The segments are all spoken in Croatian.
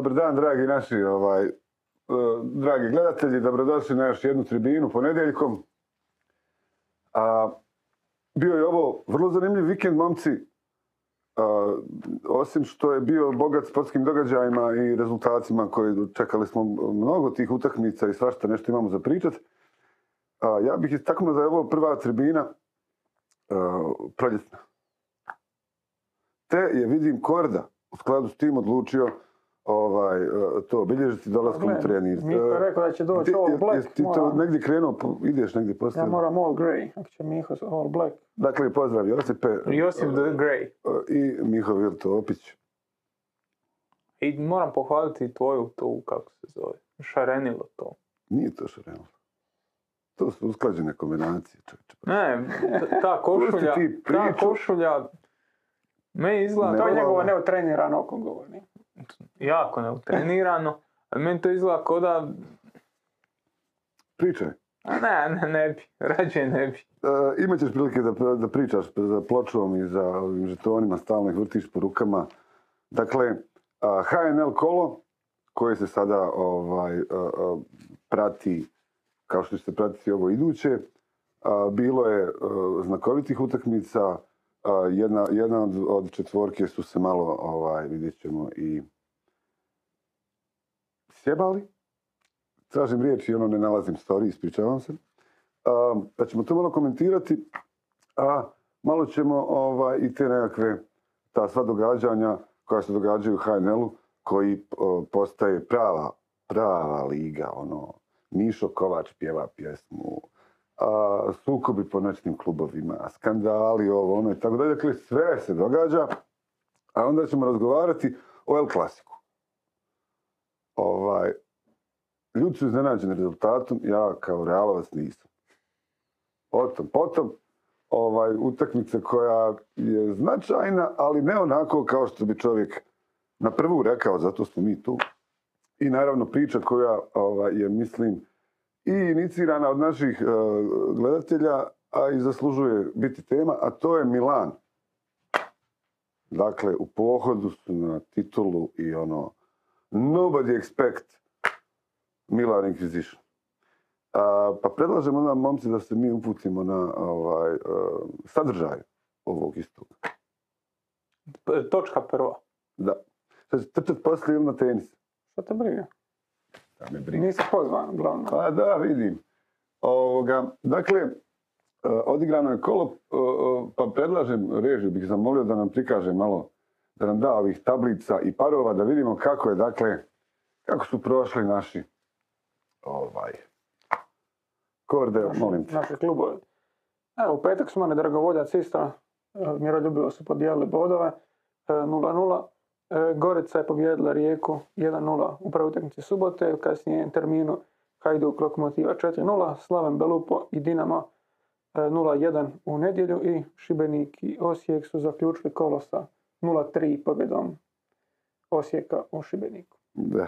Dobar dan, dragi naši, ovaj, e, dragi gledatelji, dobrodošli na još jednu tribinu ponedjeljkom. A, bio je ovo vrlo zanimljiv vikend, momci. A, osim što je bio bogat sportskim događajima i rezultatima koji čekali smo mnogo tih utakmica i svašta nešto imamo za pričat. A, ja bih istaknuo da je ovo prva tribina a, proljetna. Te je, vidim, Korda u skladu s tim odlučio ovaj, e, to obilježiti dolaskom u trenir. Miho je rekao da će doći all black. jesi ti to negdje krenuo, ideš negdje poslije? Ja moram all grey, ako će Miho s all black. Dakle, pozdrav Josipe Josip the Grey. e, i Miho Vilto Opić. I moram pohvaliti tvoju tu, kako se zove, šarenilo to. Nije to šareno. To su usklađene kombinacije. čovječe. Ne, t- ta košulja, ta košulja, me izgleda, Ne, To je njegovo neotrenirano oko govori. Jako neutrenirano, meni to izgleda ko da, Pričaj. a ne, ne, ne bi, rađe ne bi. E, imat ćeš prilike da, da pričaš za pločom i za ovim žetonima, stalno ih vrtiš po rukama. Dakle, a, HNL kolo, koje se sada ovaj, a, a, prati, kao što ćete pratiti ovo iduće, bilo je znakovitih utakmica, jedna, jedna od, četvorke su se malo, ovaj, vidjet ćemo, i sjebali. Tražim riječ i ono ne nalazim story, ispričavam se. A, da ćemo to malo komentirati, a malo ćemo ovaj, i te nekakve, ta sva događanja koja se događaju u HNL-u, koji postaje prava, prava liga, ono, Mišo Kovač pjeva pjesmu, a, sukobi po noćnim klubovima, skandali, ovo, ono i tako dalje. Dakle, sve se događa, a onda ćemo razgovarati o El Klasiku. Ovaj, ljudi su iznenađeni rezultatom, ja kao realovac nisam. Potom, potom, ovaj, utakmica koja je značajna, ali ne onako kao što bi čovjek na prvu rekao, zato smo mi tu. I naravno priča koja ovaj, je, mislim, i inicirana od naših eh, gledatelja, a i zaslužuje biti tema, a to je Milan. Dakle, u pohodu su na titulu i ono, nobody expect Milan Inquisition. A, pa predlažem onda, momci, da se mi uputimo na ovaj, eh, sadržaj ovog istog. Točka prva. Da. Sad ću trčat poslije ili na tenis. Što te briga? Me briga. Nisi pozvan, uglavnom. Pa da, vidim. Ovoga, dakle, e, odigrano je kolo, e, e, pa predlažem režiju, bih zamolio da nam prikaže malo, da nam da ovih tablica i parova, da vidimo kako je, dakle, kako su prošli naši, ovaj, korde, molim te. Naši klubovi. Evo, u petak smo imali Dragovoljac isto. Miroljubivo su podijelili bodove. e, 0-0. E, Gorica je pobijedila Rijeku 1-0 u prvoj utakmici subote. U kasnijem terminu Hajduk Lokomotiva 4-0. Slaven Belupo i Dinamo e, 0-1 u nedjelju. I Šibenik i Osijek su zaključili kolo sa 0-3 pobjedom Osijeka u Šibeniku. Da.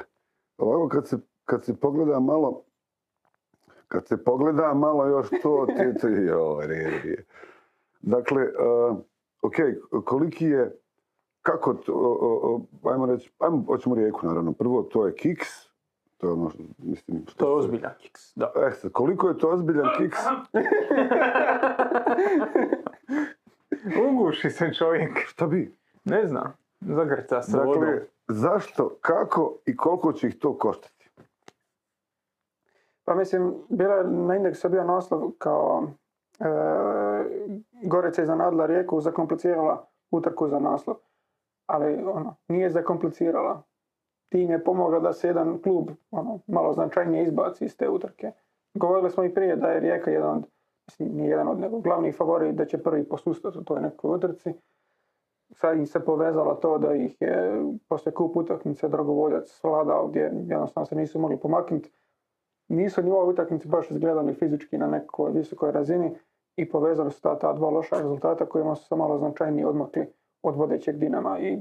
Ovako kad se, kad se pogleda malo, kad se pogleda malo još to, ti, ti, je. Dakle, uh, ok, koliki je, kako, to, o, o, o, ajmo reći, ajmo, hoćemo rijeku naravno. Prvo, to je kiks, to je ono, mislim... što To je ozbiljan kiks, da. E sad, koliko je to ozbiljan kiks? Uguši se čovjek. Šta bi? Ne znam, zagrca se vodom. Dakle, zašto, kako i koliko će ih to koštati? Pa mislim, bila je na indeksu je bio naslov kao e, Gorica iznenadila Rijeku, zakomplicirala utrku za naslov. Ali ono, nije zakomplicirala. Tim je pomogao da se jedan klub ono, malo značajnije izbaci iz te utrke. Govorili smo i prije da je Rijeka jedan od, mislim, nije jedan od nego glavnih favorit da će prvi posustati u toj nekoj utrci. Sad im se povezalo to da ih je poslije kup utakmice Dragovoljac svladao gdje jednostavno se nisu mogli pomaknuti nisu ni u ovoj utakmici baš izgledali fizički na nekoj visokoj razini i povezali su ta, ta dva loša rezultata kojima su se malo značajnije odmakli od vodećeg Dinama i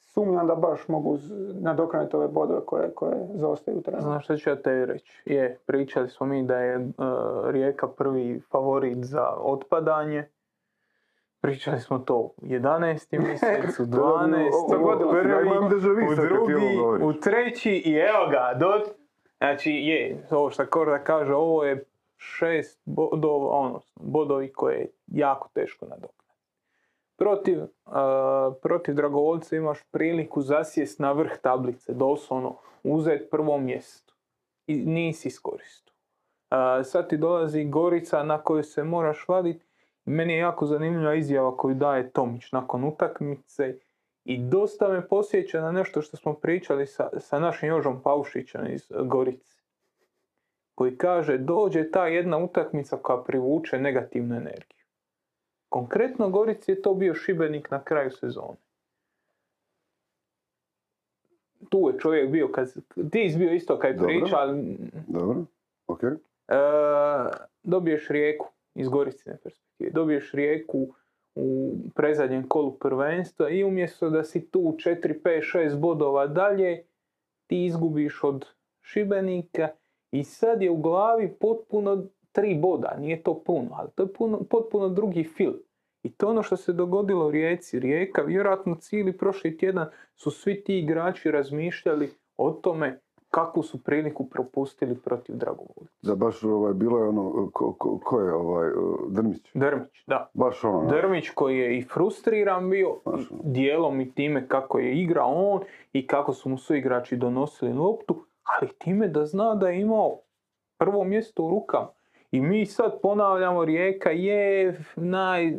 sumnjam da baš mogu nadoknaditi ove bodove koje, koje zaostaju u terenu. Znaš što ću ja tebi reći? Je, pričali smo mi da je e, Rijeka prvi favorit za otpadanje. Pričali smo to u 11. mjesecu, Da, da, 12. o- o- Dogodilo se. Ja prvi, u drugi, u treći i evo ga, do... Znači, je, ovo što Korda kaže, ovo je šest bodova, ono, bodovi koje je jako teško nadoknaditi. Protiv, uh, protiv Dragovoljca imaš priliku zasjest na vrh tablice, doslovno uzeti prvo mjesto. I nisi iskoristio. Uh, sad ti dolazi Gorica na koju se moraš vaditi. Meni je jako zanimljiva izjava koju daje Tomić nakon utakmice i dosta me posjeća na nešto što smo pričali sa, sa našim Jožom Paušićem iz Gorice. Koji kaže, dođe ta jedna utakmica koja privuče negativnu energiju. Konkretno Gorici je to bio Šibenik na kraju sezone. Tu je čovjek bio, kad, ti si bio isto Dobro. priča, ali Dobro, ok. E, dobiješ rijeku iz Goricine perspektive. Dobiješ rijeku u prezadnjem kolu prvenstva i umjesto da si tu 4, 5, 6 bodova dalje, ti izgubiš od Šibenika i sad je u glavi potpuno tri boda. Nije to puno, ali to je puno, potpuno drugi film. I to je ono što se dogodilo u Rijeci. Rijeka, vjerojatno cijeli prošli tjedan su svi ti igrači razmišljali o tome kakvu su priliku propustili protiv Dragovolja. Da baš ovaj, bilo je ono, ko, ko, ko je ovaj, uh, Drmić? Drmić, da. Baš ono. Drmić koji je i frustriran bio, Baš ono. dijelom i time kako je igrao on i kako su mu suigrači donosili loptu, ali time da zna da je imao prvo mjesto u rukama. I mi sad ponavljamo, Rijeka je naj,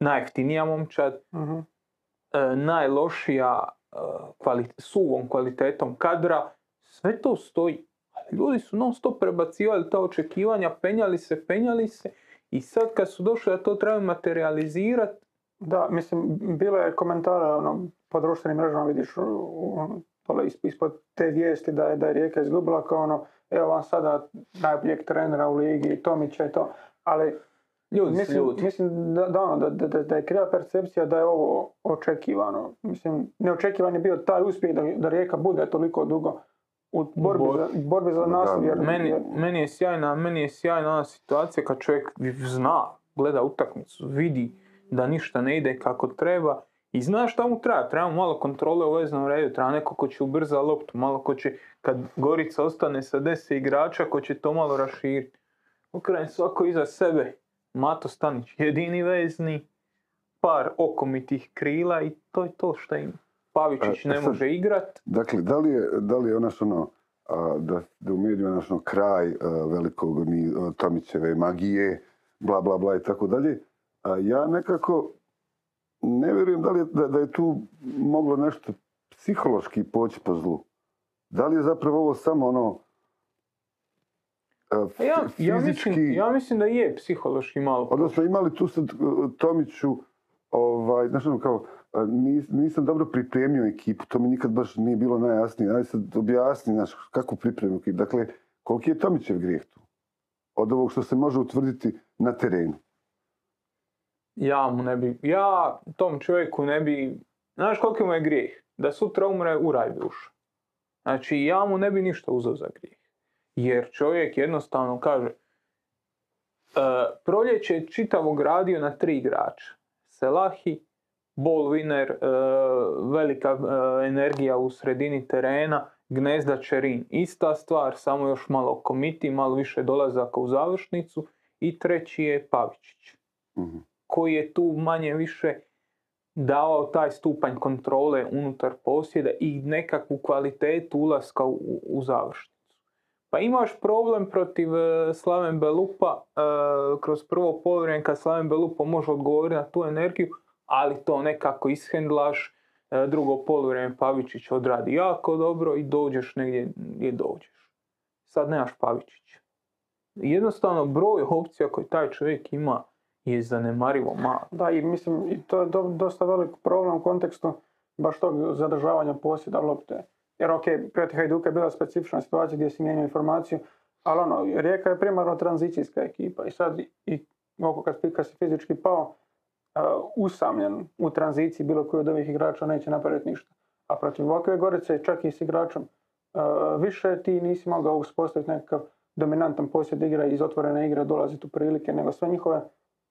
najjeftinija momčad, Mhm. e, najlošija e, kvali- suvom kvalitetom kadra, sve to stoji. Ljudi su non stop prebacivali ta očekivanja, penjali se, penjali se i sad kad su došli da to trebaju materializirati, Da, mislim, bilo je komentara ono, po društvenim mrežama, vidiš, is- ispod te vijesti da je, da je Rijeka izgubila kao ono, evo vam sada najboljeg trenera u ligi, Tomića i to, ali ljudi mislim, ljudi. mislim da, da, ono, da, da, da, je kriva percepcija da je ovo očekivano. Mislim, neočekivan je bio taj uspjeh da, da Rijeka bude toliko dugo u borbi, Bor- za, borbi za naslov. jer- Meni, meni, je sjajna, meni je sjajna ona situacija kad čovjek zna, gleda utakmicu, vidi da ništa ne ide kako treba i zna šta mu treba. Treba malo kontrole u veznom redu, treba neko ko će ubrza loptu, malo ko će, kad Gorica ostane sa 10 igrača, ko će to malo raširiti. Okrene svako iza sebe. Mato Stanić, jedini vezni, par okomitih krila i to je to što im Pavičić E, ne sad- može igrat. Dakle, da li je, da li je onaš ono, a, da, da u medijima naš ono kraj a, velikog ni, Tomićeve magije, bla, bla, bla i tako dalje, a ja nekako ne vjerujem da, li je, da, da je tu moglo nešto psihološki poći po zlu. Da li je zapravo ovo samo ono a, Pa Ja, ja, fizički... mislim, ja mislim da je psihološki malo. Odnosno imali tu sad uh, Tomiću, ovaj, znaš ono kao, nis- nisam dobro pripremio ekipu, to mi nikad baš nije bilo najjasnije. Ajde sad objasni, znaš, kako pripremio ekipu. Dakle, koliki je Tomićev grijeh tu? Od ovog što se može utvrditi na terenu. Ja mu ne bi, ja tom čovjeku ne bi, znaš koliki mu je grijeh? Da sutra umre u raj duša. Znači ja mu ne bi ništa uzeo za grijeh. Jer čovjek jednostavno kaže, e, proljeće je čitavo gradio na tri igrača. Selahi, ball winner, e, velika e, energija u sredini terena, gnezda Čerin. Ista stvar, samo još malo komiti, malo više dolazaka u završnicu. I treći je Pavičić Mhm. Koji je tu manje više davao taj stupanj kontrole unutar posjeda i nekakvu kvalitetu ulaska u, u završnicu. Pa imaš problem protiv e, Slaven Belupa e, kroz prvo poluvreme kad Slaven Belupa može odgovoriti na tu energiju, ali to nekako ishendlaš, e, drugo poluvreme Pavičić odradi jako dobro i dođeš negdje gdje dođeš. Sad nemaš Pavičića. Jednostavno broj opcija koje taj čovjek ima je zanemarivo malo. Da, i mislim, i to je do- dosta velik problem u kontekstu baš tog zadržavanja posjeda lopte. Jer ok, protiv Hajduka je bila specifična situacija gdje si mijenjao informaciju, ali ono, Rijeka je primarno tranzicijska ekipa i sad i oko kad, kad si fizički pao, uh, usamljen u tranziciji bilo koji od ovih igrača neće napraviti ništa. A protiv ovakve Gorice, čak i s igračom, uh, više ti nisi mogao uspostaviti nekakav dominantan posjed igre iz otvorene igre dolaziti u prilike, nego sve njihove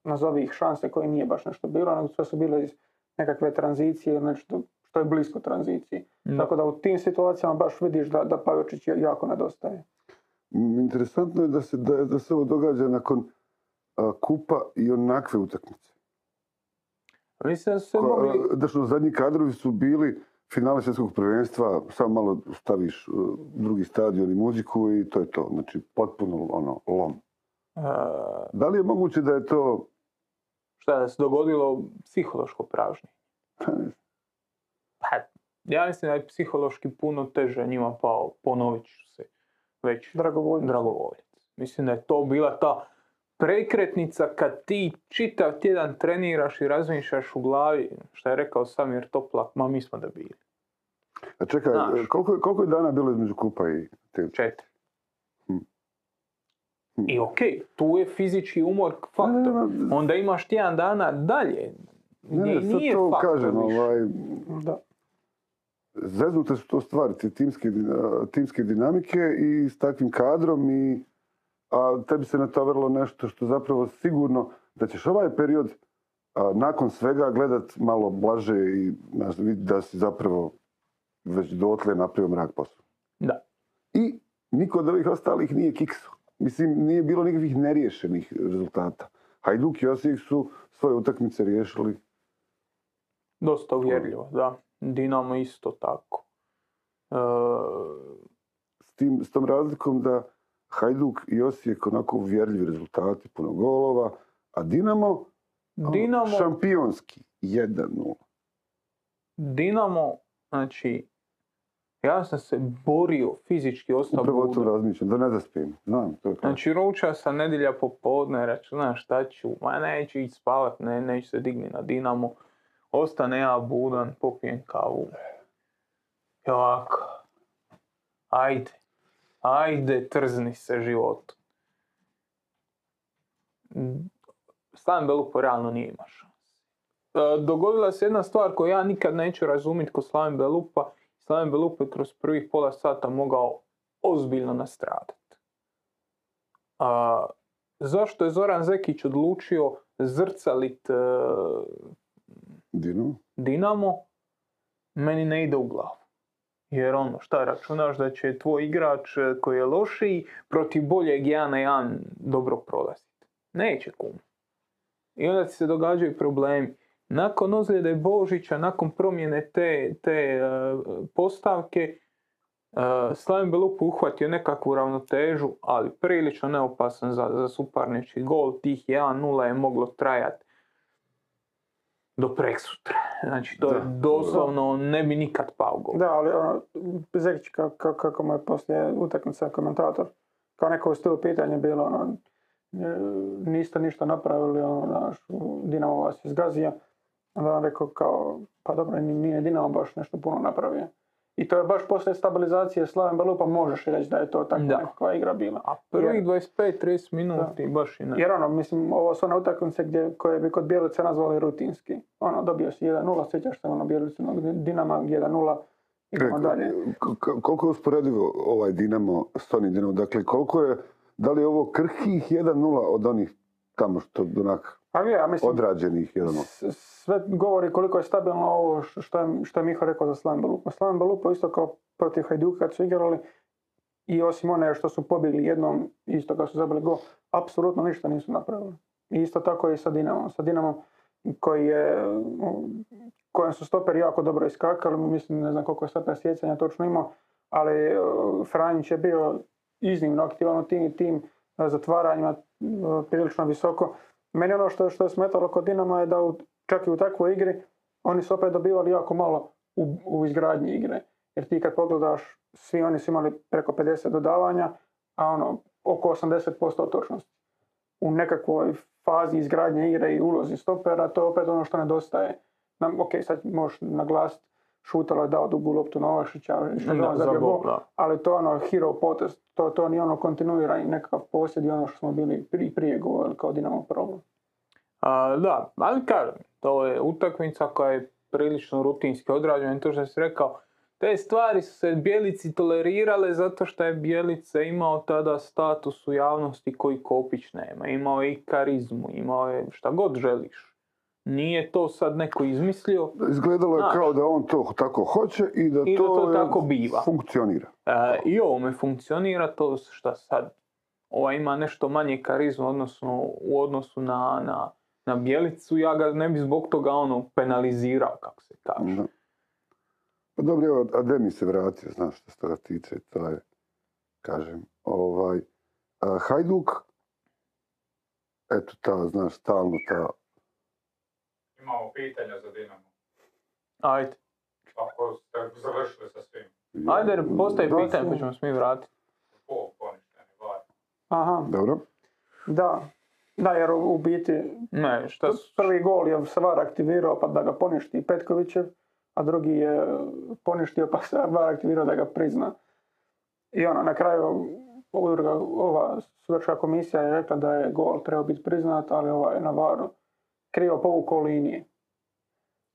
nazovi ih šanse koje nije baš nešto bilo, nego sve su bile iz nekakve tranzicije ili nešto što je blisko tranziciji. Da. Tako da u tim situacijama baš vidiš da, da Pajočić je- jako nedostaje. M, Interesantno je da se, da, da se ovo događa nakon a, kupa i onakve utakmice. Mislim da su se Ko- mogli... a, Da što zadnji kadrovi su bili finale svjetskog prvenstva, samo malo staviš uh, drugi stadion i muziku i to je to. Znači, potpuno ono, lom. e, Da li je moguće da je to... šta da se dogodilo psihološko pražnje. Pa, ja mislim da je psihološki puno teže njima pao, ponovit ću se, već Dragovoljno. dragovoljac. Mislim da je to bila ta prekretnica kad ti čitav tjedan treniraš i razmišljaš u glavi, što je rekao Samir Toplak, ma mi smo da bili. A čekaj, koliko, je- koliko je dana bilo između kupa i te... Četiri. Hm. Hm. I okej, tu je fizički umor faktor. Onda imaš tjedan dana dalje. ne, ne, sad nije to faktor kažem, ovaj, Da. zeznute su to stvari, timske, timske dinamike i s takvim kadrom i a tebi se natovarilo nešto što zapravo sigurno da ćeš ovaj period a, nakon svega gledat malo blaže i znaš, vidjeti da si zapravo već dotle napravio mrak posao. Da. I niko od ovih ostalih nije kikso. Mislim, nije bilo nikakvih neriješenih rezultata. Hajduk i Osijek su svoje utakmice riješili. Dosta uvjerljivo, da. Dinamo isto tako. E, S, tim, s tom razlikom da Hajduk i Osijek onako uvjerljivi rezultati, puno golova, a Dinamo, Dinamo, šampionski, 1-0. Dinamo, znači, ja sam se borio fizički ostao Upravo o tom budan. razmišljam, da ne zaspijem. Znam, to je to. Znači, ručao sam nedjelja popodne, računam šta ću, ma neću ići spavat, ne, neću se digni na Dinamo. Ostane ja budan, popijem kavu. I ovako, ajde, ajde, trzni se životu. Slaven Belupo realno nije imao šanse. E, Dogodila se jedna stvar koju ja nikad neću razumjeti kod Slaven Belupa. Slaven Belupa je kroz prvih pola sata mogao ozbiljno nastradati. A, zašto je Zoran Zekić odlučio zrcalit e, Dinamo. Dinamo, meni ne ide u glavu. Jer ono, šta računaš da će tvoj igrač e, koji je lošiji protiv boljeg jedan na jedan dobro prolaziti? Neće kum. I onda ti se događaju problemi. Nakon ozljede Božića, nakon promjene te, te e, postavke, e, Slaven Belup uhvatio nekakvu ravnotežu, ali prilično neopasan za, za suparnički gol. Tih 1-0 je moglo trajati do preksutra. Znači, to je Da. doslovno ne bi nikad pao gol. Da, ali ono, Zekić ka- ka- kako mu je poslije utakmice komentator, kao neko stilu pitanje bilo, ono, niste ništa napravili, ono, naš, Dinamo vas je zgazio. Onda on rekao kao, pa dobro, ni- nije Dinamo baš nešto puno napravio. I to je baš poslije stabilizacije Slaven Belupa možeš reći da je to takva Da. nekakva igra bila. A prvih 25-30 minuti baš i ne. Jer ono, mislim, ovo su one utakmice gdje, koje bi kod Bjelice nazvali rutinski. Ono, dobio si 1-0, sjećaš se ono Bjelicenog Dinama 1-0, idemo E, dalje. k- koliko je usporedivo ovaj Dinamo s onim Dinamo? Dakle, koliko je, da li je ovo krhkih 1-0 od onih tamo što onak Ali ja mislim, odrađenih 1-0? s- sve govori koliko je stabilno ovo što je, što je Miho rekao za Slaven Belupo. Slaven Belupo isto kao protiv Hajduka kad su igrali i osim one što su pobjegli jednom, isto kad su zabili gol, apsolutno ništa nisu napravili. I isto tako i sa Dinamom. Sa Dinamom koji je, kojem su stoperi jako dobro iskakali, mislim ne znam koliko je stoper sjecanja točno imao, ali uh, Franjić je bio iznimno aktivan u tim i tim uh, zatvaranjima uh, prilično visoko. Meni ono što, što je smetalo kod Dinama je da u, čak i u takvoj igri oni su opet dobivali jako malo u, u izgradnji igre. Jer ti kad pogledaš, svi oni su imali preko 50 dodavanja, a ono, oko 80% točnosti. U nekakvoj fazi izgradnje igre i ulozi stopera, to je opet ono što nedostaje. Nam, ok, sad možeš naglasiti, Šutalo je dao dugu loptu Novašića, što je on zabio ali to je ono hero potez, to, to nije ono kontinuirani nekakav posjed i ono što smo bili prije, prije govorili kao Dinamo problem. A, da, ali kažem, to je utakmica koja je prilično rutinski odrađena i to što si rekao, Te stvari su se Bjelici tolerirale zato što je Bjelica imao tada status u javnosti koji Kopić nema. Imao je i karizmu, imao je šta god želiš. Nije to sad neko izmislio. Izgledalo je Znaš. kao da on to tako hoće i da I da to, to je- tako biva. funkcionira. E, I ovome funkcionira to šta sad. Ova ima nešto manje karizmu odnosno, u odnosu na, na, na Bjelicu. Ja ga ne bi zbog toga ono penalizirao, kako se kaže. Da. Pa dobro, evo, a Demi se vratio, znaš što se toga tiče, to je, kažem, ovaj, a, Hajduk, eto ta, znaš, stalno ta, Imamo pitanja za Dinamo. Ajde. Ako ste završili sa svim, Ajde, postavi Da, pitanje pa ćemo se mi vratiti. pol poništeni var. Aha, Dobro, da. Da, jer u biti Ne, šta su... prvi gol je Svar aktivirao pa da ga poništi Petkovićev, a drugi je poništio pa se VAR aktivirao da ga prizna. I ono, na kraju udruga, ova sudačka komisija je rekla da je gol trebao biti priznat, ali ovaj na varu krivo povukao linije.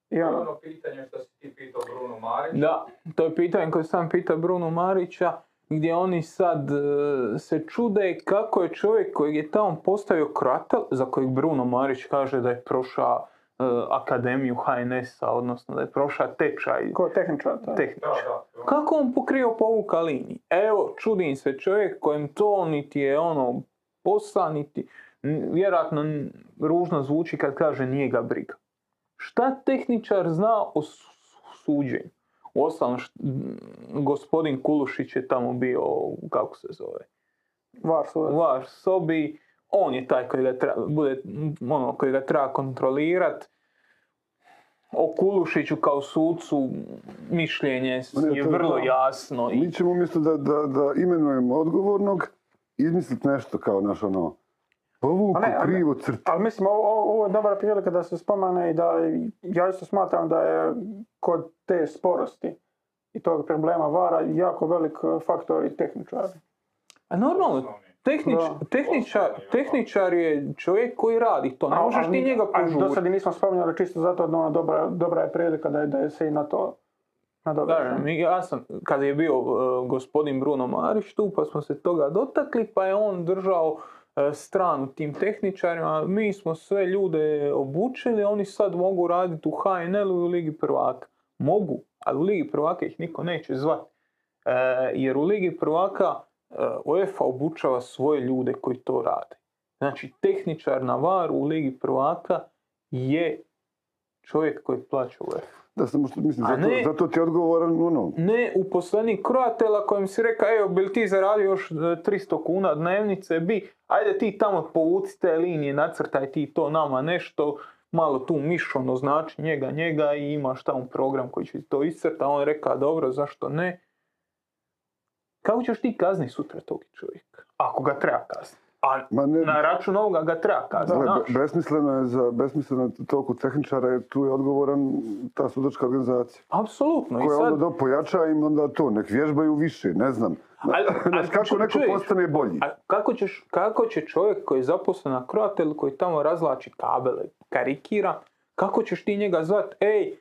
I To je ono, ono pitanje što si ti pitao Bruno Marić. Da, to je pitanje koje sam pitao Bruno Marića, gdje oni sad e, se čude kako je čovjek kojeg je tamo postavio kratel, za kojeg Bruno Marić kaže da je prošao e, akademiju HNS-a, odnosno da je prošao tečaj ko tehničar. je. tehničar. Da, da. Kako on pokrio povuka liniji? Evo, čudim se čovjek kojem to niti je ono posla, niti vjerojatno ružno zvuči kad kaže nije ga briga. Šta tehničar zna o su- suđenju? Uostalom, gospodin Kulušić je tamo bio, kako se zove, VAR u vaš sobi, on je taj koji ga treba, bude, ono, koji ga treba kontrolirat. O Kulušiću kao sucu mišljenje ne, je vrlo jasno. Mi ćemo umjesto da, da, da imenujemo odgovornog, izmisliti nešto kao naš ono, povuku A ne, a ne. krivo crtu. Ali mislim, ovo, ovo je dobra prilika da se spomene i da ja isto smatram da je kod te sporosti i tog problema vara jako velik eh, faktor i tehničar. a normalno, tehnič, Da. tehničar, tehničar je čovjek koji radi to. Ne A- možeš ali ti njega a Do sad požuriti. i nismo spominjali čisto zato da ona dobra, dobra je prilika da, je- da je se i na to mi- ja sam, kad je bio e, gospodin Bruno Marić tu, pa smo se toga dotakli, pa je on držao e, stranu tim tehničarima. Mi smo sve ljude obučili, oni sad mogu raditi u HNL-u u Ligi prvaka. Mogu, ali u Ligi prvaka ih niko neće zvati. E, jer u Ligi prvaka e, UEFA obučava svoje ljude koji to rade. Znači, tehničar na VAR u Ligi prvaka je čovjek koji plaća UEFA. Da samo što mislim, zato, ne- zato ti je odgovoran ono, ne uposlenik Croatela kojem si rekao, evo, bi ti zaradio još e, 300 kuna dnevnice, bi, ajde ti tamo povuci te linije, nacrtaj ti to nama nešto, malo tu mišono znači njega, njega i imaš tamo program koji će to iscrta, on je rekao, dobro, zašto ne? Kako ćeš ti kazniti sutra tog čovjeka? Ako ga treba kazniti. A ma ne, na račun ovoga ga treba kazniti, besmisleno je za besmisleno toliko tehničara, jer tu je odgovoran ta sudačka organizacija. Apsolutno. I Koja sad, onda do pojača im onda to, nek vježbaju više, ne znam. Ali- Znaš, ali kako ču- neko čuješ, postane bolji? A kako, ćeš, kako će čovjek koji je zaposlen na Croatelu, koji tamo razlači kabele, karikira, kako ćeš ti njega zvat, ej, e,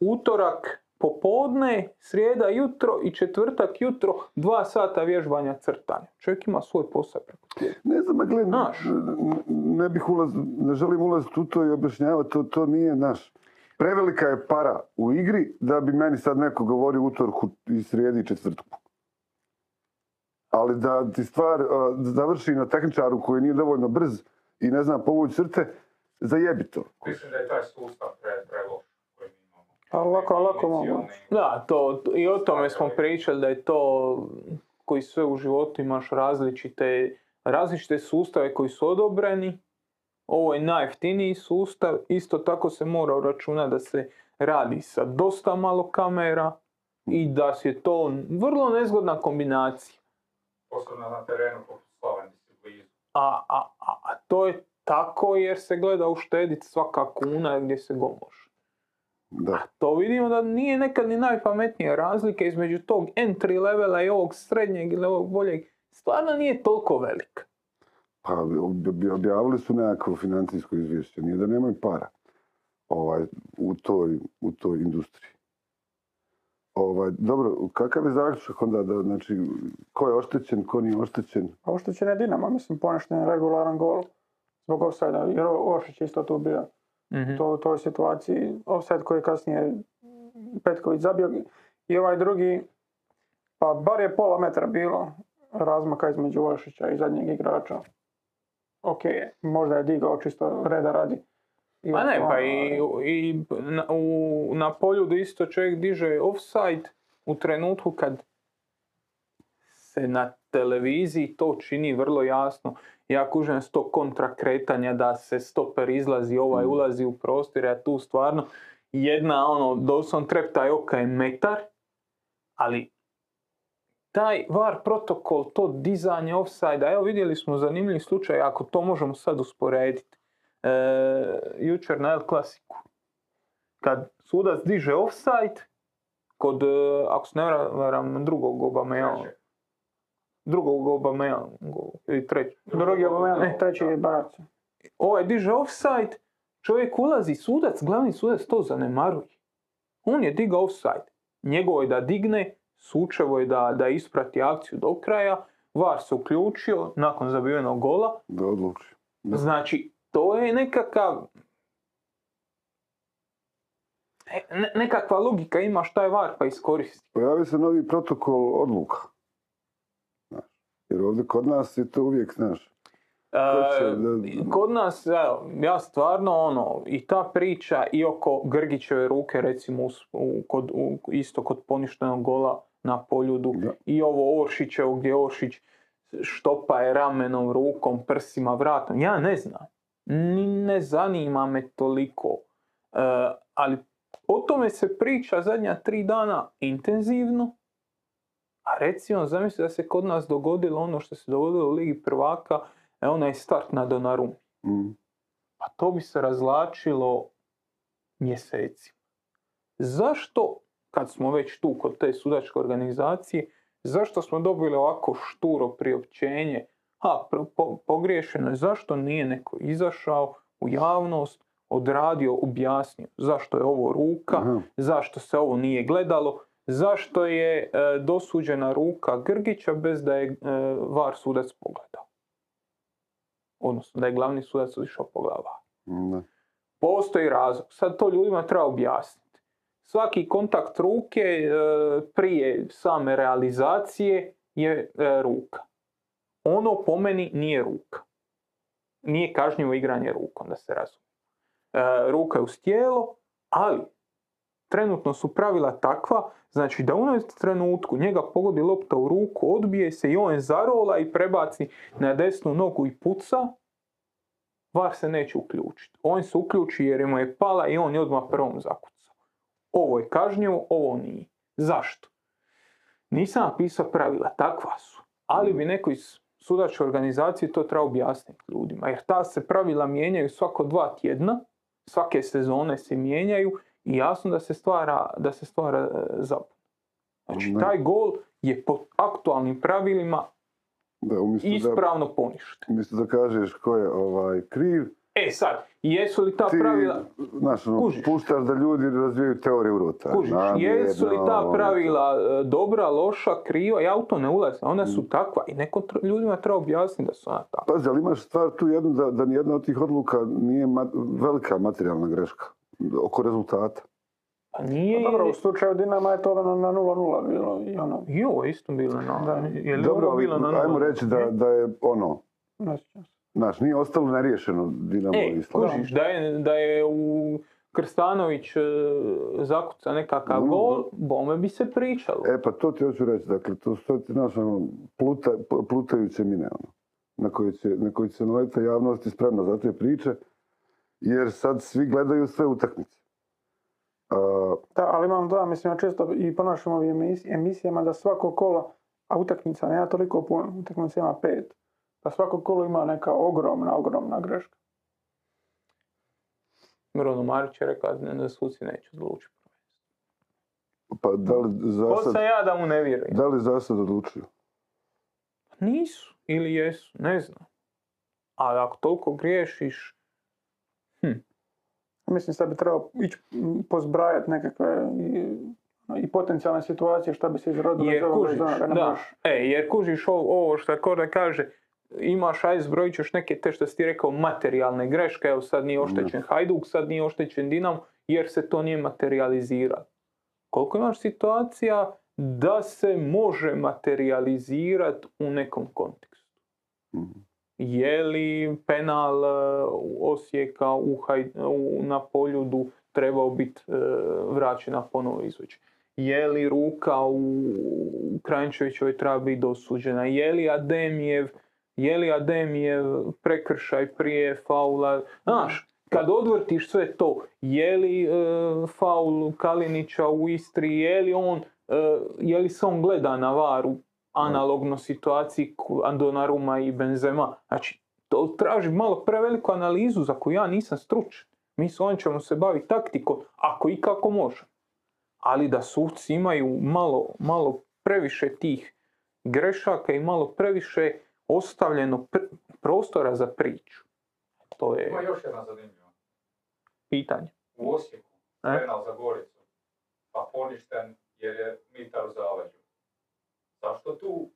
utorak popodne, srijeda jutro i četvrtak jutro, dva sata vježbanja crtanja. Čovjek ima svoj posao preko. Ne znam, a gle, Znaš. n- ne bih ulaz, ne želim ulaziti u to i objašnjavati, to, to nije naš. Prevelika je para u igri da bi meni sad neko govorio utorku i srijedi i četvrtku. Ali da ti stvar a, završi na tehničaru koji nije dovoljno brz i ne zna povući crte, zajebi to. Mislim da je taj sustav pre, imamo. Pa lako, lako mogu. Da, to, i o tome smo pričali da je to koji sve u životu imaš različite, različite sustave koji su odobreni. Ovo je najjeftiniji sustav, isto tako se mora uračunati da se radi sa dosta malo kamera i da je to vrlo nezgodna kombinacija. Posebno na terenu. A, a, a, a to je tako jer se gleda uštediti svaka kuna gdje se go može. Da. To vidimo da nije nekad ni najpametnija razlika između tog entry levela i ovog srednjeg ili ovog boljeg. Stvarno nije toliko velika. Pa ob- ob- objavili su nekakvo financijsko izvješće, nije da nemaju para ovaj, u, toj, u toj industriji. Ovaj, dobro, kakav je zaključak onda da, znači, ko je oštećen, ko nije oštećen? A oštećen je Dinamo, mislim, poništen je regularan gol zbog offside jer Oršić je isto tu bio. Mhm. To, u toj situaciji, offside koji je kasnije Petković zabio i ovaj drugi, pa bar je pola metra bilo razmaka između Oršića i zadnjeg igrača. Ok, možda je digao čisto reda radi. I Pa ne, ono, pa i, i na, u, na polju da isto čovjek diže offside u trenutku kad se na televiziji to čini vrlo jasno. Ja kužem s to kontra kretanja da se stoper izlazi, ovaj Mm. ulazi u prostor, a tu stvarno jedna ono, doslovno treptaj oka je metar, ali taj VAR protokol, to dizanje offside evo vidjeli smo zanimljiv slučaj, ako to možemo sad usporediti. E, jučer na El Klasiku. Kad sudac diže offside, kod, e, ako se ne varam, drugog Obameyanga, Treće. Drugog Obameyanga, ili treći, Drugi Aubameyang, Ne. treći je Barca. ovaj diže offside, čovjek ulazi, sudac, glavni sudac to zanemaruje. On je digao offside. Njegovo je da digne, sučevo je da, da isprati akciju do kraja, VAR se uključio nakon zabivenog gola, Da odluči. Da. Znači, to je nekakav... ne- nekakva logika ima šta je VAR pa iskoristi. Pojavio se novi protokol odluka. Jer ovdje kod nas je to uvijek, znaš, E, kod nas, evo, ja stvarno ono, i ta priča i oko Grgićeve ruke, recimo u- kod, u- isto kod poništenog gola na poljudu, Da. i ovo Oršićevo gdje Oršić štopa je ramenom, rukom, prsima, vratom, ja ne znam. Ni ne zanima me toliko. E, ali o tome se priča zadnja tri dana intenzivno, a recimo zamisli da se kod nas dogodilo ono što se dogodilo u Ligi prvaka, e, onaj start na Donarum. mm, Pa to bi se razlačilo mjeseci. Zašto, kad smo već tu kod te sudačke organizacije, zašto smo dobili ovako šturo priopćenje, a pro- po- pogriješeno je, zašto nije neko izašao u javnost, odradio, objasnio zašto je ovo ruka, aha, zašto se ovo nije gledalo, zašto je e, dosuđena ruka Grgića bez da je e, VAR sudac pogledao. Odnosno da je glavni sudac išao mm, da. Postoji razlog. Sad to ljudima treba objasniti. Svaki kontakt ruke e, prije same realizacije je ruka. Ono po meni nije ruka. Nije kažnjivo igranje rukom, da se razumije. Ruka je uz tijelo, ali trenutno su pravila takva, znači da u onom trenutku njega pogodi lopta u ruku, odbije se i on zarola i prebaci na desnu nogu i puca, VAR se neće uključiti. On se uključi jer mu je pala i on je odmah prvom zakucao. Ovo je kažnjivo, ovo nije. Zašto? Nisam napisao pravila, takva su. Ali bi neko iz sudačke organizacije to treba objasniti ljudima. Jer ta se pravila mijenjaju svako dva tjedna, svake sezone se mijenjaju i jasno da se stvara, da se stvara e, zabuna. Znači, taj gol je po aktualnim pravilima Da, umjesto da, ispravno poništen. umjesto da kažeš ko je ovaj, kriv, E sad, jesu li ta ti, pravila... znaš, ono, Kužiš. puštaš da ljudi razvijaju teoriju urota. Kužiš, jesu li ta ono, pravila e, dobra, loša, kriva, ja u to ne ulazim, ona su takva i neko ljudima treba objasniti da su ona takva. Pazi, ali imaš stvar tu jednu da, da nijedna od tih odluka nije ma- velika materijalna greška oko rezultata. Pa nije... Pa dobro, u slučaju Dinama je to ono na 0-0 bilo i ono, I ovo je isto bilo na... Da. Je li Dobro, ovo bilo na ajmo nula? reći da, da je ono, znaš, nije ostalo neriješeno Dinamo E, i Slavija. kužiš, da je, da je u Krstanović e, zakuca nekakav No, gol, bome bi se pričalo. E pa to ti hoću reći, dakle, to su ti, znaš, ono, pluta, pl- plutajuće mine, ono, na koje će, na koje će se naleta javnost i spremna za te priče, jer sad svi gledaju sve utakmice. A, Da, ali imam da, mislim, ja često i ponašam ovim emis- emisijama da svako kolo, a utakmica nema toliko puno, utakmica ima pet, da svako kolo ima neka ogromna, ogromna greška. Bruno Marić je rekao da suci neće odlučiti. pa da li za Ko sam sad, ja da mu ne vjerujem? da li za sad odlučuju? Nisu ili jesu, ne znam. Ali ako toliko griješiš, Mislim sad bi trebao ići pozbrajati nekakve i, i potencijalne situacije šta bi se izrodilo iz Jer kužiš, da, e, jer kužiš ovo, ovo što Korda kaže, imaš, aj zbrojit ćeš neke te što si ti rekao materijalne greške, evo sad nije oštećen Hajduk, sad nije oštećen Dinamo, jer se to nije materializiralo. Koliko imaš situacija da se može materializirati u nekom kontekstu? Mhm. Je li penal e, Osijeka u, Haj- u- na Poljudu trebao biti e, vraćen na ponovo izvođenje? Je li ruka u Kranjčevićevoj treba biti dosuđena? Je li Ademijev, je li Ademijev prekršaj prije faula? Znaš, kad odvrtiš sve to, je li e, faul Kalinića u Istri, je li on, e, je li se on gleda na varu analogno situaciji Donnarumma i Benzema. Znači, to traži malo preveliku analizu za koju ja nisam stručan. Mi s ovim ćemo se baviti taktikom, ako i kako može. Ali da suci imaju malo, malo previše tih grešaka i malo previše ostavljeno pr- prostora za priču. To Ima je još jedna zanimljiva. pitanje. U Osijeku, E? penal za Goricu, pa poništen jer je Mitar u zaleđu. Zašto tu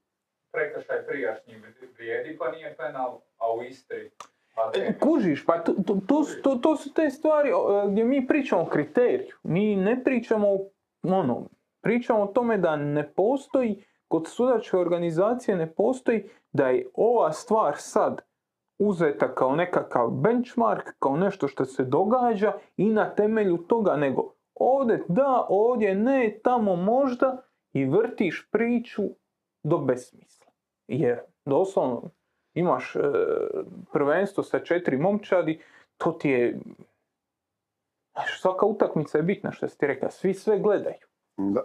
prekršaj prijašnji vrijedi pa nije penal, a u Istri? A E? Kužiš, pa to, to, to, su- to, su te stvari gdje mi pričamo o kriteriju. Mi ne pričamo o ono, pričamo o tome da ne postoji, kod sudačke organizacije ne postoji da je ova stvar sad uzeta kao nekakav benchmark, kao nešto što se događa i na temelju toga, nego ovdje da, ovdje ne, tamo možda i vrtiš priču do besmisla. Jer doslovno imaš e, prvenstvo sa četiri momčadi, to ti je... Svaka utakmica je bitna što si ti rekao, svi sve gledaju. Da.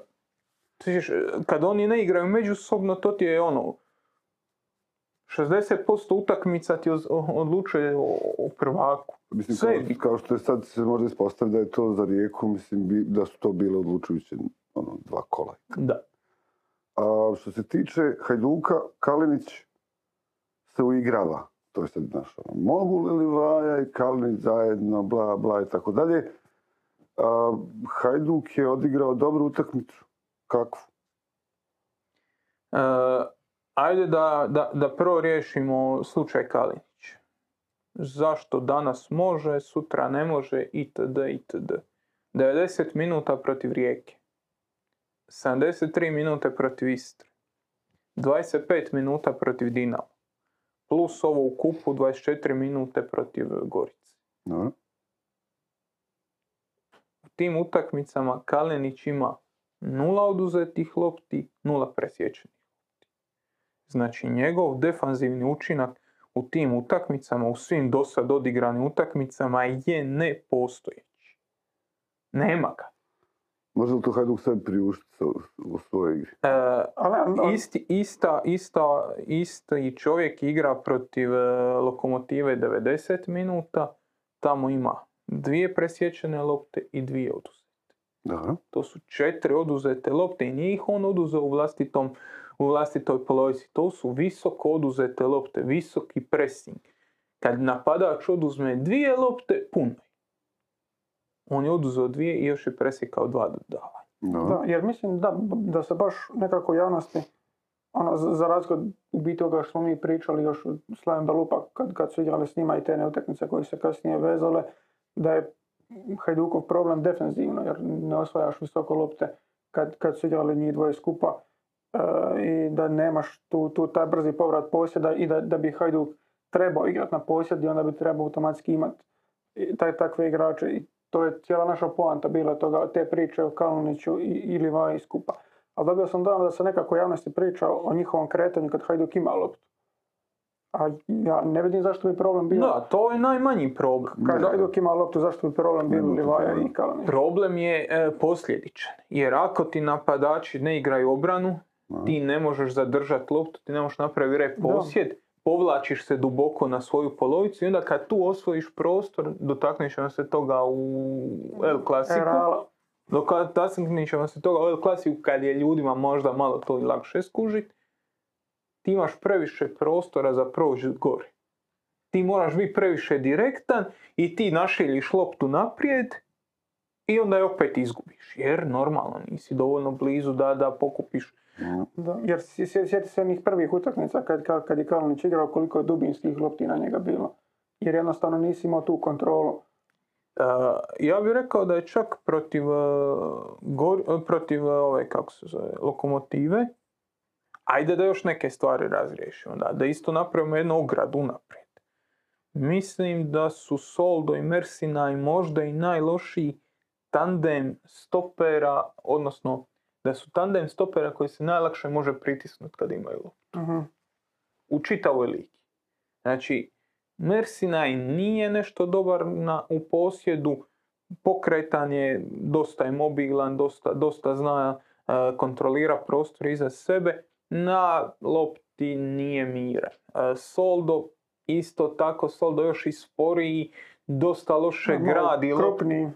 Sviđaš, e, kad oni ne igraju međusobno, to ti je ono... 60% utakmica ti odlučuje o, prvaku. Mislim, Sve kao, kao što je sad se može ispostaviti da je to za rijeku, mislim bi, da su to bile odlučujuće ono, dva kola. Da. A što se tiče Hajduka, Kalinić se uigrava. To je sad, znaš, ono, mogu li Livaja i Kalinić zajedno, bla, bla i tako dalje. A, Hajduk je odigrao dobru utakmicu. Kakvu? E, ajde da, da, da prvo riješimo slučaj Kalinić. Zašto danas može, sutra ne može, itd. itd. 90 minuta protiv Rijeke. 73 minute protiv Istre. 25 minuta protiv Dinama. Plus ovo u kupu 24 minute protiv Gorice. Dobro. U tim utakmicama Kalenić ima nula oduzetih lopti, nula presječenih lopti. Znači njegov defanzivni učinak u tim utakmicama, u svim dosad odigranim utakmicama je nepostojeći. Nema ga. Može li to Hajduk sebi priuštiti u, svojoj igri? E, Ali, isti, ista, ista, isti čovjek igra protiv e, Lokomotive 90 minuta, tamo ima dvije presječene lopte i dvije oduzete. Dobro. To su četiri oduzete lopte i nije ih on oduzeo u, vlastitom, u vlastitoj polovici. To su visoko oduzete lopte, visoki pressing. Kad napadač oduzme dvije lopte, puno je. On je oduzeo dvije i još je presjekao dva dodavanja. Da, jer mislim da, da se baš nekako javnosti, ono, za, razliku od u biti toga što smo mi pričali još u Slaven Belupa kad, kad su igrali s njima i te neutakmice koje se kasnije vezale, da je Hajdukov problem defensivno jer ne osvajaš visoko lopte kad, kad su igrali njih dvoje skupa e, i da nemaš tu, tu taj brzi povrat posjeda i da, da bi Hajduk trebao igrati na posjed i onda bi trebao automatski imati taj, takve igrače i to je cijela naša poanta bila toga, te priče o Kaluniću i, i Livaji skupa. Ali dobio sam dojam da se nekako javnosti priča o njihovom kretanju kad Hajduk ima loptu. A ja ne vidim zašto bi problem bio. Da, to je najmanji problem. Kad. Hajduk ima loptu, zašto bi problem bio Livaja i Kalunić? Problem je e, posljedičan. Jer ako ti napadači ne igraju obranu, ti ne možeš zadržati loptu, ti ne možeš napraviti rep Da. Povlačiš se duboko na svoju polovicu i onda kad tu osvojiš prostor, dotaknut ćemo se toga u El Clasiku. Erala. Dotaknut ćemo se toga u El Clasiku kad je ljudima možda malo to i lakše skužit. Ti imaš previše prostora za proći gore. Ti moraš biti previše direktan i ti našiljiš loptu naprijed i onda je opet izgubiš. Jer normalno nisi dovoljno blizu da, da pokupiš. Da, jer sjeti se onih prvih utakmica kad, kad, kad je Kalinić igrao koliko je dubinskih lopti na njega bilo. Jer jednostavno nisi imao tu kontrolu. E, ja bih rekao da je čak protiv, e, Gor- e, protiv e, ove, kako se zove, lokomotive, ajde da još neke stvari razriješimo, da, da isto napravimo jednu ogradu naprijed. Mislim da su Soldo i Mersina i možda i najlošiji tandem stopera, odnosno da su tandem stopera koji se najlakše može pritisnuti kad imaju loptu Mhm. u čitavoj ligi. Znači, Mersinaj nije nešto dobar na, u posjedu, pokretan je, dosta je mobilan, dosta, dosta zna e, kontrolira prostor iza sebe, na lopti nije miran. E, Soldo isto tako, Soldo još i sporiji, dosta loše gradi loptu doš-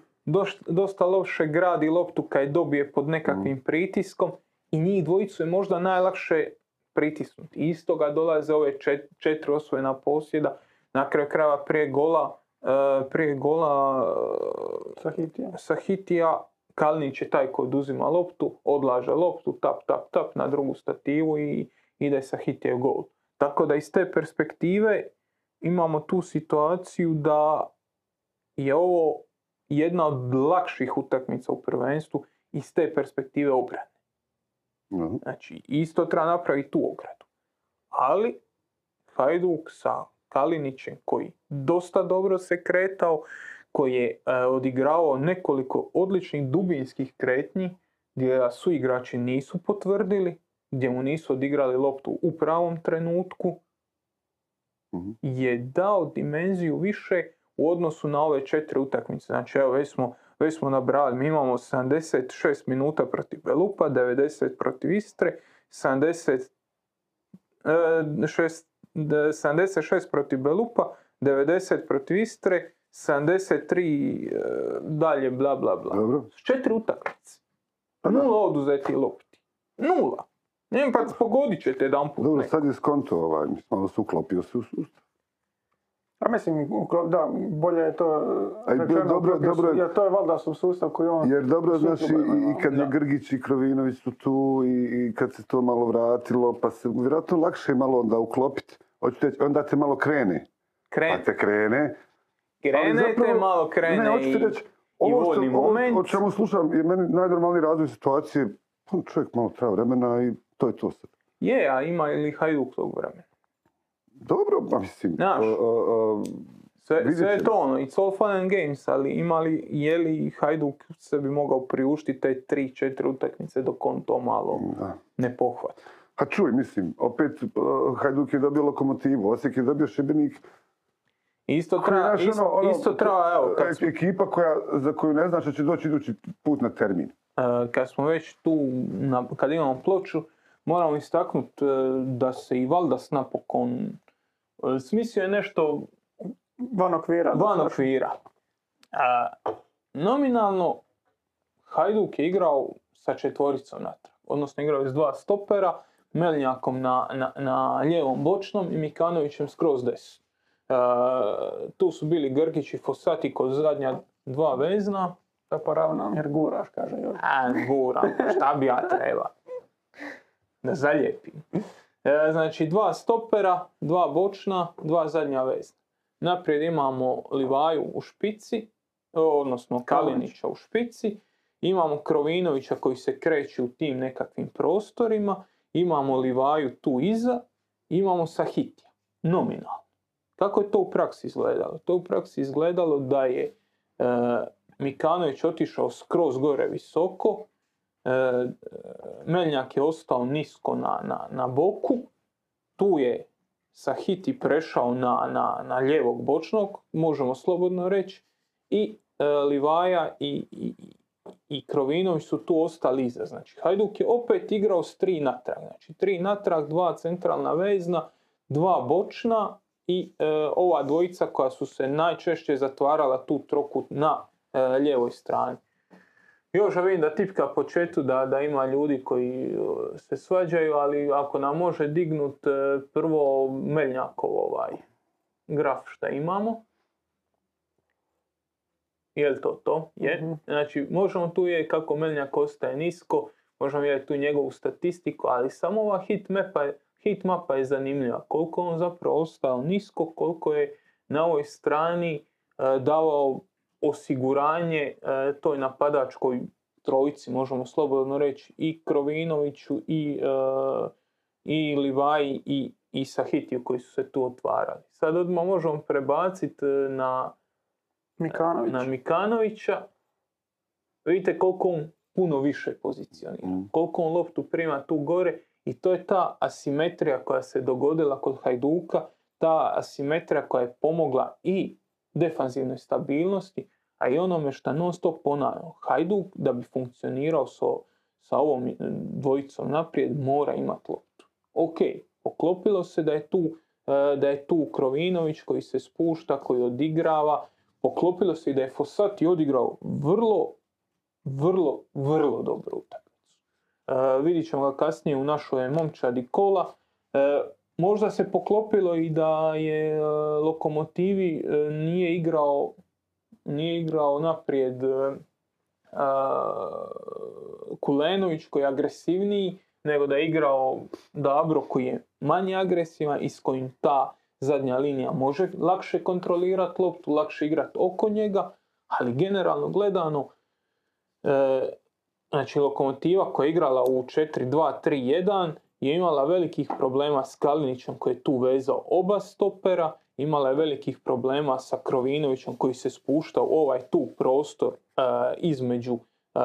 dosta loše gradi loptu kad je dobije pod nekakvim pritiskom i njih dvojicu je možda najlakše pritisnuti. Iz toga dolaze ove čet- četiri osvojena posjeda. Na kraju krajeva prije gola, e, prije gola e, Sahitija. Sahitija, Kalinić je taj koji oduzima loptu, odlaže loptu, tap, tap, tap na drugu stativu i ide Sahitije gol. Tako da iz te perspektive imamo tu situaciju da je ovo jedna od lakših utakmica u prvenstvu iz te perspektive obrane. Da. Znači, isto treba napraviti tu ogradu. Ali, Hajduk sa Kalinićem koji dosta dobro se kretao, koji je e, odigravao nekoliko odličnih dubinskih kretnji gdje su igrači nisu potvrdili, gdje mu nisu odigrali loptu u pravom trenutku, Mhm. je dao dimenziju više u odnosu na ove četiri utakmice. Znači, evo, već smo, već smo nabrali, mi imamo 76 minuta protiv Belupa, 90 protiv Istre, 70, e, šest- de- 76 protiv Belupa, 90 protiv Istre, 73 e, dalje, bla, bla, bla. Dobro. Četiri utakmice. Pa. Nula oduzeti lopti. Nula. Ne, pa pogodit ćete jedan put. Dobro, sad je skonto ovaj, malo se uklopio se u sustav. A mislim, uklo- da, bolje je to A i rečeno, dobro- dobro su- je- jer to je valjda su sustav koji on... Jer dobro, znaš, i, i kad je. Grgić i Krovinović su tu i, i kad se to malo vratilo, pa se vjerojatno lakše je malo onda uklopiti. Onda te malo krene. Kren, Pa te krene. ali krenete, zapravo- malo krene Ne, i... reći, ovo što, ovo moment. o čemu slušam je meni najnormalniji razvoj situacije. Pa čovjek malo treba vremena i to je to sad. Je, a ima li Hajduk tog vremena? Dobro, pa mislim. Znaš. o- o- o, Sve, sve je to ono, it's all fun and games, ali ima li, je li Hajduk se bi mogao priuštiti te 3-4 utakmice dok on to malo da. ne pohvati? A čuj, mislim, opet uh, Hajduk je dobio lokomotivu, Osijek je dobio Šibenik. Isto isto, ono- ono, isto treba, evo, kad, e- smo- Ekipa koja, za koju ne znaš da će doći idući put na termin. e, kad smo već tu, na, kad imamo ploču, moramo istaknuti da se i Valdas napokon e, smislio je nešto Van okvira. van okvira. A, nominalno Hajduk je igrao sa četvoricom natrag. Odnosno igrao je s dva stopera, Melnjakom na, na, na lijevom bočnom i Mikanovićem skroz desno. E, tu su bili Grgić i Fosati kod zadnja dva vezna. Da poravnam, jer guraš, kaže Jori. A, guram, šta bi ja treba? Da zalijepim. E, znači, dva stopera, dva bočna, dva zadnja vezna. Naprijed imamo Livaju u špici, odnosno Kalinića u špici. Imamo Krovinovića koji se kreće u tim nekakvim prostorima. Imamo Livaju tu iza. Imamo Sahitija. Nominalno. Kako je to u praksi izgledalo? To je u praksi izgledalo da je e, Mikanović otišao skroz gore visoko, e, e, Meljnjak je ostao nisko na, na, na boku, tu je Sahiti prešao na, na, na lijevog bočnog, možemo slobodno reći, i e, Livaja i, i, i Krovinović su tu ostali iza. Znači, Hajduk je opet igrao s tri natrag. Znači, tri natrag, dva centralna vezna, dva bočna i e, ova dvojica koja su se najčešće zatvarala tu trokut na e, lijevoj strani. Još vidim da tipka po četu da, da ima ljudi koji se svađaju, ali ako nam može dignut e, prvo Meljnjakov ovaj graf šta imamo. je to to? Je. Mhm. Znači, možemo tu je kako Meljnjak ostaje nisko, možemo vidjeti tu njegovu statistiku, ali samo ova hit mapa, je- hit mapa je zanimljiva. Koliko on zapravo ostao nisko, koliko je na ovoj strani e, davao osiguranje e, toj napadačkoj trojici, možemo slobodno reći, i Krovinoviću, i, e, i Livaji, i, i Sahitiju koji su se tu otvarali. Sad odmah možemo prebaciti na, Mikanović. na Mikanovića. Vidite koliko on puno više pozicionira. Mm. Koliko on loptu prima tu gore i to je ta asimetrija koja se dogodila kod Hajduka, ta asimetrija koja je pomogla i defanzivnoj stabilnosti, a i onome što non stop ponavljamo. Hajduk da bi funkcionirao sa, sa ovom e, dvojicom naprijed mora imati loptu. Ok, poklopilo se da je tu e, da je tu Krovinović koji se spušta, koji odigrava, poklopilo se i da je Fossati odigrao vrlo, vrlo, vrlo dobru utakmicu. E, vidit ćemo ga kasnije u našoj momčadi kola. E, možda se poklopilo i da je e, Lokomotivi e, nije igrao nije igrao naprijed e, Kulenović koji je agresivniji, nego da je igrao Dabro koji je manje agresivan i s kojim ta zadnja linija može lakše kontrolirati loptu, lakše igrati oko njega, ali generalno gledano znači Lokomotiva koja je igrala u 4-2-3-1 je imala velikih problema s Kalinićem koji je tu vezao oba stopera, imala je velikih problema sa Krovinovićem koji se spušta u ovaj tu prostor e, između e,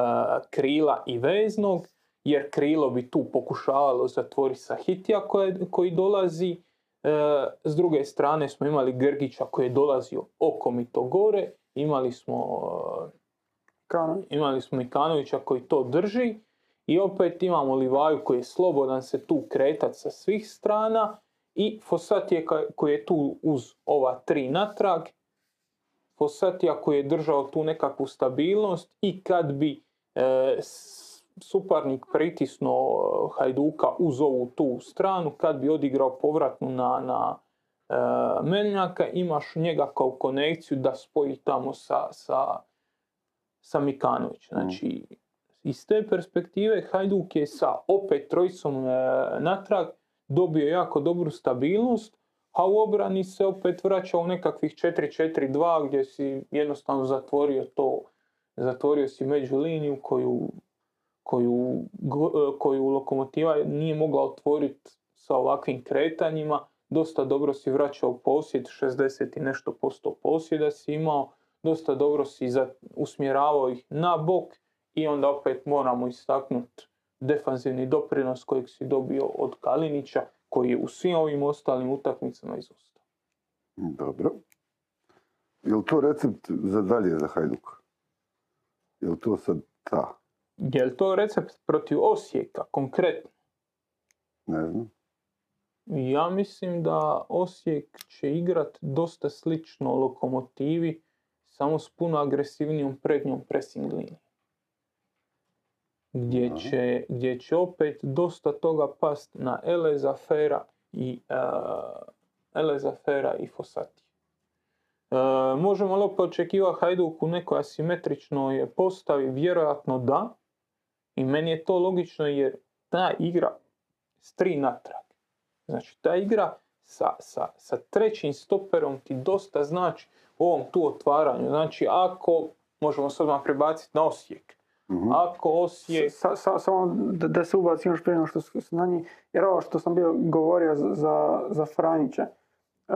krila i veznog, jer krilo bi tu pokušavalo zatvoriti sa Hitija koje- koji dolazi. E, s druge strane smo imali Grgića koji je dolazio okomito gore, imali smo e, imali smo Mikanovića koji to drži i opet imamo Livaju koji je slobodan se tu kretat sa svih strana i Fossatije ka- koji je tu uz ova tri natrag. Fossatija koji je držao tu nekakvu stabilnost i kad bi e, suparnik pritisnuo e, Hajduka uz ovu tu stranu, kad bi odigrao povratnu na, na e, Meljnjaka, imaš njega kao konekciju da spoji tamo sa, sa, sa Mikanović. Znači, iz te perspektive Hajduk je sa opet trojicom e, natrag dobio jako dobru stabilnost, a u obrani se opet vraća u nekakvih 4-4-2 gdje si jednostavno zatvorio to, zatvorio si među liniju koju, koju, e, koju lokomotiva nije mogla otvoriti sa ovakvim kretanjima. Dosta dobro si vraćao posjed, 60 i nešto posto posjeda si imao, dosta dobro si usmjeravao ih na bok i onda opet moramo istaknuti defanzivni doprinos kojeg si dobio od Kalinića koji je u svim ovim ostalim utakmicama izostao. Dobro. Je li to recept za dalje za Hajduk? Je li to sad ta? Je li to recept protiv Osijeka konkretno? Ne znam. Ja mislim da Osijek će igrat dosta slično lokomotivi, samo s puno agresivnijom prednjom pressing linijom. Gdje će, gdje će opet dosta toga past na Eleza Fera i uh, Eleza Fera i Fossati. E, možemo li opet očekivati Hajduk u nekoj asimetričnoj postavi? Vjerojatno da. I meni je to logično jer ta igra s tri natrag. Znači ta igra sa, sa, sa trećim stoperom ti dosta znači u ovom tu otvaranju. Znači ako, možemo sad odmah prebaciti na Osijek. Mhm. Ako Osijek, Sa, sa- samo da, da se ubacim još prije nego što s- na njih, jer ovo što sam bio govorio za, za, Franjića, e,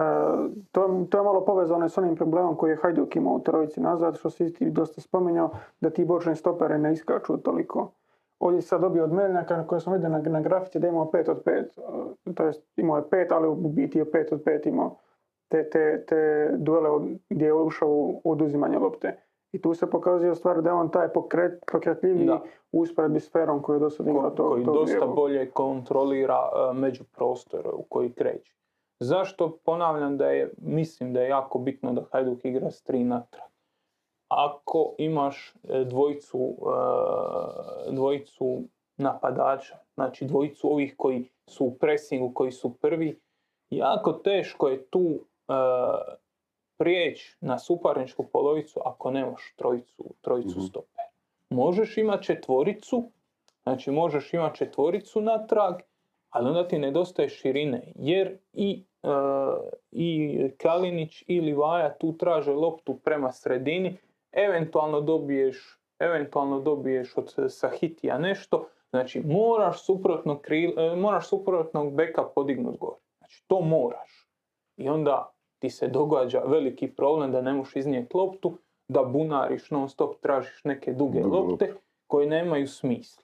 to, to je malo povezano s onim problemom koji je Hajduk imao u trojici nazad, što si ti dosta spominjao, da ti bočni stoperi ne iskaču toliko. Ovdje sad dobio od Meljnjaka na koje sam vidio na, na grafici da imao 5 od 5, to jest imao je 5, ali u biti je 5 od 5 imao te, te, te duele od- gdje je ušao u oduzimanje lopte. I tu se pokazuje u stvari da je on taj pokret, pokretljiviji u usporedbi s Ferom koji je do sada imao to, koji to dosta bolje kontrolira uh, međuprostor u koji kreće. Zašto ponavljam da je, mislim da je jako bitno da Hajduk igra s tri natrag. Ako imaš e, dvojicu, e, dvojicu napadača, znači dvojicu ovih koji su u pressingu, koji su prvi, jako teško je tu e, prijeći na suparničku polovicu ako nemaš trojicu, trojicu Mhm. stopera. Možeš imati četvoricu, znači možeš imati četvoricu natrag, ali onda ti nedostaje širine, jer i, e, i Kalinić i Livaja tu traže loptu prema sredini, eventualno dobiješ, eventualno dobiješ od Sahitija nešto, znači moraš suprotnog, kril, e, moraš suprotnog beka podignut gore. Znači to moraš. I onda ti se događa veliki problem da ne možeš iznijeti loptu, da bunariš non stop, tražiš neke duge lopte koje nemaju smisla.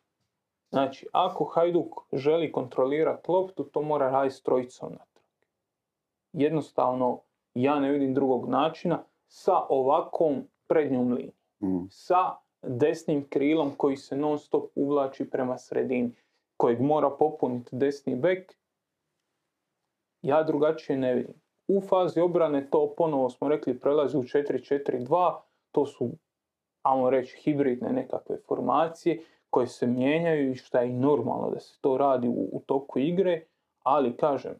Znači, ako Hajduk želi kontrolirati loptu, to mora raditi s trojicom natrag. Jednostavno, ja ne vidim drugog načina sa ovakvom prednjom linijom. Mm. Sa desnim krilom koji se non stop uvlači prema sredini, kojeg mora popuniti desni bek, ja drugačije ne vidim. U fazi obrane to ponovo smo rekli prelazi u 4-4-2, to su, ajmo reći, hibridne nekakve formacije koje se mijenjaju i što je i normalno da se to radi u, u toku igre, ali kažem,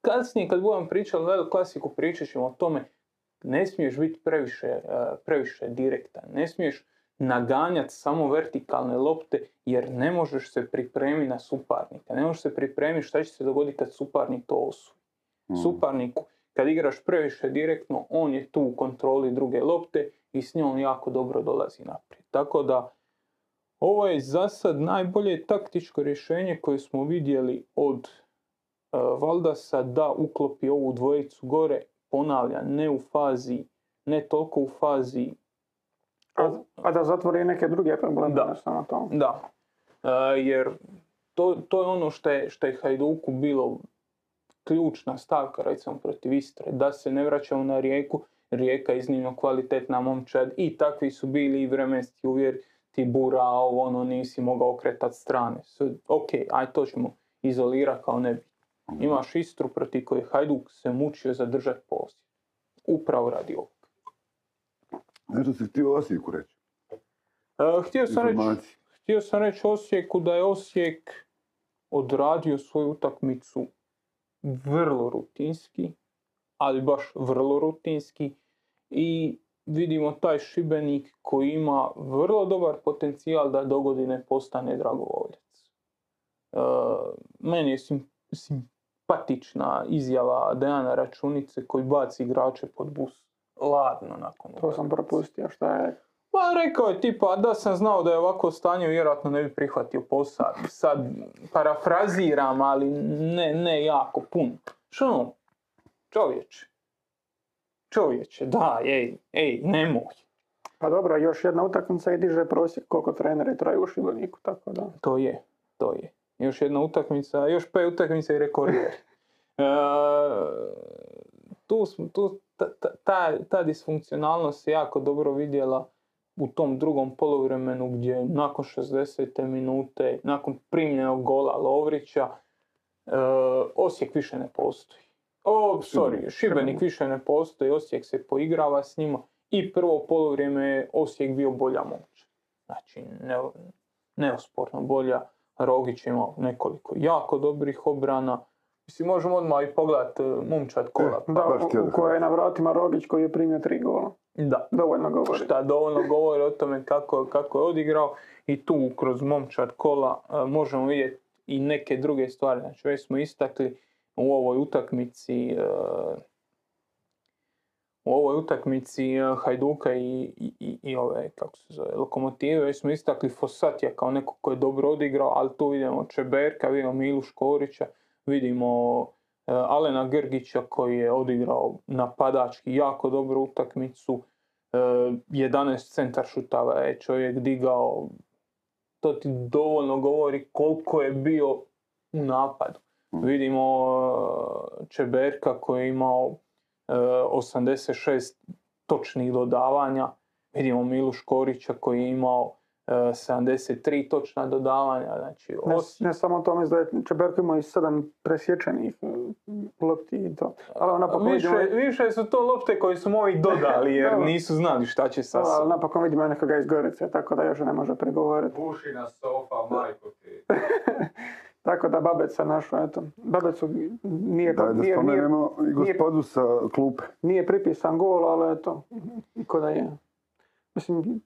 kasnije kad budem pričali velik klasiku pričat ćemo o tome ne smiješ biti previše, e, previše direktan, ne smiješ naganjati samo vertikalne lopte jer ne možeš se pripremiti na suparnika, ne možeš se pripremiti šta će se dogoditi kad suparnik to osvoji. Mm. Suparniku, kad igraš previše direktno, on je tu u kontroli druge lopte i s njom jako dobro dolazi naprijed. Tako da, ovo je za sad najbolje taktičko rješenje koje smo vidjeli od e, Valdasa da uklopi ovu dvojicu gore, ponavlja, ne u fazi, ne toliko u fazi A, a da zatvori neke druge probleme, Da. ne samo to. Da, E, jer to, to je ono što je, što je Hajduku bilo ključna stavka recimo protiv Istre, da se ne vraćamo na Rijeku, Rijeka je iznimno kvalitetna momčad i takvi su bili i vremenski uvjer ti bura, ovo ono nisi mogao okretat strane. Sve, ok, aj to ćemo izolirati kao ne bi. Imaš Istru protiv koje Hajduk se mučio zadržati posjed. Upravo radi ovog. Nešto si htio Osijeku reći. E, htio sam reći. Htio sam reći Osijeku da je Osijek odradio svoju utakmicu vrlo rutinski, ali baš vrlo rutinski i vidimo taj Šibenik koji ima vrlo dobar potencijal da dogodine postane dragovoljac. E, meni je sim- simpatična izjava Dejana Računice koji baci igrače pod bus ladno nakon To sam propustio, šta je. Pa rekao je tipa da sam znao da je ovako stanje vjerojatno ne bi prihvatio posao. Sad parafraziram, ali ne, ne jako puno. Što ono, čovječe, čovječe, da, ej, ej, nemoj. Pa dobro, još jedna utakmica i diže prosjek koliko treneri traju u Šibeniku, tako da. To je, to je. Još jedna utakmica, još pet utakmica i rekord. E, tu, smo- tu, ta, ta- ta, ta disfunkcionalnost se jako dobro vidjela u tom drugom poluvremenu gdje nakon 60. minute, nakon primljenog gola Lovrića, e, Osijek više ne postoji. O, sorry, Šibenik više ne postoji, Osijek se poigrava s njima i prvo poluvrijeme je Osijek bio bolja moć. Znači, ne, neosporno bolja. Rogić imao nekoliko jako dobrih obrana. Mislim, možemo odmah i pogledati momčad kola. Da, htio u, u kojoj je na vratima Rogić koji je primio tri gola. Da. Dovoljno govori. Šta dovoljno govori o tome kako, kako je odigrao i tu kroz momčad kola e, možemo vidjeti i neke druge stvari. Znači, već smo istakli u ovoj utakmici e, u ovoj utakmici e, Hajduka i, i, i, i ove, kako se zove, Lokomotive, već smo istakli Fosatija kao neko ko je dobro odigrao, ali tu vidimo Čeberka, vidimo Milu Škorića, vidimo e, Alena Grgića koji je odigrao napadački jako dobru utakmicu, e, 11 centar šutava je čovjek digao, to ti dovoljno govori koliko je bio u napadu. Vidimo e, Čeberka koji je imao e, 86 točnih dodavanja. Vidimo Milu Škorića koji je imao e, 73 točna dodavanja. Znači, Ne, Osijek- ne samo to, mislim da je Čeberko imao i sedam presječenih mm, lopti i to. Ali napokon više, vidimo, više su to lopte koje su moji dodali jer Da. nisu znali šta će sa ali napokon vidimo nekoga iz Gorice, tako da još ne može prigovoriti. Bušina sofa, majku ti. Tako da Babec se našao, eto. Babecu nije, Daj da nije, nije, spomenemo i gospodu sa klupe. nije pripisan gol, ali eto, ko da je. Mislim,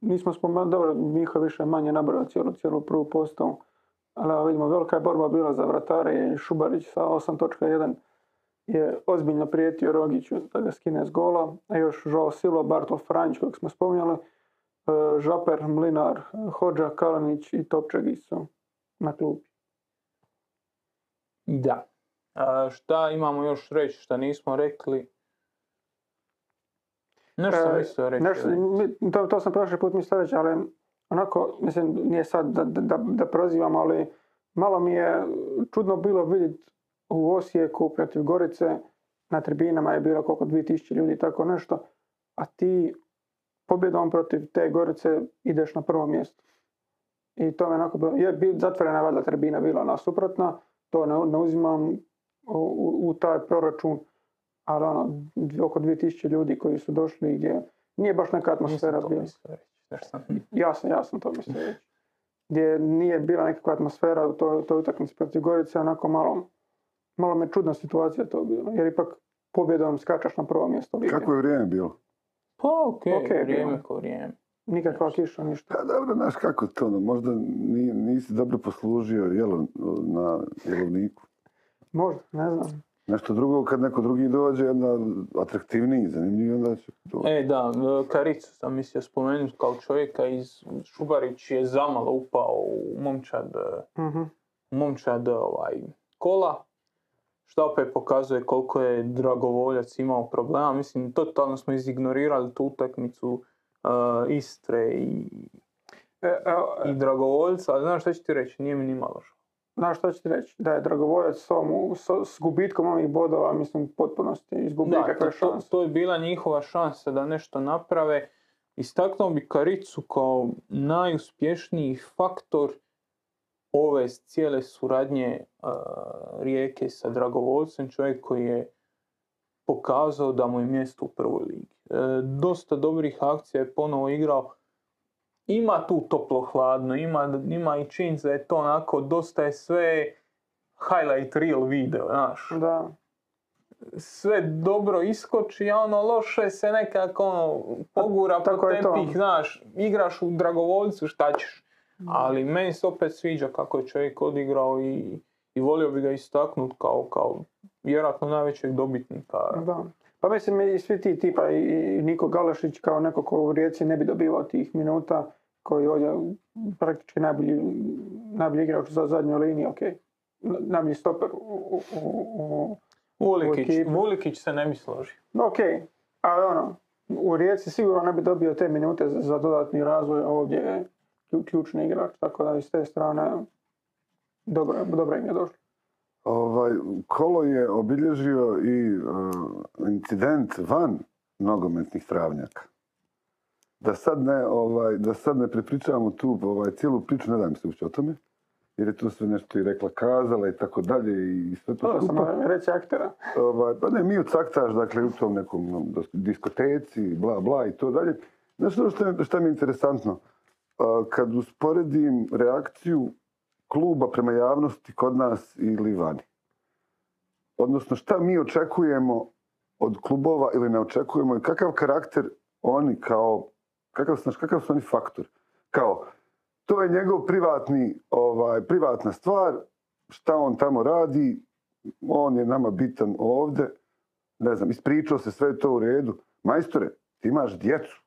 nismo spomenuli, dobro, Miho više manje nabrao cijelu, cijelu prvu postavu, ali vidimo, velika je borba bila za vratare i Šubarić sa 8.1 je ozbiljno prijetio Rogiću da ga skine s gola, a još Joao Silva, Bartol Franjić, kojeg smo spominjali, e, Žaper, Mlinar, Hođa, Kalanić i Topčegić su na klupi. Da. Šta imamo još reći šta nismo rekli? Nešto sam E, mislio reći. Nešto, to, to sam prošli put mislio reći, ali onako, mislim, nije sad da, da, da prozivam, ali malo mi je čudno bilo vidjeti u Osijeku protiv Gorice, na tribinama je bilo koliko 2000 ljudi i tako nešto, a ti pobjedom protiv te Gorice ideš na prvo mjesto. I to me onako bilo, je bil, zatvorena valjda tribina bila nasuprotna, to ne, ne uzimam u, u, u taj proračun, ali ono, oko 2000 ljudi koji su došli gdje nije baš neka atmosfera bila. Jasno, jasno to mislio reći. Gdje nije bila nekakva atmosfera u toj, toj utakmici protiv Gorice, onako malo, malo me čudna situacija to bilo, jer ipak pobjedom skačaš na prvo mjesto lige. Kako je vrijeme bilo? Pa okej, Okej, vrijeme ko vrijeme. Nikakva kiša, ništa. Pa dobro, znaš kako je to, ono, možda ni- nisi dobro poslužio jelo na jelovniku. Možda, ne znam. Nešto drugo, kad neko drugi dođe, onda atraktivniji, zanimljiviji, onda će to... E, da, e, Karicu sam mislio spomenuti kao čovjeka iz Šubarić je zamalo upao u momčad, e, Mhm. momčad ovaj, kola, što opet pokazuje koliko je Dragovoljac imao problema. Mislim, totalno smo izignorirali tu utakmicu e, Istre i, E, evo, i Dragovoljca, ali znaš što ću ti reći, nije mi ni malo žao. Znaš što ću ti reći? Da je Dragovoljac s, s, s gubitkom ovih bodova, mislim, potpunosti izgubio kakve to, to, šanse. to je bila njihova šansa da nešto naprave. Istaknuo bi Karicu kao najuspješniji faktor ove cijele suradnje uh, Rijeke sa Dragovoljcem, čovjek koji je pokazao da mu je mjesto u prvoj ligi. E, dosta dobrih akcija je ponovo igrao. Ima tu toplo-hladno, ima, ima i činjenica da je to onako, dosta je sve highlight reel video, znaš Da. sve dobro iskoči, a ono loše se nekako ono, pogura po tako tepih, znaš, igraš u dragovoljcu, šta ćeš. Ali meni se opet sviđa kako je čovjek odigrao i, i volio bi ga istaknuti kao, kao vjerojatno najvećeg dobitnika. Da. Pa mislim i svi ti tipa i i Niko Galešić kao neko ko u Rijeci ne bi dobivao tih minuta koji je ovdje praktički najbolji, najbolji igrač za zadnju liniju, ok. Najbolji stoper u, u, u, u Vulikić, se ne bi složio. No, ok, ali ono, u Rijeci sigurno ne bi dobio te minute za, dodatni razvoj, a ovdje je klju- ključni igrač, tako da iz te strane dobro, dobro im je došlo. Ovaj, kolo je obilježio i e, incident van nogometnih travnjaka. Da sad ne, ovaj, da sad ne prepričavamo tu ovaj, cijelu priču, ne dam se uopće o tome, jer je tu sve nešto i rekla, kazala i tako dalje i sve to To skupa. sam reći aktera. Ovaj, pa ne, mi u caktaš, dakle, u tom nekom no, diskoteci, bla, bla i to dalje. Znaš što, što, što mi je interesantno? Kad usporedim reakciju kluba prema javnosti kod nas ili vani. Odnosno, šta mi očekujemo od klubova ili ne očekujemo i kakav karakter oni kao, kakav, znaš, kakav su oni faktor? Kao, to je njegov privatni, ovaj, privatna stvar, šta on tamo radi, on je nama bitan ovdje, ne znam, ispričao se, sve to u redu. Majstore, ti imaš djecu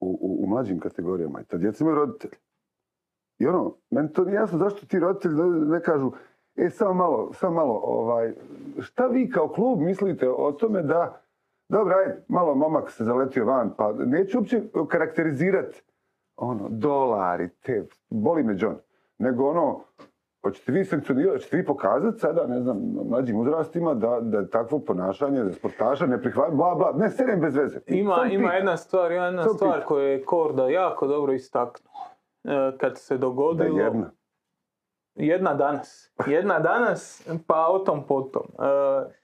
u, u, u mlađim kategorijama i ta djeca imaju roditelji. I ono, meni to nije jasno zašto ti roditelji ne kažu, e, samo malo, samo malo, ovaj, šta vi kao klub mislite o tome da, dobro, ajde, malo momak se zaletio van, pa neću uopće karakterizirati ono, dolari, te, boli me John, nego ono, Hoćete vi sankcionirati, hoćete vi pokazati sada, ne znam, mlađim uzrastima da, da je takvo ponašanje, da sportaša ne prihvati, bla, bla, ne, serem bez veze. Ima, ima pita. jedna stvar, ima jedna stvar pita. koju je Korda jako dobro istaknuo. E, kad se Da dogodilo... jedna. Jedna danas. Jedna danas, pa o tom potom. E,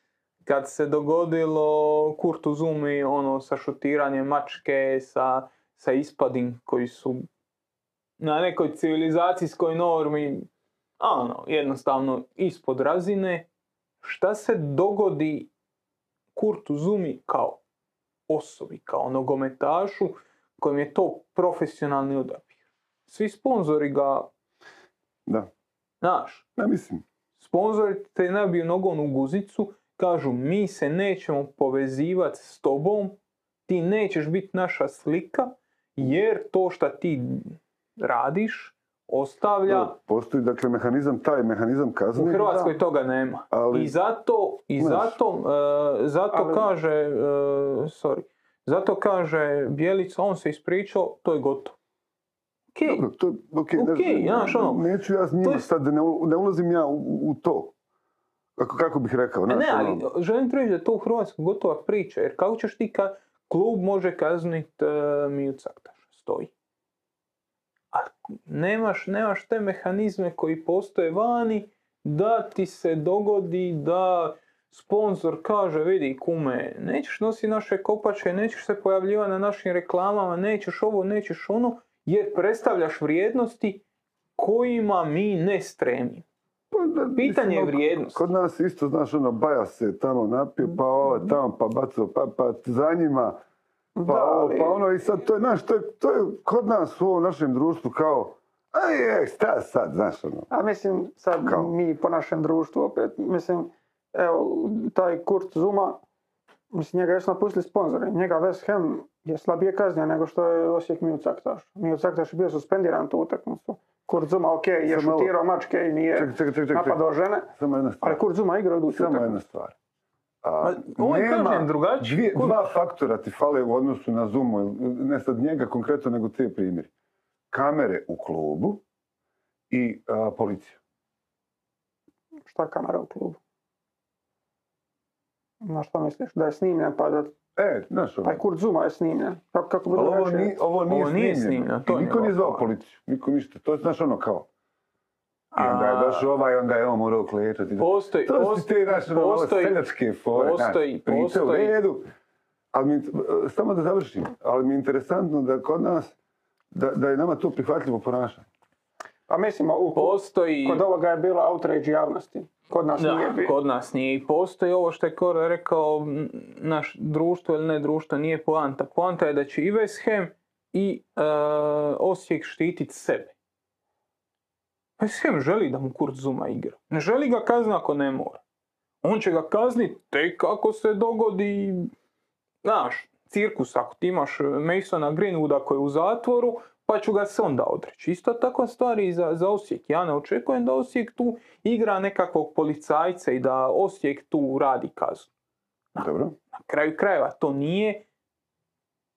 kad se dogodilo Kurtu Zumi, ono, sa šutiranjem mačke, sa, sa ispadim koji su na nekoj civilizacijskoj normi a ono, jednostavno ispod razine, šta se dogodi Kurtu Zumi kao osobi, kao nogometašu, kojem je to profesionalni odabir. Svi sponzori ga, Da. znaš, Ja mislim. sponzori te nabiju nogom u guzicu, kažu mi se nećemo povezivati s tobom, ti nećeš biti naša slika, jer to što ti radiš ostavlja, Da, Postoji dakle mehanizam, taj mehanizam u kazni. Hrvatskoj toga nema. Ali- I zato, i Znaš. zato, e, zato Ali- kaže, e, sorry, zato kaže Bjelica, on se ispričao, to je gotovo. Okej, Dobro, to, ok, Ok, znaš, ono, neću ja s njima je- sad, ne, u- ne ulazim ja u, u to. Kako, kako bih rekao, A znaš, ne, ali ono, želim reći da je to u Hrvatskoj gotova priča, jer kako ćeš ti kad klub može kazniti uh, Miju Caktaša, stoji. A nemaš, nemaš te mehanizme koji postoje vani da ti se dogodi da sponzor kaže vidi kume, nećeš nositi naše kopače, nećeš se pojavljivati na našim reklamama, nećeš ovo, nećeš ono, jer predstavljaš vrijednosti kojima mi ne stremimo. Pa da, Pitanje je mislim, vrijednosti. Kod nas isto, znaš, ono, baja se tamo napio, pa ovo tamo, pa bacao, pa, pa za njima, pa Da, ovo, pa ono, i sad to je, znaš, to je, to je kod nas u ovom našem društvu kao, aj, ej, šta sad, znaš, ono. A mislim, sad Kao? mi po našem društvu opet, mislim, evo, taj Kurt Zuma, mislim, njega su napustili sponzori. Njega West Ham je slabije kaznio nego što je Osijek Miju Caktaš. Miju Caktaš je bio suspendiran tu utakmicu. Kurt Zuma, ok, je Sad malo- šutirao mačke i nije Čekaj, čekaj, čekaj, čekaj. napadao žene, Samo jedna stvar. ali Kurt Zuma igra iduću Samo jedna stvar. A, ovo je, kažem, drugačije. Dvije, dva faktora ti fale u odnosu na Zumu, ne sad njega konkretno, nego te primjeri. Kamere u klubu i a, policija. Šta je kamera u klubu? Na što misliš? Da je snimljen pa da... E, znaš ono. Taj Kurt Zuma je snimljen. Kako, kako ovo, ni, ovo nije Ovo nije snimljeno. snimljeno, to I niko nije zvao policiju. Niko ništa. To je, znaš ono kao. I onda je došao ovaj, onda je on morao kletati. Postoji, To su postoji, te naše ono, malo postoji- seljačke fore, znaš, postoji- priče u postoji- redu. Ali mi, samo da završim, ali mi je interesantno da kod nas, da, da je nama to prihvatljivo ponašanje. Pa mislim, u, postoji, kod ovoga je bila outrage javnosti. Kod nas da, nije bilo. kod nas nije. I postoji ovo što je Koro rekao, naš društvo ili ne društvo nije poanta. Poanta je da će i West Ham i e, Osijek štititi sebe. West Ham želi da mu Kurt Zuma igra. Ne želi ga kazniti ako ne mora. On će ga kazniti tek ako se dogodi, znaš, cirkus. Ako ti imaš Masona Greenwooda koji je u zatvoru, pa ću ga se onda odreći. Isto takva stvar i za, za Osijek. Ja ne očekujem da Osijek tu igra nekakvog policajca i da Osijek tu radi kaznu. Dobro? Na kraju krajeva to nije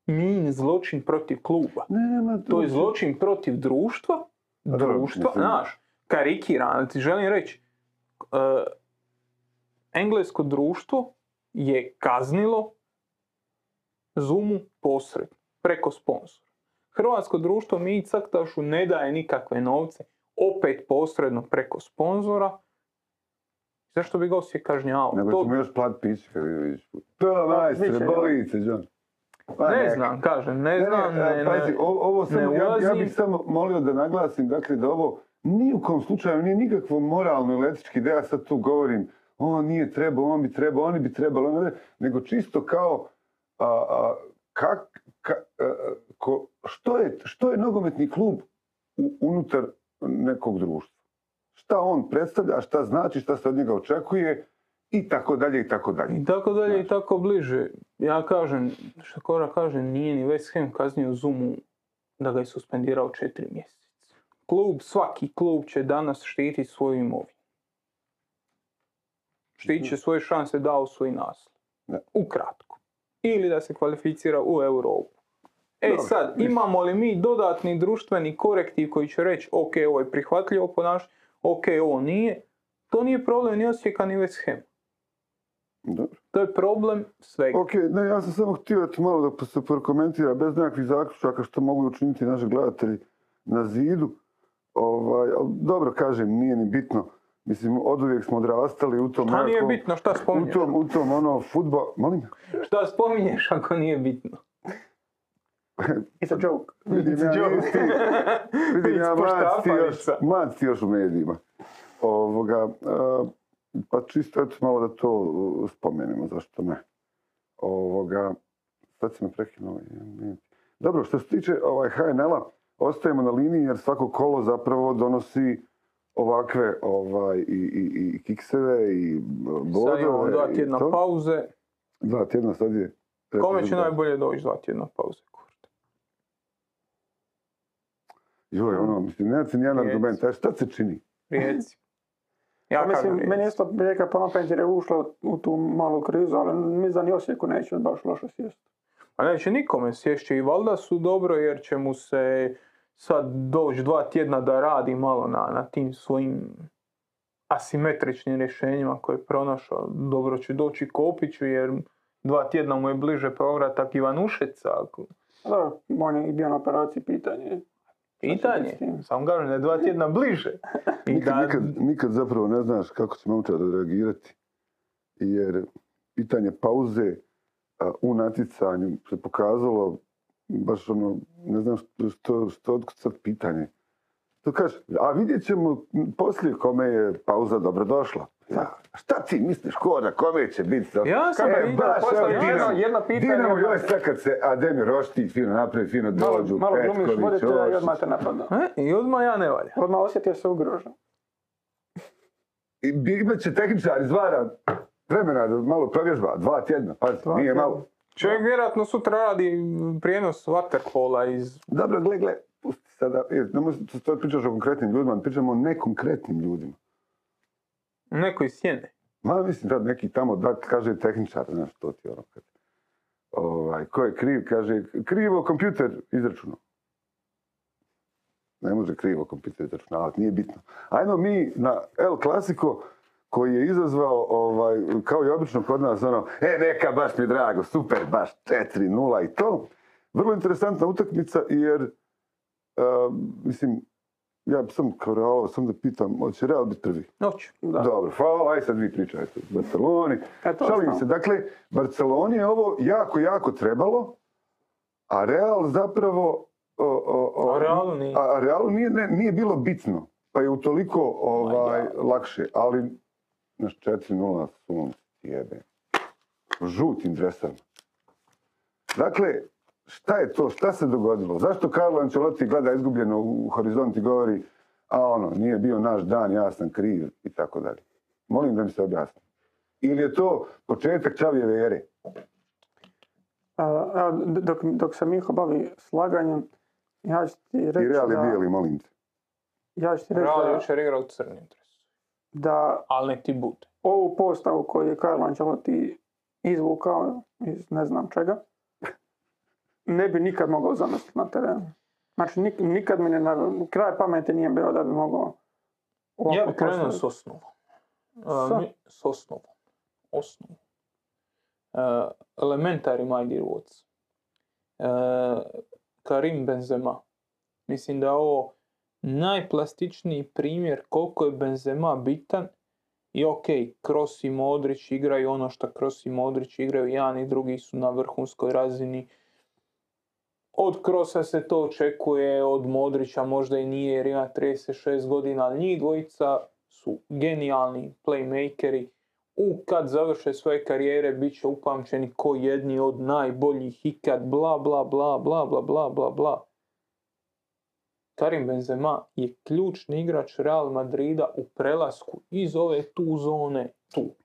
min zločin protiv kluba. Nema To je zločin protiv društva, Pa dobro, društva, znaš, karikiran, ti želim reći, e, englesko društvo je kaznilo Zumu posred, preko sponzora. Hrvatsko društvo mi Caktašu ne daje nikakve novce, opet posredno preko sponzora. Zašto bi ga Osijek kažnjavao? Nego To- ćemo još plat pići kad vidiš. To majstore, Biće, boli se, John. Pa ne znam, kažem, ne znam, Ne, ne, pazi, ovo, ne ja, bih samo molio da naglasim, dakle, da ovo ni u kom slučaju nije nikakvo moralno ili etički da ja sad tu govorim on nije trebao, on bi trebao, oni bi trebali, ono ne, nego čisto kao a, a, kak, što, je, nogometni klub unutar nekog društva. Šta on predstavlja, šta znači, šta se od njega očekuje i tako dalje i tako dalje. I tako dalje i Znaš. tako bliže. Ja kažem, što Kora kaže, nije ni West Ham kaznio Zumu da ga je suspendirao četiri mjeseca. Klub, svaki klub će danas štiti svoju imovinu. Štitit će svoje šanse da osvoji naslov. Da. Ukratko. Ili da se kvalificira u Europu. E sad, imamo li mi dodatni društveni korektiv koji će reći ok, ovo je prihvatljivo ponašanje, ok, ovo nije. To nije problem ni Osijeka ni West Ham. Dobro. To je problem svega. Ok, ne, ja sam samo htio eto malo da se prokomentira bez nekakvih zaključaka što mogu učiniti naši gledatelji na zidu. Ovaj, dobro kažem, nije ni bitno. Mislim, od uvijek smo odrastali u tom A nije bitno šta U spominješ. tom, u tom ono, futbol, molim? Šta spominješ ako nije bitno? It's a joke. Vidim ja, Joke. nisi ti, vidim ja, mlad si još, Ispoštapalica. mlad si još u medijima. Ovoga, a, pa čisto eto malo da to spomenemo, zašto ne. Ovoga, sad si me prekinuo. Dobro, što se tiče ovaj, HNL-a, ostajemo na liniji jer svako kolo zapravo donosi ovakve ovaj, i, i, i kikseve i bodove. Sad imamo dva tjedna pauze. Dva tjedna sad je. Kome će najbolje doći dva tjedna pauze? Kurt? Joj, ono, mislim, Rijeci. argument. A šta se čini? Rijeci. Ja Ja mislim, kažem meni isto Rijeka na pamet jer je ušla u tu malu krizu, ali mislim da ni Osijeku neće baš loše sjesti. A neće nikome sješće i valjda su dobro jer će mu se sad doći dva tjedna da radi malo na, na tim svojim asimetričnim rješenjima koje je pronašao. Dobro će doći Kopiću jer dva tjedna mu je bliže povratak Ivanušeca. Ako- A Dobro, on je i bio na operaciji pitanje. Pitanje, samo kažem da je dva tjedna bliže. I Nikad, da, nikad, nikad zapravo ne znaš kako će momčad reagirati. Jer pitanje pauze a, u natjecanju se pokazalo baš ono, ne znam što, što, što otkud sad pitanje. To kaže, a vidjet ćemo poslije kome je pauza dobrodošla. Ja, šta ti misliš, Kora, kome će biti? sad? Ja sam E, vidio, baš, poslije evo, jedno- jedno pitanje, Dinamo joj sad kad se Ademir Roštić fino napravi, fino Malo, dođu, malo glumiš Petković, i Ošić. odmah te napada. E, I odmah ja ne valja. Odmah osjetio se ugrožen. I imat će tehničar iz Vara vremena da malo provježba, dva tjedna, Dva nije tjedna. malo. Čovjek vjerojatno sutra radi prijenos waterpola iz... Dobro, gle, gle, pusti sada, ne možeš to pričaš o konkretnim ljudima, pričamo o nekonkretnim ljudima. Nekoj sjene. Ma, mislim, da neki tamo, da, kaže tehničar, znaš, to ti ono kad... Ovaj, ko je kriv, kaže, krivo kompjuter izračunao. Ne može krivo kompjuter izračunavati, nije bitno. Ajmo mi na El Clasico, koji je izazvao, ovaj, kao i obično kod nas, ono, e, neka, baš mi drago, super, baš 4-0 i to. Vrlo interesantna utakmica, jer, eh, mislim, ja sam kao Realo, sam da pitam, hoće Real biti prvi? Noć. Da. Dobro, hvala, aj sad vi pričajte o Barceloni. E, to Šalim znam. se, dakle, Barceloni je ovo jako, jako trebalo, a Real zapravo... O, o, o, A Realu nije. A Realu nije, ne, nije bilo bitno, pa je utoliko ovaj, lakše, ali naš 4-0 sunce jebe. Žutim dresama. Dakle, šta je to, šta se dogodilo? Zašto Carlo Ancelotti gleda izgubljeno u horizont i govori a ono, nije bio naš dan, ja sam kriv i tako dalje. Molim da mi se objasni. Ili je to početak Čavijeve ere? A, dok, dok se Miho bavi slaganjem, ja ću ti I reći Real je da, bijeli, molim te. ja ću ti reći Real je da, jučer igrao u crnim da Ali ne ti bude. ovu postavu koju je Carlo Ancelotti izvukao iz ne znam čega, ne bi nikad mogao zamisliti na terenu. Znači, nik- nikad mi ne, na kraj pameti nije bilo da bi mogao ovako Ja bi krenuo s osnovom. S osnovom. Osnovom. Uh, elementary my dear. Uh, Karim Benzema. Mislim da je ovo najplastičniji primjer koliko je Benzema bitan i ok, Kroos i Modrić igraju ono što Kroos i Modrić igraju, jedan i drugi su na vrhunskoj razini. Od Krosa se to očekuje, od Modrića možda i nije jer ima 36 godina, ali njih dvojica su genijalni playmakeri. U kad završe svoje karijere bit će upamćeni ko jedni od najboljih ikad, bla bla bla bla bla bla bla bla. Karim Benzema je ključni igrač Real Madrida u prelasku iz ove tu zone tu.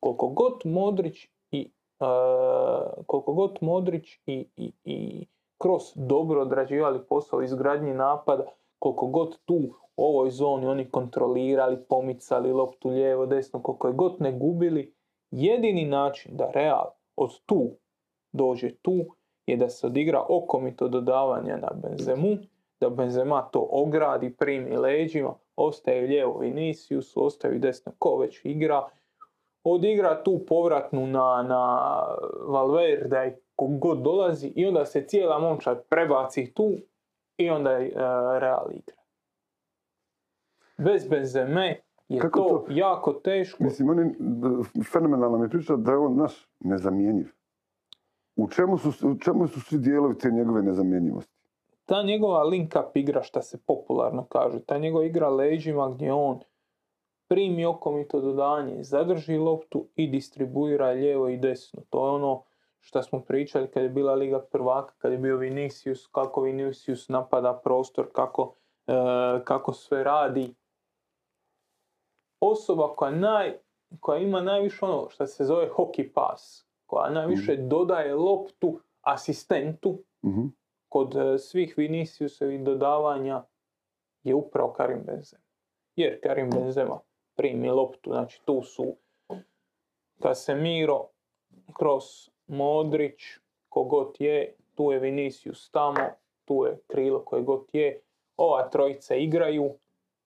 Koliko god Modrić koliko god Modrić i, i, i Kroos dobro odrađivali posao izgradnji napada, koliko god tu u ovoj zoni oni kontrolirali, pomicali loptu lijevo, desno, koliko je god ne gubili, jedini način da Real od tu dođe tu je da se odigra okomito dodavanje na Benzemu, da Benzema to ogradi, primi leđima, ostaje lijevo Vinicius, ostaje desno ko već igra, odigra tu povratnu na, na Valverde kog god dolazi i onda se cijela momčad prebaci tu i onda je e, Real igra. Bez Benzeme je Kako to, to? jako teško. Mislim, on je, fenomenalno mi je pričao da je on naš nezamjenjiv. u čemu su, u čemu su svi dijelovi te njegove nezamjenjivosti? ta njegova link up igra, šta se popularno kaže, ta njegova igra leđima gdje on primi okomito dodanje, zadrži loptu i distribuira lijevo i desno. To je ono što smo pričali kad je bila Liga prvaka, kad je bio Vinicius, kako Vinicius napada prostor, kako, e, kako sve radi. Osoba koja, naj, koja ima najviše ono što se zove hockey pass, koja najviše dodaje loptu asistentu, Mhm. kod e, svih Viniciusovih dodavanja je upravo Karim Benzema. Jer Karim Benzema primi loptu, znači tu su Casemiro, Kroos, Modrić, kogod je, tu je Vinicius tamo, tu je krilo koje god je, ova trojica igraju,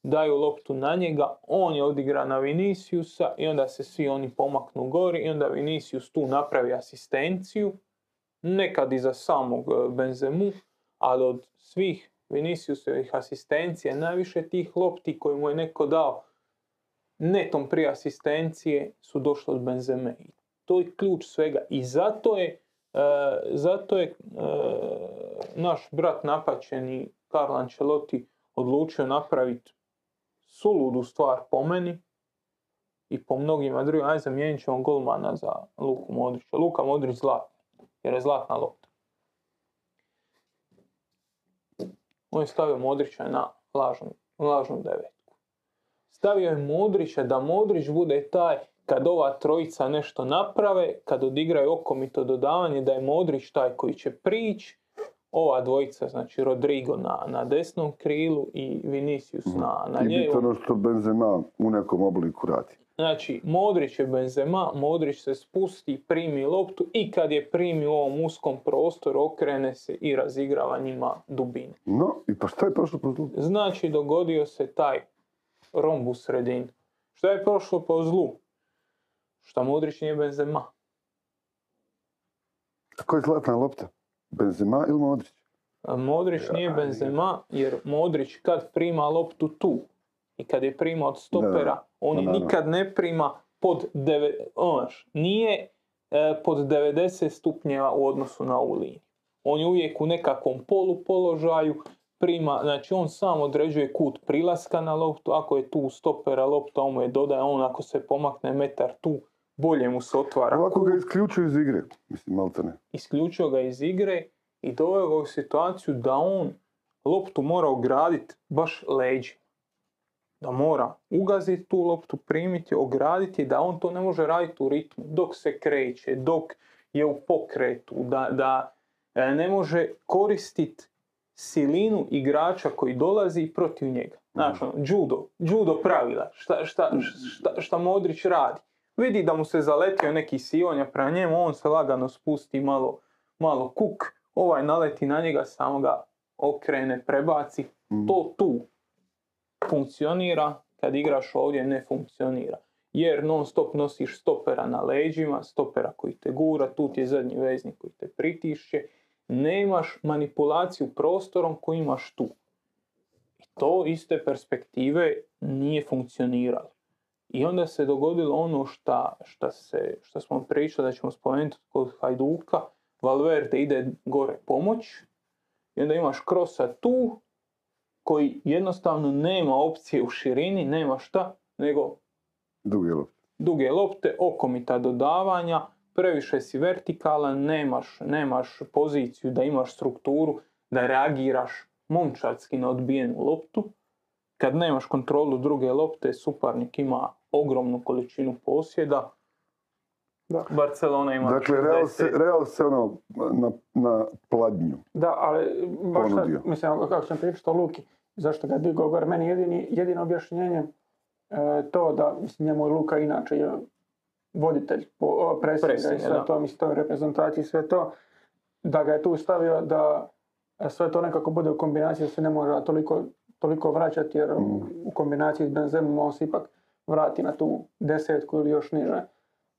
daju loptu na njega, on je odigra na Viniciusa i onda se svi oni pomaknu gori i onda Vinicius tu napravi asistenciju, nekad i za samog e, Benzemu, ali od svih Viniciusovih asistencija najviše tih lopti koje mu je neko dao netom prije asistencije su došle od Benzeme. To je ključ svega i zato je e, zato je e, naš brat napačeni Carlo Ancelotti odlučio napraviti suludu stvar po meni i po mnogima drugim. Aj zamijenit ćemo golmana za Luku Modrića. Luka Modrić zlatni, jer je zlatna lopta. On je stavio Modrića na lažnu, lažnu devetku. Stavio je Modrića da Modrić bude taj kad ova trojica nešto naprave, kad odigraju okomito dodavanje, da je Modrić taj koji će prići, ova dvojica, znači Rodrigo na, na desnom krilu i Vinicius na, na I lijevom. ono što Benzema u nekom obliku radi. Znači, Modrić je Benzema, Modrić se spusti, primi loptu i kad je primi u ovom uskom prostoru, okrene se i razigrava njima dubine. No, i pa šta je prošlo? Znači, dogodio se taj romb u sredini. Šta je prošlo po zlu? Šta Modrić nije Benzema. A ko je zlatna lopta? Benzema ili Modrić? A Modrić nije Benzema jer Modrić kad prima loptu tu i kad je prima od stopera, Da, on je nikad ne prima pod deve, nije e, pod 90 stupnjeva u odnosu na ovu liniju. On je uvijek u nekakvom polupoložaju, prima, znači on sam određuje kut prilaska na loptu, ako je tu stopera lopta, on mu je dodaje, on ako se pomakne metar tu, bolje mu se otvara Ovako ga isključuju iz igre. Mislim, malte ne. isključio ga iz igre i doveo ga u situaciju da on loptu mora ograditi baš leđima. Da mora ugaziti tu loptu, primiti, ograditi, da on to ne može raditi u ritmu, dok se kreće, dok je u pokretu, da, da e, ne može koristiti silinu igrača koji dolazi protiv njega. Znaš, ono, judo, judo pravila, šta, šta, šta, šta Modrić radi. Vidi da mu se zaletio neki sionja prema njemu, on se lagano spusti malo, malo kuk, ovaj naleti na njega, samo ga okrene, prebaci. Mm. To tu funkcionira, kad igraš ovdje ne funkcionira. Jer non stop nosiš stopera na leđima, stopera koji te gura, tu ti je zadnji veznik koji te pritišće. Nemaš manipulaciju prostorom koji imaš tu. I to iz te perspektive nije funkcioniralo. I onda se dogodilo ono šta, šta, se, šta smo pričali da ćemo spomenuti kod Hajduka. Valverde ide gore pomoć i onda imaš Krosa tu koji jednostavno nema opcije u širini, nema šta, nego Dugi lopta. duge lopte, okomita dodavanja, previše si vertikalan, nemaš, nemaš poziciju da imaš strukturu, da reagiraš momčarski na odbijenu loptu. Kad nemaš kontrolu druge lopte, suparnik ima ogromnu količinu posjeda. Da. Barcelona ima Dakle, Real se, 60. Real se ono na, na pladnju. Da, ali baš sad, mislim, kako sam pričao Luki, zašto ga je digao gore, meni jedini, jedino objašnjenje e, to da, mislim, njemu je Luka inače je voditelj presinga i sve to, mislim, to je reprezentaciji, sve to, da ga je tu stavio da sve to nekako bude u kombinaciji, da se ne mora toliko, toliko vraćati, jer Mm. u kombinaciji s Benzemom on se ipak vrati na tu desetku ili još niže.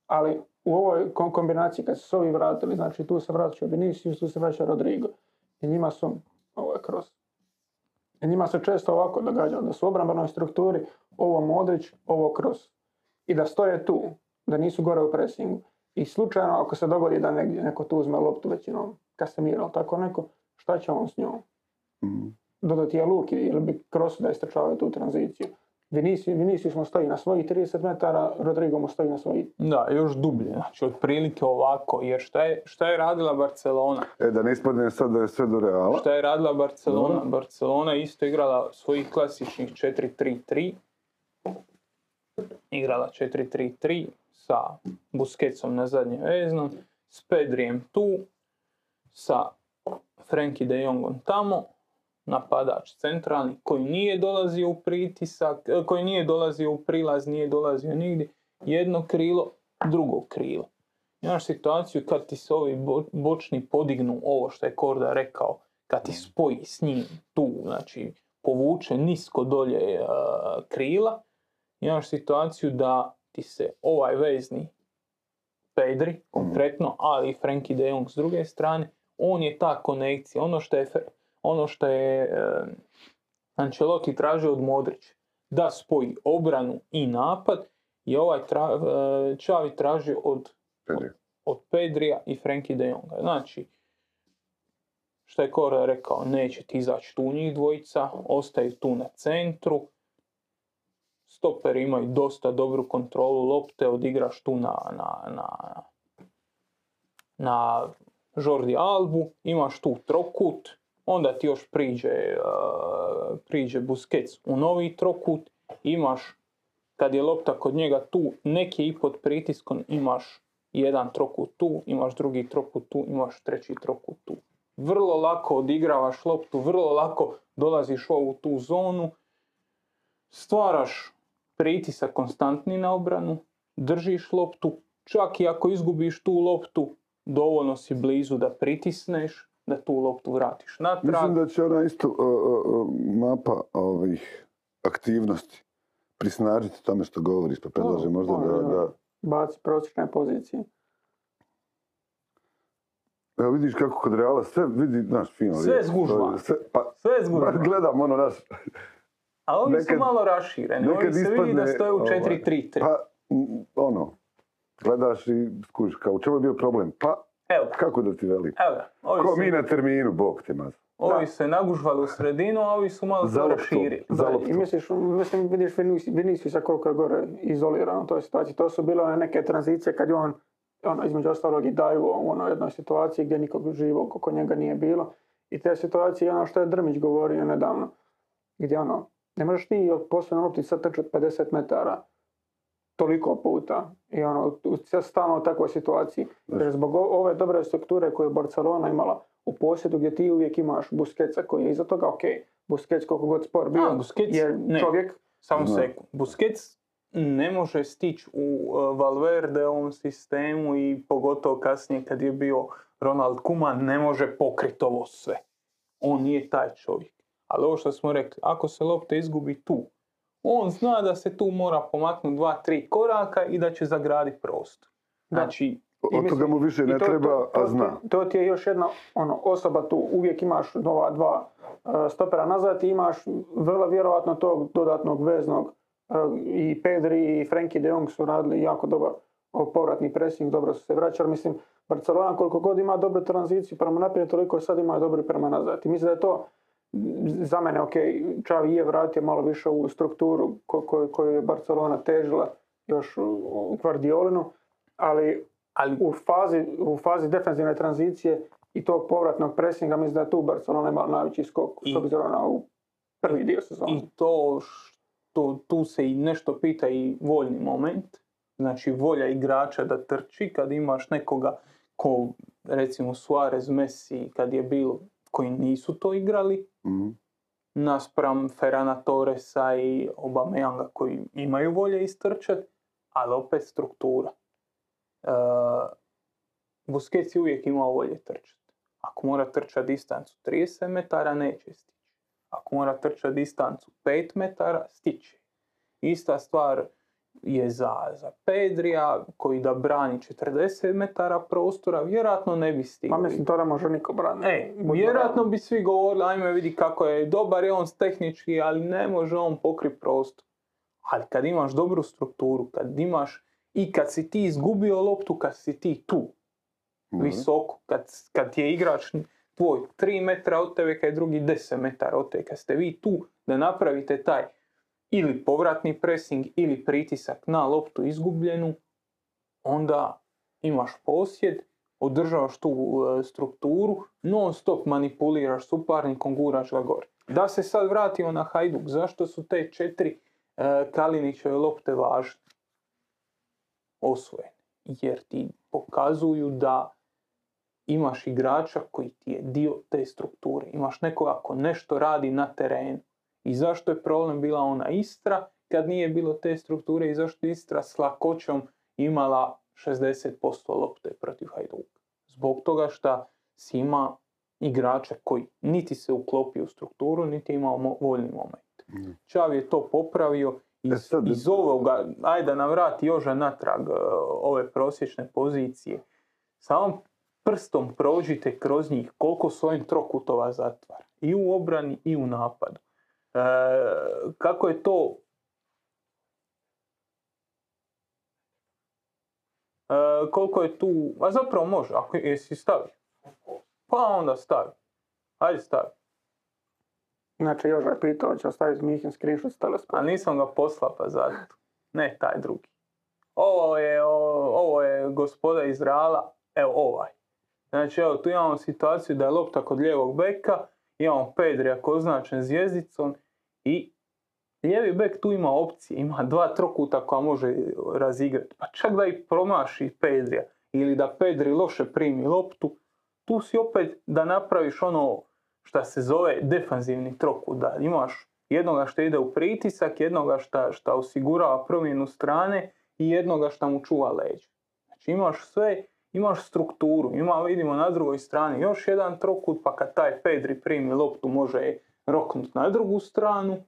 Ali u ovoj kom- kombinaciji kad su se ovi vratili, znači tu se vraća Vinicius, tu se vraća Rodrigo. I njima su, ovo je kroz, i njima se često ovako događalo, da su u obrambenoj strukturi ovo Modrić, ovo kroz. I da stoje tu, da nisu gore u presingu. I slučajno ako se dogodi da negdje neko tu uzme loptu većinom Casemiro ili tako neko, šta će on s njom? Mhm. Dodati je luk ili bi Kroos da istrčavaju tu tranziciju. Vinicius, Vinicius mu stoji na svojih 30 metara, Rodrigo mu stoji na svojih Da, još dublje, znači otprilike ovako, jer šta je, šta je radila Barcelona? E, da ne ispadne sad da je sve do Reala. Šta je radila Barcelona? Dobro. Barcelona je isto igrala svojih klasičnih 4-3-3. Igrala 4-3-3 sa Busquetsom na zadnjem veznom, s Pedrijem tu, sa Frenkie de Jongom tamo, napadač centralni koji nije dolazio u pritisak, e, koji nije dolazio u prilaz, nije dolazio nigdje, jedno krilo, drugo krilo. Imaš situaciju kad ti se ovi bo- bočni podignu ovo što je Korda rekao, kad ti spoji s njim tu, znači povuče nisko dolje e, krila, imaš situaciju da ti se ovaj vezni Pedri, konkretno, ali i Frenkie de Jong s druge strane, on je ta konekcija, ono što je, ono što je Ancelotti tražio od Modrića, da spoji obranu i napad, je ovaj tra, e, Xavi tražio od Pedri. od Pedrija i Frenkie de Jonga. Znači, što je Kora rekao, neće ti izaći tu njih dvojica, ostaju tu na centru. Stoperi imaju dosta dobru kontrolu lopte, odigraš tu na, na, na, na Jordi Albu, imaš tu trokut, onda ti još priđe, uh, priđe Busquets u novi trokut, imaš kad je lopta kod njega tu, neki i pod pritiskom imaš jedan trokut tu, imaš drugi trokut tu, imaš treći trokut tu. Vrlo lako odigravaš loptu, vrlo lako dolaziš u ovu tu zonu, stvaraš pritisak konstantni na obranu, držiš loptu, čak i ako izgubiš tu loptu, dovoljno si blizu da pritisneš, da tu loptu vratiš natrag. Mislim da će ona isto uh, uh, mapa ovih aktivnosti prisnažiti tome što govoriš, pa predlažem možda da, ono, da... baci prosječne pozicije. Evo vidiš kako kod Reala sve vidi, znaš, fino. Sve zgužva. Sve, pa, Sve zgužva. gledam ono, znaš, A ovi su nekad- malo rašireni, ovi se vidi ispadne... da stoje u ovaj, 4-3-3. Pa, m, ono, gledaš i skužiš, kao u čemu je bio problem? Pa, Evo ga, kako da ti velim? evo ga. Ovi, Ko su, mi na terminu, bog te maz. ovi se nagužvali u sredinu, a ovi su malo to raširili. Za Da, loptu. I misliš, mislim, vidiš Vinicius- Viniciusa koliko je gore izoliran u toj situaciji. To su bile neke tranzicije kad je on, ono, između ostalog i daju u onoj jednoj situaciji gdje nikog živog oko njega nije bilo. I te situacije, ono što je Drmić govorio nedavno, gdje ono, ne možeš ti od posljedne lopti sad trčati 50 metara toliko puta i ono, u- sad stalno u takvoj situaciji. Jer zbog ove dobre strukture koje je Barcelona imala u posjedu gdje ti uvijek imaš Busquetsa koji je iza toga, ok, Busquets koliko god spor bio, A, Busquets, je ne. čovjek Samo sekund. Busquets ne može stići u uh, Valverdeovom sistemu i pogotovo kasnije kad je bio Ronald Koeman ne može pokriti ovo sve. On nije taj čovjek. Ali ovo što smo rekli, ako se lopta izgubi tu, on zna da se tu mora pomaknuti dva, tri koraka i da će zagraditi prostor. Znači, Od toga mu više ne to- treba, to, to, a zna. ti- To ti je još jedna ono, osoba tu, uvijek imaš ova dva uh, stopera nazad i imaš vrlo vjerojatno tog dodatnog veznog uh, i Pedri i Frenkie de Jong su radili jako dobar povratni pressing, dobro su se vraćali. Mislim, Barcelona koliko god ima dobru tranziciju prema naprijed, toliko sad ima dobru prema nazad. I mislim da je to za mene, ok, Xavi je vratio malo više u strukturu ko- ko- koju je Barcelona težila još u, Guardiolinu, ali ali u fazi, u fazi defensivne tranzicije i tog povratnog presinga, mislim da je tu Barcelona imala najveći skok I- s obzirom na ovu prvi dio sezone. I to što tu se i nešto pita i voljni moment, znači volja igrača da trči kad imaš nekoga ko recimo Suarez, Messi kad je bilo koji nisu to igrali Mhm. naspram Ferrana Torresa i Aubameyanga koji imaju volje istrčat, ali opet struktura. E, Busquets je uvijek imao volje trčati. Ako mora trčati distancu 30 metara, neće stići. Ako mora trčati distancu 5 metara, stiće. Ista stvar je za, za Pedrija, koji da brani 40 metara prostora, vjerojatno ne bi stigao. Ma mislim, to ne može niko braniti. E, vjerojatno bi svi govorili, ajme vidi kako je dobar je on tehnički, ali ne može on pokri prostor. Ali kad imaš dobru strukturu, kad imaš i kad si ti izgubio loptu, kad si ti tu, visoko, kad, kad je igrač tvoj 3 metra od tebe, kad je drugi 10 metara od tebe, kad ste vi tu da napravite taj ili povratni pressing ili pritisak na loptu izgubljenu, onda imaš posjed, održavaš tu e, strukturu, non stop manipuliraš suparnikom, guraš ga gore. Da se sad vratimo na Hajduk, zašto su te četiri e, Kalinićeve lopte važne? Osvojene. Jer ti pokazuju da imaš igrača koji ti je dio te strukture. Imaš nekoga ko nešto radi na terenu. I zašto je problem bila ona Istra kad nije bilo te strukture i zašto je Istra s lakoćom imala 60% lopte protiv Hajduka. Zbog toga što si ima igrača koji niti se uklopio u strukturu, niti imao mo- voljni moment. Čav je to popravio iz, E sad- iz ovoga, ajde da nam vrati Joža natrag e, ove prosječne pozicije. Samo prstom prođite kroz njih koliko svojim trokutova zatvara. I u obrani i u napadu. E, kako je to E, koliko je tu, a zapravo može, ako jesi stavi. Pa onda stavi. Ajde stavi. Znači, Joža je pitao, će ostaviti Mihin screenshot s teleskopom. A nisam ga poslao pa zato. Ne taj drugi. Ovo je, o- ovo je gospoda iz Reala, evo ovaj. Znači evo tu imamo situaciju da je lopta kod lijevog beka, imamo Pedrija koji je označen zvijezdicom i lijevi bek tu ima opcije, ima dva trokuta koja može razigrati. Pa čak da i promaši Pedrija ili da Pedri loše primi loptu, tu si opet da napraviš ono šta se zove defanzivni trokut, da imaš jednoga što ide u pritisak, jednoga šta osigurava promjenu strane i jednoga šta mu čuva leđa. Znači imaš sve, imaš strukturu, ima, vidimo na drugoj strani još jedan trokut, pa kad taj Pedri primi loptu može roknut na drugu stranu,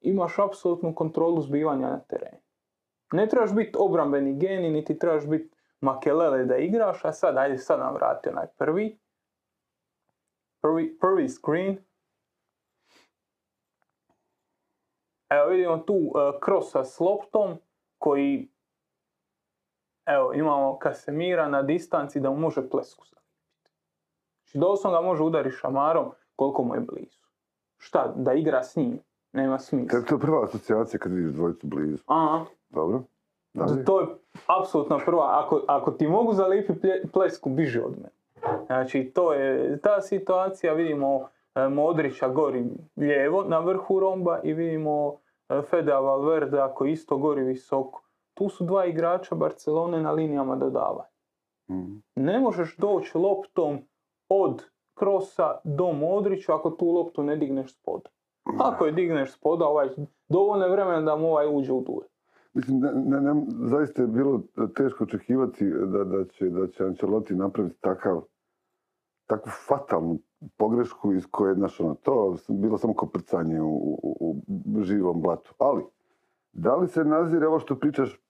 imaš apsolutnu kontrolu zbivanja na terenu. Ne trebaš biti obrambeni geni, niti trebaš biti makelele da igraš, a sad, ajde sad nam vrati onaj prvi. Prvi, prvi screen. Evo vidimo tu uh, krosa s loptom koji evo imamo Kasemira na distanci da mu može plesku. Znači doslovno ga može udariti šamarom koliko mu je blizu. Šta, da igra s njim? Nema smisla. Kako je to prva asocijacija kad vidiš dvojicu blizu? Aha, Dobro. Dalje. to je apsolutno prva. Ako, ako ti mogu plje- plesku, biži od mene. Znači, to je ta situacija, vidimo e, Modrića gori lijevo na vrhu romba i vidimo e, Feda Valverde ako isto gori visoko. Tu su dva igrača Barcelone na linijama dodavanja. Mhm. Ne možeš doći loptom od krosa do Modrića ako tu loptu ne digneš spoda. Ako je digneš spoda, ovaj, dovoljno je vremena da mu ovaj uđe u duel. Mislim, ne, ne, ne, zaista je bilo teško očekivati da, da, će, da će Ancelotti napraviti takav, takvu fatalnu pogrešku iz koje, znaš, ono, to bilo samo koprcanje u, u, u živom blatu. Ali, da li se nazire, ovo što pričaš,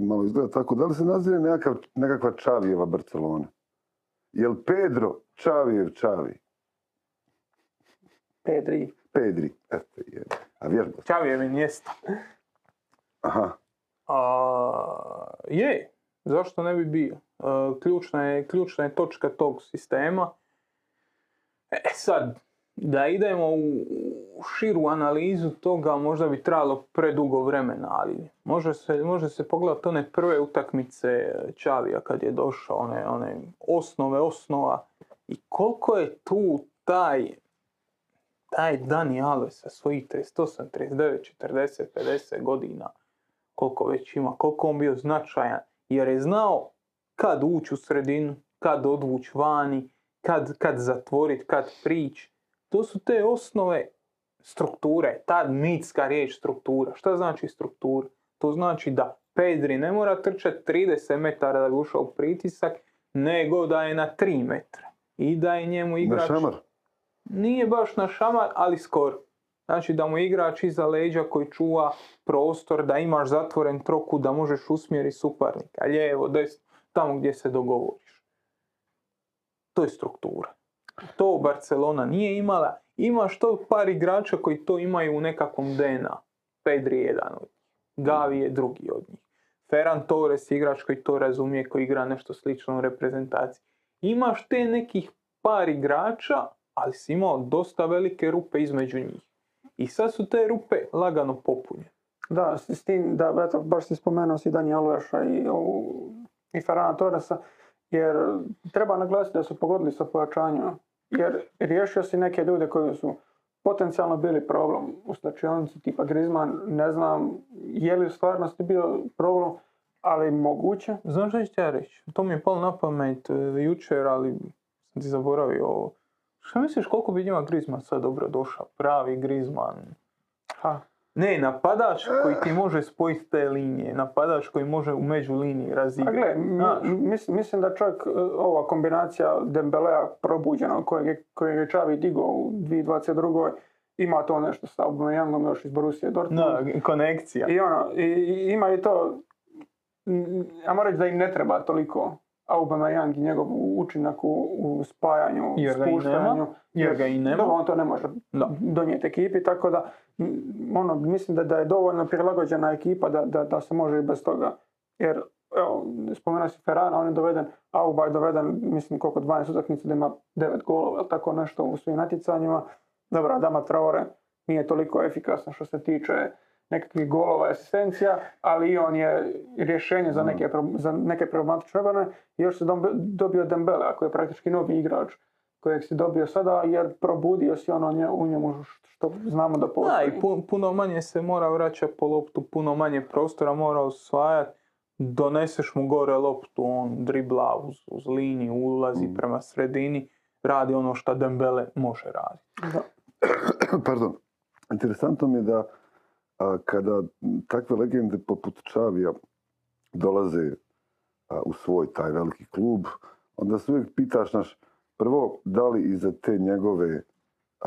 malo izgleda tako, da li se nazire nekakav, nekakva Čavijeva Barcelona? Jel Pedro Čavijev Čavi? Pedri. Pedri, eto je. A vježba. Čavijev je mjesto. Aha. A, je, zašto ne bi bio? A, ključna, je, ključna je točka tog sistema. E sad, da idemo u u širu analizu toga možda bi trebalo predugo vremena, ali može se, može se pogledati one prve utakmice Čavija kad je došao, one, one osnove osnova i koliko je tu taj taj Dani Alves sa svojih 38, 39, 40, 50 godina koliko već ima, koliko on bio značajan, jer je znao kad ući u sredinu, kad odvući vani, kad, kad zatvoriti, kad prići. To su te osnove strukture, ta mitska riječ struktura. Šta znači struktura? To znači da Pedri ne mora trčati 30 metara da bi ušao u pritisak, nego da je na 3 metra. I da je njemu Na igrač... šamar. Nije baš na šamar, ali skoro. Znači da mu igrač iza leđa koji čuva prostor, da imaš zatvoren troku, da možeš usmjeriti suparnika, lijevo, desno, tamo gdje se dogovoriš. To je struktura. To Barcelona nije imala. Imaš to par igrača koji to imaju u nekakvom DNA. Pedri je jedan od njih. Gavi je drugi od njih. Ferran Torres je igrač koji to razumije, koji igra nešto slično u reprezentaciji. Imaš te nekih par igrača, ali si imao dosta velike rupe između njih. I sad su te rupe lagano popunjene. Da, s, tim, da, eto, baš si spomenuo si Dani Alveša i, i Ferrana Torresa, jer treba naglasiti da su pogodili sa pojačanjima. Jer riješio si neke ljude koji su potencijalno bili problem u slačionici, tipa Griezmann, ne znam je li u stvarnosti bio problem, ali moguće. Znaš što ću ja reći? To mi je palo na pamet e, jučer, ali sam ti zaboravio ovo. Šta misliš koliko bi njima Griezmann sad dobro došao? Pravi Griezmann. Ha, Ne, napadač koji ti može spojiti te linije. Napadač koji može u među liniji A razigrati. gle, mi- Znaš. mis- mislim da čak e, ova kombinacija Dembelea probuđena kojeg je, kojeg je Čavi digao u 2022. ima to nešto sa Aubameyangom još iz Borussia Dortmund. Da, konekcija. I ono, i, ima i to, ja moram reći da im ne treba toliko Aubameyang i njegov učinak u, u spajanju, Jer spuštanju. nema. Jer ga i nema. Dobro, on to ne može Da. donijeti ekipi, tako da ono, mislim da, da je dovoljno prilagođena ekipa da, da, da se može i bez toga. Jer, evo, spomenuo si Ferrana, on je doveden, Auba je doveden, mislim, koliko 12 utakmica da ima 9 golova, tako nešto u svim natjecanjima. Dobro, Adama Traore nije toliko efikasan što se tiče nekakvih golova asistencija, ali i on je rješenje za neke, pro- za neke problematične obrane. Još se dobi- dobio Dembele, ako je praktički novi igrač kojeg si dobio sada, jer probudio si ono nje- u njemu što znamo da Da, postoji. i pu- puno manje se mora vraćati po loptu, puno manje prostora mora osvajati. Doneseš mu gore loptu, on dribla uz, uz liniju, ulazi prema sredini, radi ono što Dembele može raditi. Da. Pardon. Interesantno mi je da a, kada takve legende poput Čavija dolaze u svoj taj veliki klub, onda se uvijek pitaš naš, prvo, da li iza te njegove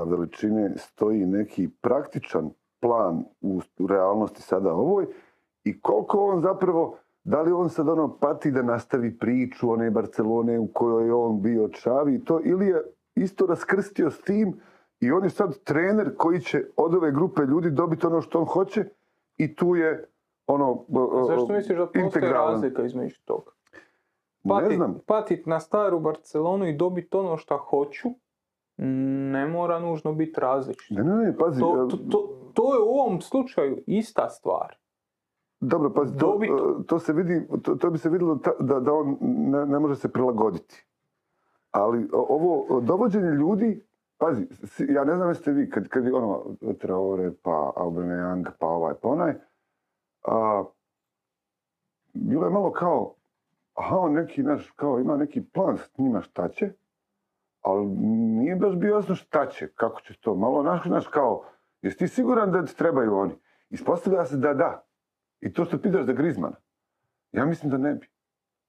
veličine stoji neki praktičan plan u, u realnosti sada ovoj i koliko on zapravo, da li on sad ono pati da nastavi priču one Barcelone u kojoj je on bio Čavi i to, ili je isto raskrstio s tim i on je sad trener koji će od ove grupe ljudi dobiti ono što on hoće i tu je ono o- o- Zašto misliš da postoji integralan. razlika između toga? Ne Patit, znam. patit na staru Barcelonu i dobiti ono što hoću, ne mora nužno biti različito. Ne, ne, ne, pazi. To, e, to, to, to je u ovom slučaju ista stvar. Dobro, pazi, to, e, to se vidi, to, to bi se vidjelo ta- da, da on ne, ne može se prilagoditi. Ali ovo dovođenje ljudi, pazi, ja ne znam jeste vi, kad, kad je ono, Traore, pa Aubameyang, pa ovaj, pa onaj, a, bilo je malo kao, aha, on neki, naš, kao ima neki plan s njima šta će, ali nije baš bio jasno šta će, kako će to, malo, naš, naš, kao, jesi ti siguran da ti trebaju oni? Ispostavlja se da da. I to što pitaš za Grizmana, ja mislim da ne bi.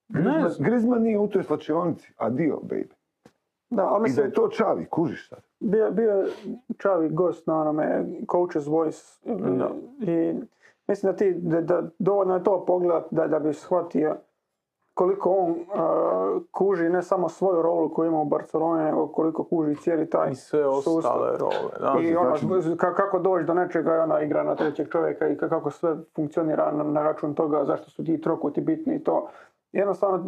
Znam. Griezmann nije u toj slačionici, a dio, baby. Da, ali I da mislim, je to čavi, kužiš sad. bio, bio je Čavi gost na onome Coach's Voice ili- Da. i mislim da ti, da, da dovoljno je to pogledat da, da bi shvatio koliko on uh, kuži ne samo svoju rolu koju ima u Barceloni, nego koliko kuži cijeli taj I sve sustav. ostale role. Da. I ono, znači- ka- kako doći do nečega i ona igra na trećeg čovjeka i ka- kako sve funkcionira na, na račun toga zašto su ti trokuti bitni i to. Jednostavno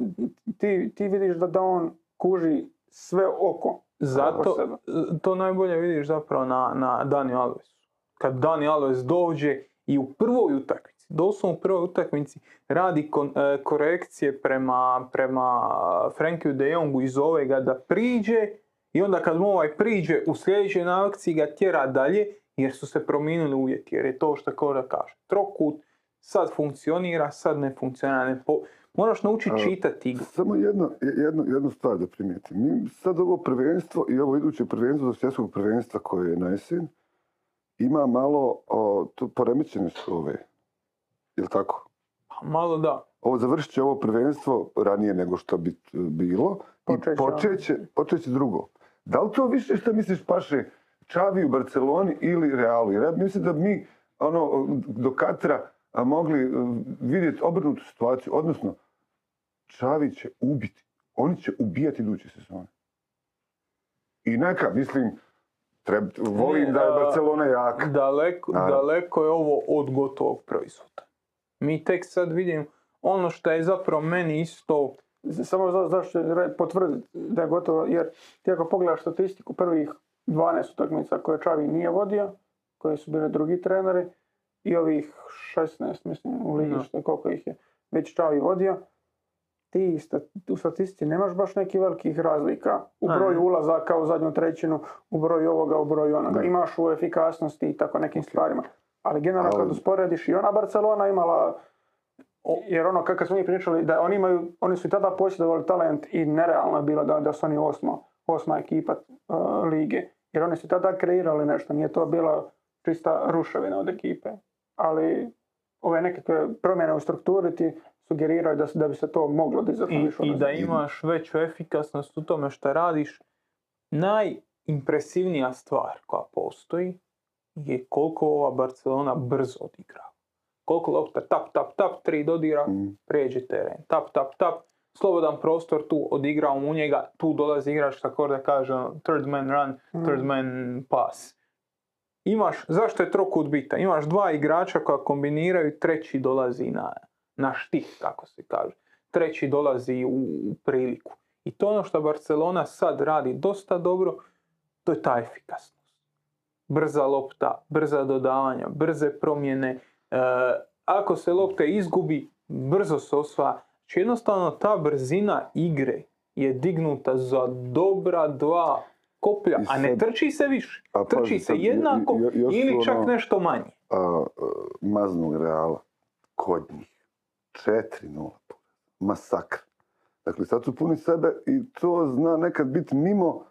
ti, ti vidiš da, da on kuži sve oko. Zato, sebe. to najbolje vidiš zapravo na, na Dani Alvesu. Kad Dani Alves dođe i u prvoj utakmici, doslovno u prvoj utakmici, radi kon- e, korekcije prema, prema Frankiju de Jongu i zove ga da priđe i onda kad mu ovaj priđe u sljedećoj akciji ga tjera dalje jer su se promijenili uvjeti. Jer je to što Koda kaže. Trokut sad funkcionira, sad ne funkcionira. Ne po- Moraš naučiti čitati igru. Samo jedno, jednu, jednu stvar da primijetim. Mi sad ovo prvenstvo i ovo iduće prvenstvo do svjetskog prvenstva koje je na jesen, ima malo, o, tu poremećene su ove. Jel tako? Pa Malo da. Ovo završit će ovo prvenstvo ranije nego što bi t- bilo Počet će i počet će, počet će drugo. Da li to više što misliš paše Čavi u Barceloni ili Realu? Jer ja mislim da mi ono, do Katra mogli uh, vidjeti obrnutu situaciju, odnosno Čavi će ubiti. Oni će ubijati iduće sezone. I neka, mislim, treb, volim Ne, da je Barcelona jaka. Daleko, daleko je ovo od gotovog proizvoda. Mi tek sad vidimo, ono što je zapravo meni isto Samo za, zašto je potvrditi da je gotovo, jer ti ako pogledaš statistiku prvih 12 utakmica koje Čavi nije vodio, koje su bile drugi treneri, i ovih 16, mislim, u ligi, Da. što je koliko ih je već Čavi vodio, ti u statistici nemaš baš nekih velikih razlika u broju ne. ulazaka u zadnju trećinu, u broju ovoga, u broju onoga. Da. Imaš u efikasnosti i tako nekim stvarima. Ali generalno kad usporediš i ona Barcelona imala jer ono kako smo mi pričali da oni imaju, oni su i tada posjedovali talent i nerealno je bilo da, da su oni osmo, osma ekipa uh, lige. Jer oni su tada kreirali nešto, nije to bila čista ruševina od ekipe. Ali ove nekakve promjene u strukturi ti sugeriraju da, da bi se to moglo na i, i da imaš veću efikasnost u tome što radiš. Najimpresivnija stvar koja postoji je koliko ova Barcelona brzo odigra. Koliko lopta tap, tap, tap, tri dodira, Mm. prijeđe teren. Tap, tap, tap, slobodan prostor tu, odigrao u njega, tu dolazi igrač tako da kaže ono, third man run, third Mm. man pass. Imaš, zašto je trokut bitan? Imaš dva igrača koja kombiniraju, treći dolazi na, na štih, kako se kaže. Treći dolazi u, priliku. I to ono što Barcelona sad radi dosta dobro, to je ta efikasnost. Brza lopta, brza dodavanja, brze promjene. E, ako se lopta izgubi, brzo se osvaja. Znači jednostavno ta brzina igre je dignuta za dobra dva koplja, I a ne sad- trči se više. A Trči pazi se sad, jednako jo- ili čak ono- nešto manje. a, a, maznog Reala kod njih. 4-0. Masakr. Dakle, sad su puni sebe i to zna nekad biti mimo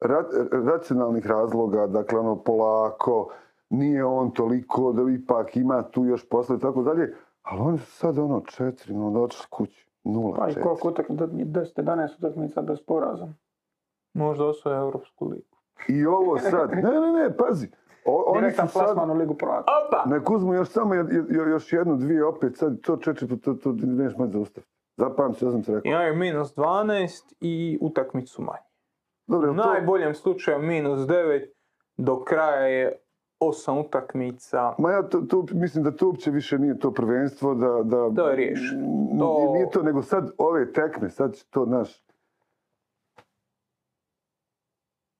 ra- racionalnih razloga, dakle, ono, polako, nije on toliko, da ipak ima tu još posle i tako dalje, ali oni su sad ono 4-0, došli kući, 0 Pa i koliko utakmica, 10-11 utakmica bez poraza. Možda osvoje Europsku ligu. I ovo sad, ne, ne, ne, pazi, o, oni su sad, plasman u Ligu prvaka. Opa! nek uzmu još samo jed- još jednu, dvije, opet sad, to četiri, to, to, to neš moći zaustaviti. Zapamći, ja sam se rekao. Imaju minus 12 i utakmicu manje. Dobro, U to, najboljem slučaju minus 9, do kraja je 8 utakmica. Ma ja to, to, mislim da to uopće više nije to prvenstvo, da... da To je riješeno. To- Nije to, nego sad ove tekme, sad će to naš...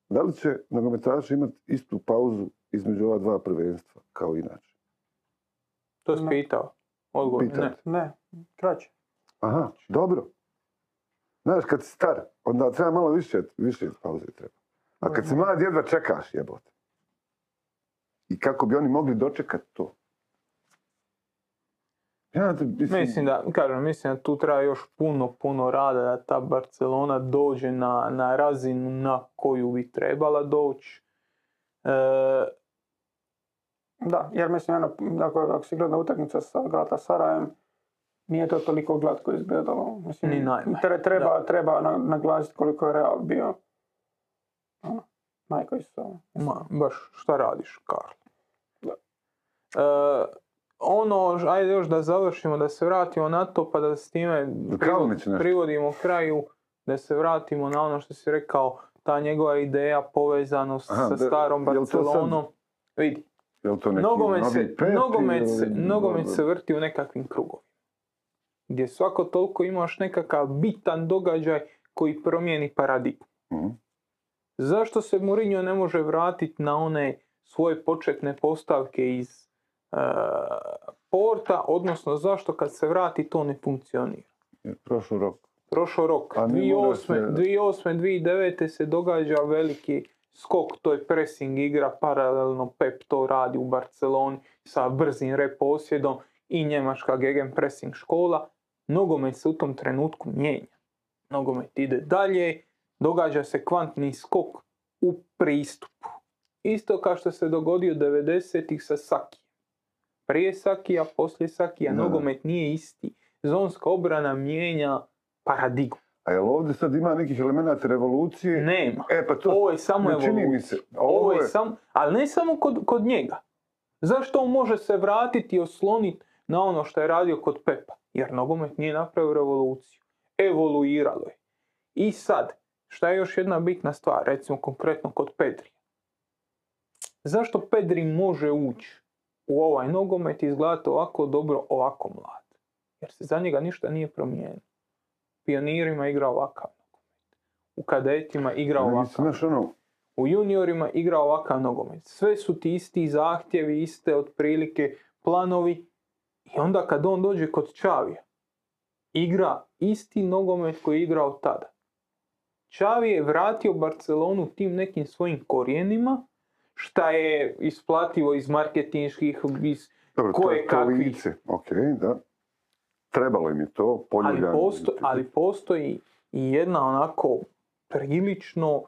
Da li će nogometaši imati istu pauzu između ova dva prvenstva, kao inače? To si pitao. Odgovor, ne. Ne, kraće. Aha, dobro. Znaš, kad si star, onda treba malo više, više pauze treba. A kad si mlad, jedva čekaš, jebote. I kako bi oni mogli dočekati to? Ja, te, mislim, Mislim da, kažem, mislim da tu treba još puno, puno rada da ta Barcelona dođe na, na razinu na koju bi trebala doći. E, Da, jer mislim, ono, ako, ako si gleda utakmica sa Galata Sarajem, nije to toliko glatko izgledalo. Mislim, Ni najmanje, tre- treba, treba na- naglasiti koliko je Real bio. Ono, majko Isusa. ma, baš šta radiš, Karlo? Da. E, ono, ajde još da završimo, da se vratimo na to, pa da s time nešto. privodimo kraju, da se vratimo na ono što si rekao, ta njegova ideja povezanost Aha, sa da- starom sad- Barcelonom. Vidi, je li to neki nogomet se, Pep nogomet, ili- se, nogomet se vrti u nekakvim krugovima. Gdje svako toliko imaš nekakav bitan događaj koji promijeni paradigmu. Mhm. Zašto se Mourinho ne može vratiti na one svoje početne postavke iz e, Porta, odnosno zašto kad se vrati to ne funkcionira? Prošao rok. Prošao rok, A ne 2008. mora se- 2008. 2009. se događa veliki skok, to je pressing igra, paralelno Pep to radi u Barceloni sa brzim reposjedom i njemačka gegenpressing škola. Nogomet se u tom trenutku mijenja. Nogomet ide dalje, događa se kvantni skok u pristupu. Isto kao što se dogodio 90-ih sa Sakijem. Prije Sakija, poslije Sakija, Da. nogomet nije isti. Zonska obrana mijenja paradigmu. A jel ovdje sad ima nekih elemenata revolucije? Nema. E, pa to Ovo je samo ne čini mi se. Ovo je samo, ali ne samo kod, kod njega. Zašto on može se vratiti i osloniti na ono što je radio kod Pepa? Jer nogomet nije napravio revoluciju. Evoluiralo je. I sad, šta je još jedna bitna stvar, recimo konkretno kod Pedri. Zašto Pedri može ući u ovaj nogomet i izgledati ovako dobro, ovako mlad? Jer se za njega ništa nije promijenilo. Pionirima igra ovakav nogomet. U kadetima igra ovakav. ono, U juniorima igra ovakav nogomet. Sve su ti isti zahtjevi, iste otprilike planovi. I onda kad on dođe kod Čavija, igra isti nogomet koji je igrao tada. Čavi je vratio Barcelonu tim nekim svojim korijenima, šta je isplativo iz marketinških, iz dobro, to Koje je to kakvi? lice, da. Trebalo im je to, ali, poljuljano. posto, ali postoji i jedna onako prilično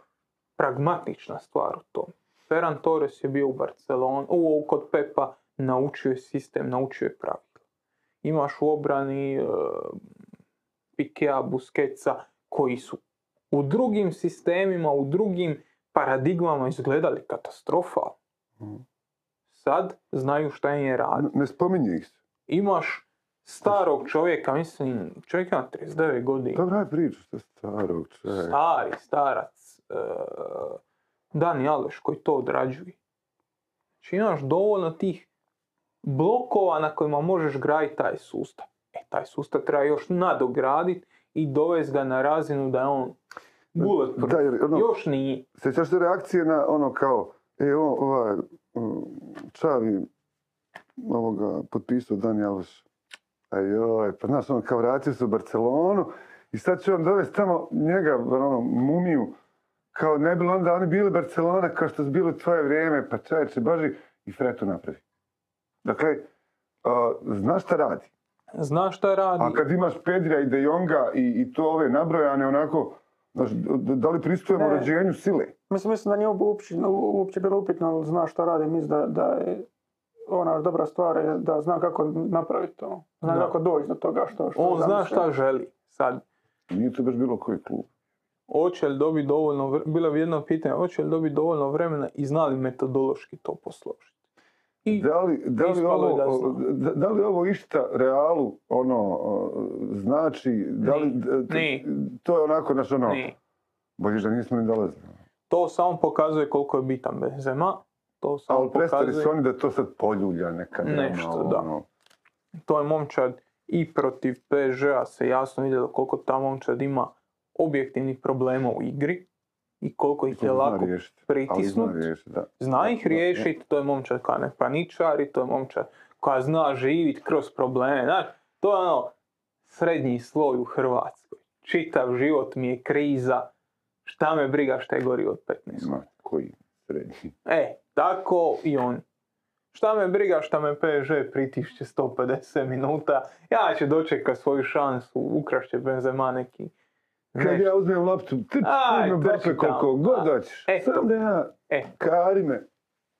pragmatična stvar u tom. Ferran Torres je bio u Barceloni, u, kod Pepa, naučio je sistem, naučio je pravila. Imaš u obrani uh, Pikea, Busquetsa, koji su u drugim sistemima, u drugim paradigmama izgledali katastrofalno. Mhm. Sad znaju šta im je raditi Ne, ne spominje ih se. imaš starog čovjeka, mislim, čovjek ima 39 godina, Dobro, aj priču što starog čovjeka. stari, starac, e, Dani Alveš koji to odrađuje. Znači imaš dovoljno tih blokova na kojima možeš graditi taj sustav. E, taj sustav treba još nadograditi i dovesti ga na razinu da je on bulletproof. Da, jer ono- Još nije. Sjećaš se reakcije na ono kao, e, ovaj, mm, Čavi, ovoga, potpisao Dani. A joj, pa znaš, on kao vratio se u Barcelonu i sad će on dovesti tamo njega, ono, mumiju, kao ne bilo onda oni bili Barcelona kao što su bili u tvoje vrijeme, pa čovječe, Boži, i Fretu napravi. Dakle, a, znaš šta radi? Znaš šta radi? A kad imaš Pedrija i De Jonga i, i to ove nabrojane onako, znaš, da li pristujemo rođenju sile? Mislim, mislim da nije uopće, uopće bilo upitno, ali zna šta radi, mislim da, da je ona dobra stvar je da zna kako napraviti to. Zna Da. kako doći do toga što, što On zna šta želi. Sad, Nije to baš bilo koji klub. hoće li dobiti dovoljno, vr- bilo bi jedno pitanje, hoće li dobiti dovoljno vremena i zna li metodološki to posložiti. I Da li, da li, ovo, da da, da li ovo išta realu ono znači, da li, Ni, ni. to je onako, naš ono, ne. bolje da nismo ni dolazili. To samo pokazuje koliko je bitan Benzema. To samo Ali prestali pokazuje, su oni da to sad poljulja neka Nešto, da. ono. to je momčad i protiv PSG-a se jasno vidjelo koliko ta momčad ima objektivnih problema u igri i koliko ih To je lako ali zna da. Zna ih Da, da, riješiti, to je momčad koja ne paničari, to je momčad koja zna živjeti kroz probleme. Znaš, to je ono srednji sloj u Hrvatskoj. Čitav život mi je kriza, šta me briga šta je gori od 15 Ma, koji srednji. E, tako i on. Šta me briga šta me PSG pritišće 150 minuta, ja ću dočekat svoju šansu, ukrašće Benzema neki. Kad nešto. ja uzmem loptu, ti Bape koliko god A, hoćeš. eto. Sam da ja, E, kari me.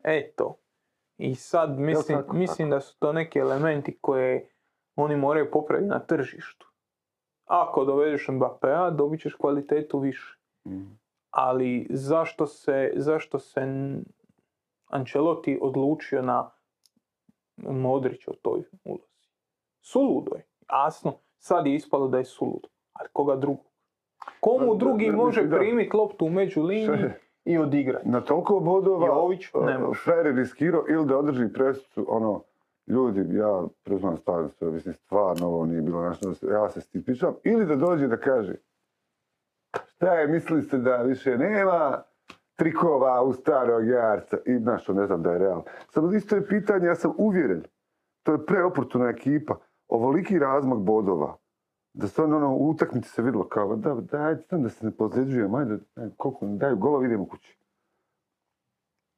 eto. I sad mislim, tako, mislim da su to neki elementi koje oni moraju popraviti na tržištu. Ako dovedeš Mbappéa, dobit ćeš kvalitetu više. Mm. ali zašto se, zašto se Ancelotti odlučio na Modrića u toj ulozi? Suludo je, jasno, sad je ispalo da je suludo, ali koga drugog? Komu Pa, drugi da, može primiti loptu u među liniji i odigrati? Na toliko bodova Jović može. frajer je riskirao ili da održi presicu, ono, ljudi, ja preuzmam sve, mislim, stvarno ovo nije bilo se- ja se s tim pričam, ili da dođe da kaže, šta je, mislili ste da više nema trikova u starog jarca, i znaš, ne znam da je realno. Samo isto je pitanje, ja sam uvjeren, to je preoportuna ekipa, ovoliki razmak bodova, da se ono, u utakmici se vidjelo kao, da, daj, sam da se ne pozljeđujem, ajde, koliko nam daju golova, idemo kući.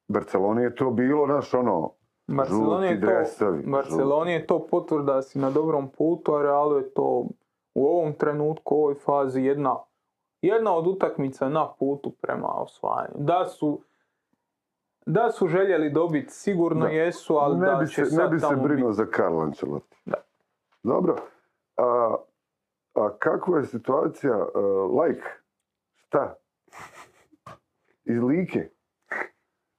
Barceloni je to bilo, naš ono, Barceloni je to, dresovi. Barceloni je to potvrda da si na dobrom putu, a Realu je to u ovom trenutku, u ovoj fazi jedna, jedna od utakmica na putu prema osvajanju. Da su da su željeli dobiti, sigurno Da. jesu, ali ne da bi će se, ne bi se brinuo biti. za Karl Ancelotti. Da. Dobro. A, a kakva je situacija? Uh, like? Šta? Iz Like?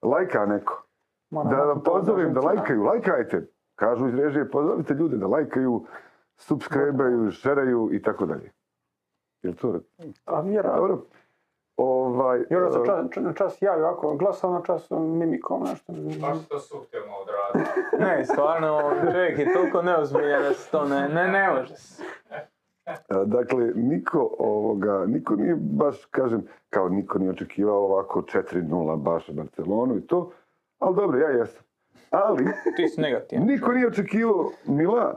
Lajka neko. Moram Da vam toga pozovem da lajkaju. Lajkajte. Kažu iz režije, pozovite ljude da lajkaju, subscribe-aju, šeraju i tako dalje. Jel to? A vjerojatno. Dobro. Ovaj, Još da se čas, čas, čas javi ovako glasom, na čas mimikom nešto. Baš to suptilno odradio. Ne, stvarno, čovjek je toliko neozbiljan da se to ne, ne, ne može se. Dakle, niko, ovoga, niko nije baš, kažem, kao niko nije očekivao ovako 4-0 baš Barcelonu i to, ali dobro, ja jesam. Ali, Ti si negativan. niko nije očekivao Milan.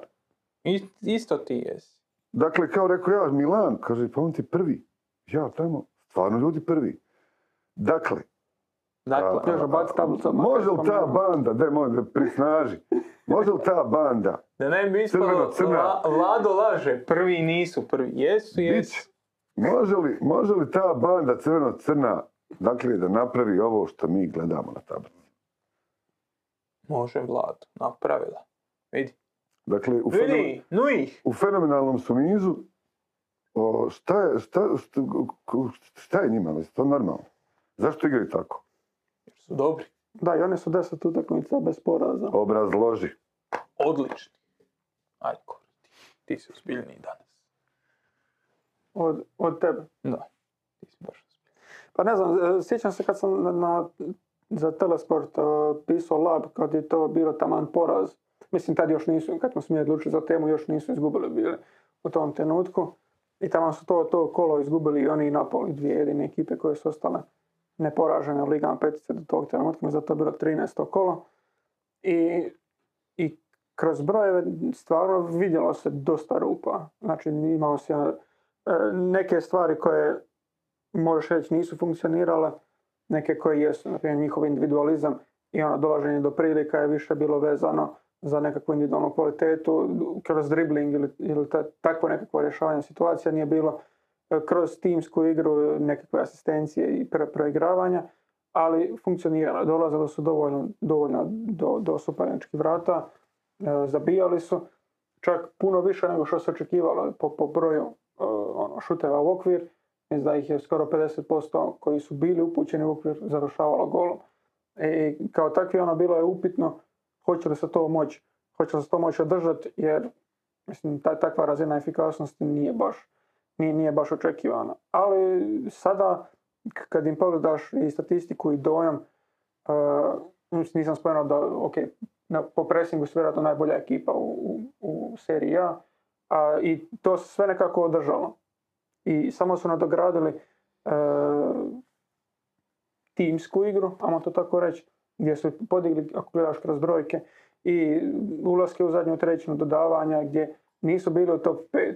Ist- Isto ti jesi. Dakle, kao rekao ja, Milan, kaže, pa on ti prvi. Ja tamo, stvarno ljudi prvi. Dakle, Dakle, može li ta banda, daj moj da prisnaži, može li ta banda, da ne bi ispalo, Crveno, crna. La- Vlado laže, prvi nisu prvi. Jesu, jesu. Može li, može li ta banda crveno-crna, dakle, da napravi ovo što mi gledamo na tablici? Može Vlado, napravila. Vidi. Dakle, u, fenomen- Vidi, nu ih. u fenomenalnom su nizu, o, šta, je, šta, šta, šta je njima, je to normalno? Zašto igraju tako? Jer su dobri. Da, i oni su deset utakmica bez poraza. Obrazloži. Odlični. Ajde, Koro, ti, ti si ozbiljniji danas. Od, od tebe. Da, ti si baš. Pa ne znam, e, sjećam se kad sam na, na- za Telesport e, pisao lab, kad je to bilo taman poraz. Mislim, tad još nisu, kad smo se mi za temu, još nisu izgubili bili u tom trenutku. I tamo su to, to kolo izgubili i oni i Napoli, dvije jedine ekipe koje su ostale neporažene u Ligama petice do tog trenutka, je to bilo 13. kolo. I, I kroz brojeve stvarno vidjelo se dosta rupa. Znači imao se e, neke stvari koje možeš reći nisu funkcionirale, neke koje jesu, na njihov individualizam i ono dolaženje do prilika je više bilo vezano za nekakvu individualnu kvalitetu kroz dribling ili, ili ta, takvo nekakvo rješavanje situacija nije bilo e, kroz timsku igru nekakve asistencije i pre, proigravanja, ali funkcioniralo. Dolazilo su dovoljno, dovoljno do, do suparničkih vrata, e, zabijali su čak puno više nego što se očekivalo po, po broju e, ono, šuteva u okvir. Mislim da ih je skoro 50% koji su bili upućeni u okvir završavalo golom. I kao takvi ono bilo je upitno hoće li se to moći hoće li se to moći održati jer mislim ta, takva razina efikasnosti nije baš nije, nije baš očekivana. Ali sada kad im pogledaš i statistiku i dojam uh, nisam spomenuo da ok, na, po pressingu su vjerojatno najbolja ekipa u, u, u seriji A, a i to se sve nekako održalo. I samo su nadogradili e, timsku igru, ajmo to tako reći, gdje su podigli, ako gledaš kroz brojke, i ulaske u zadnju trećinu dodavanja gdje nisu bili u top 5,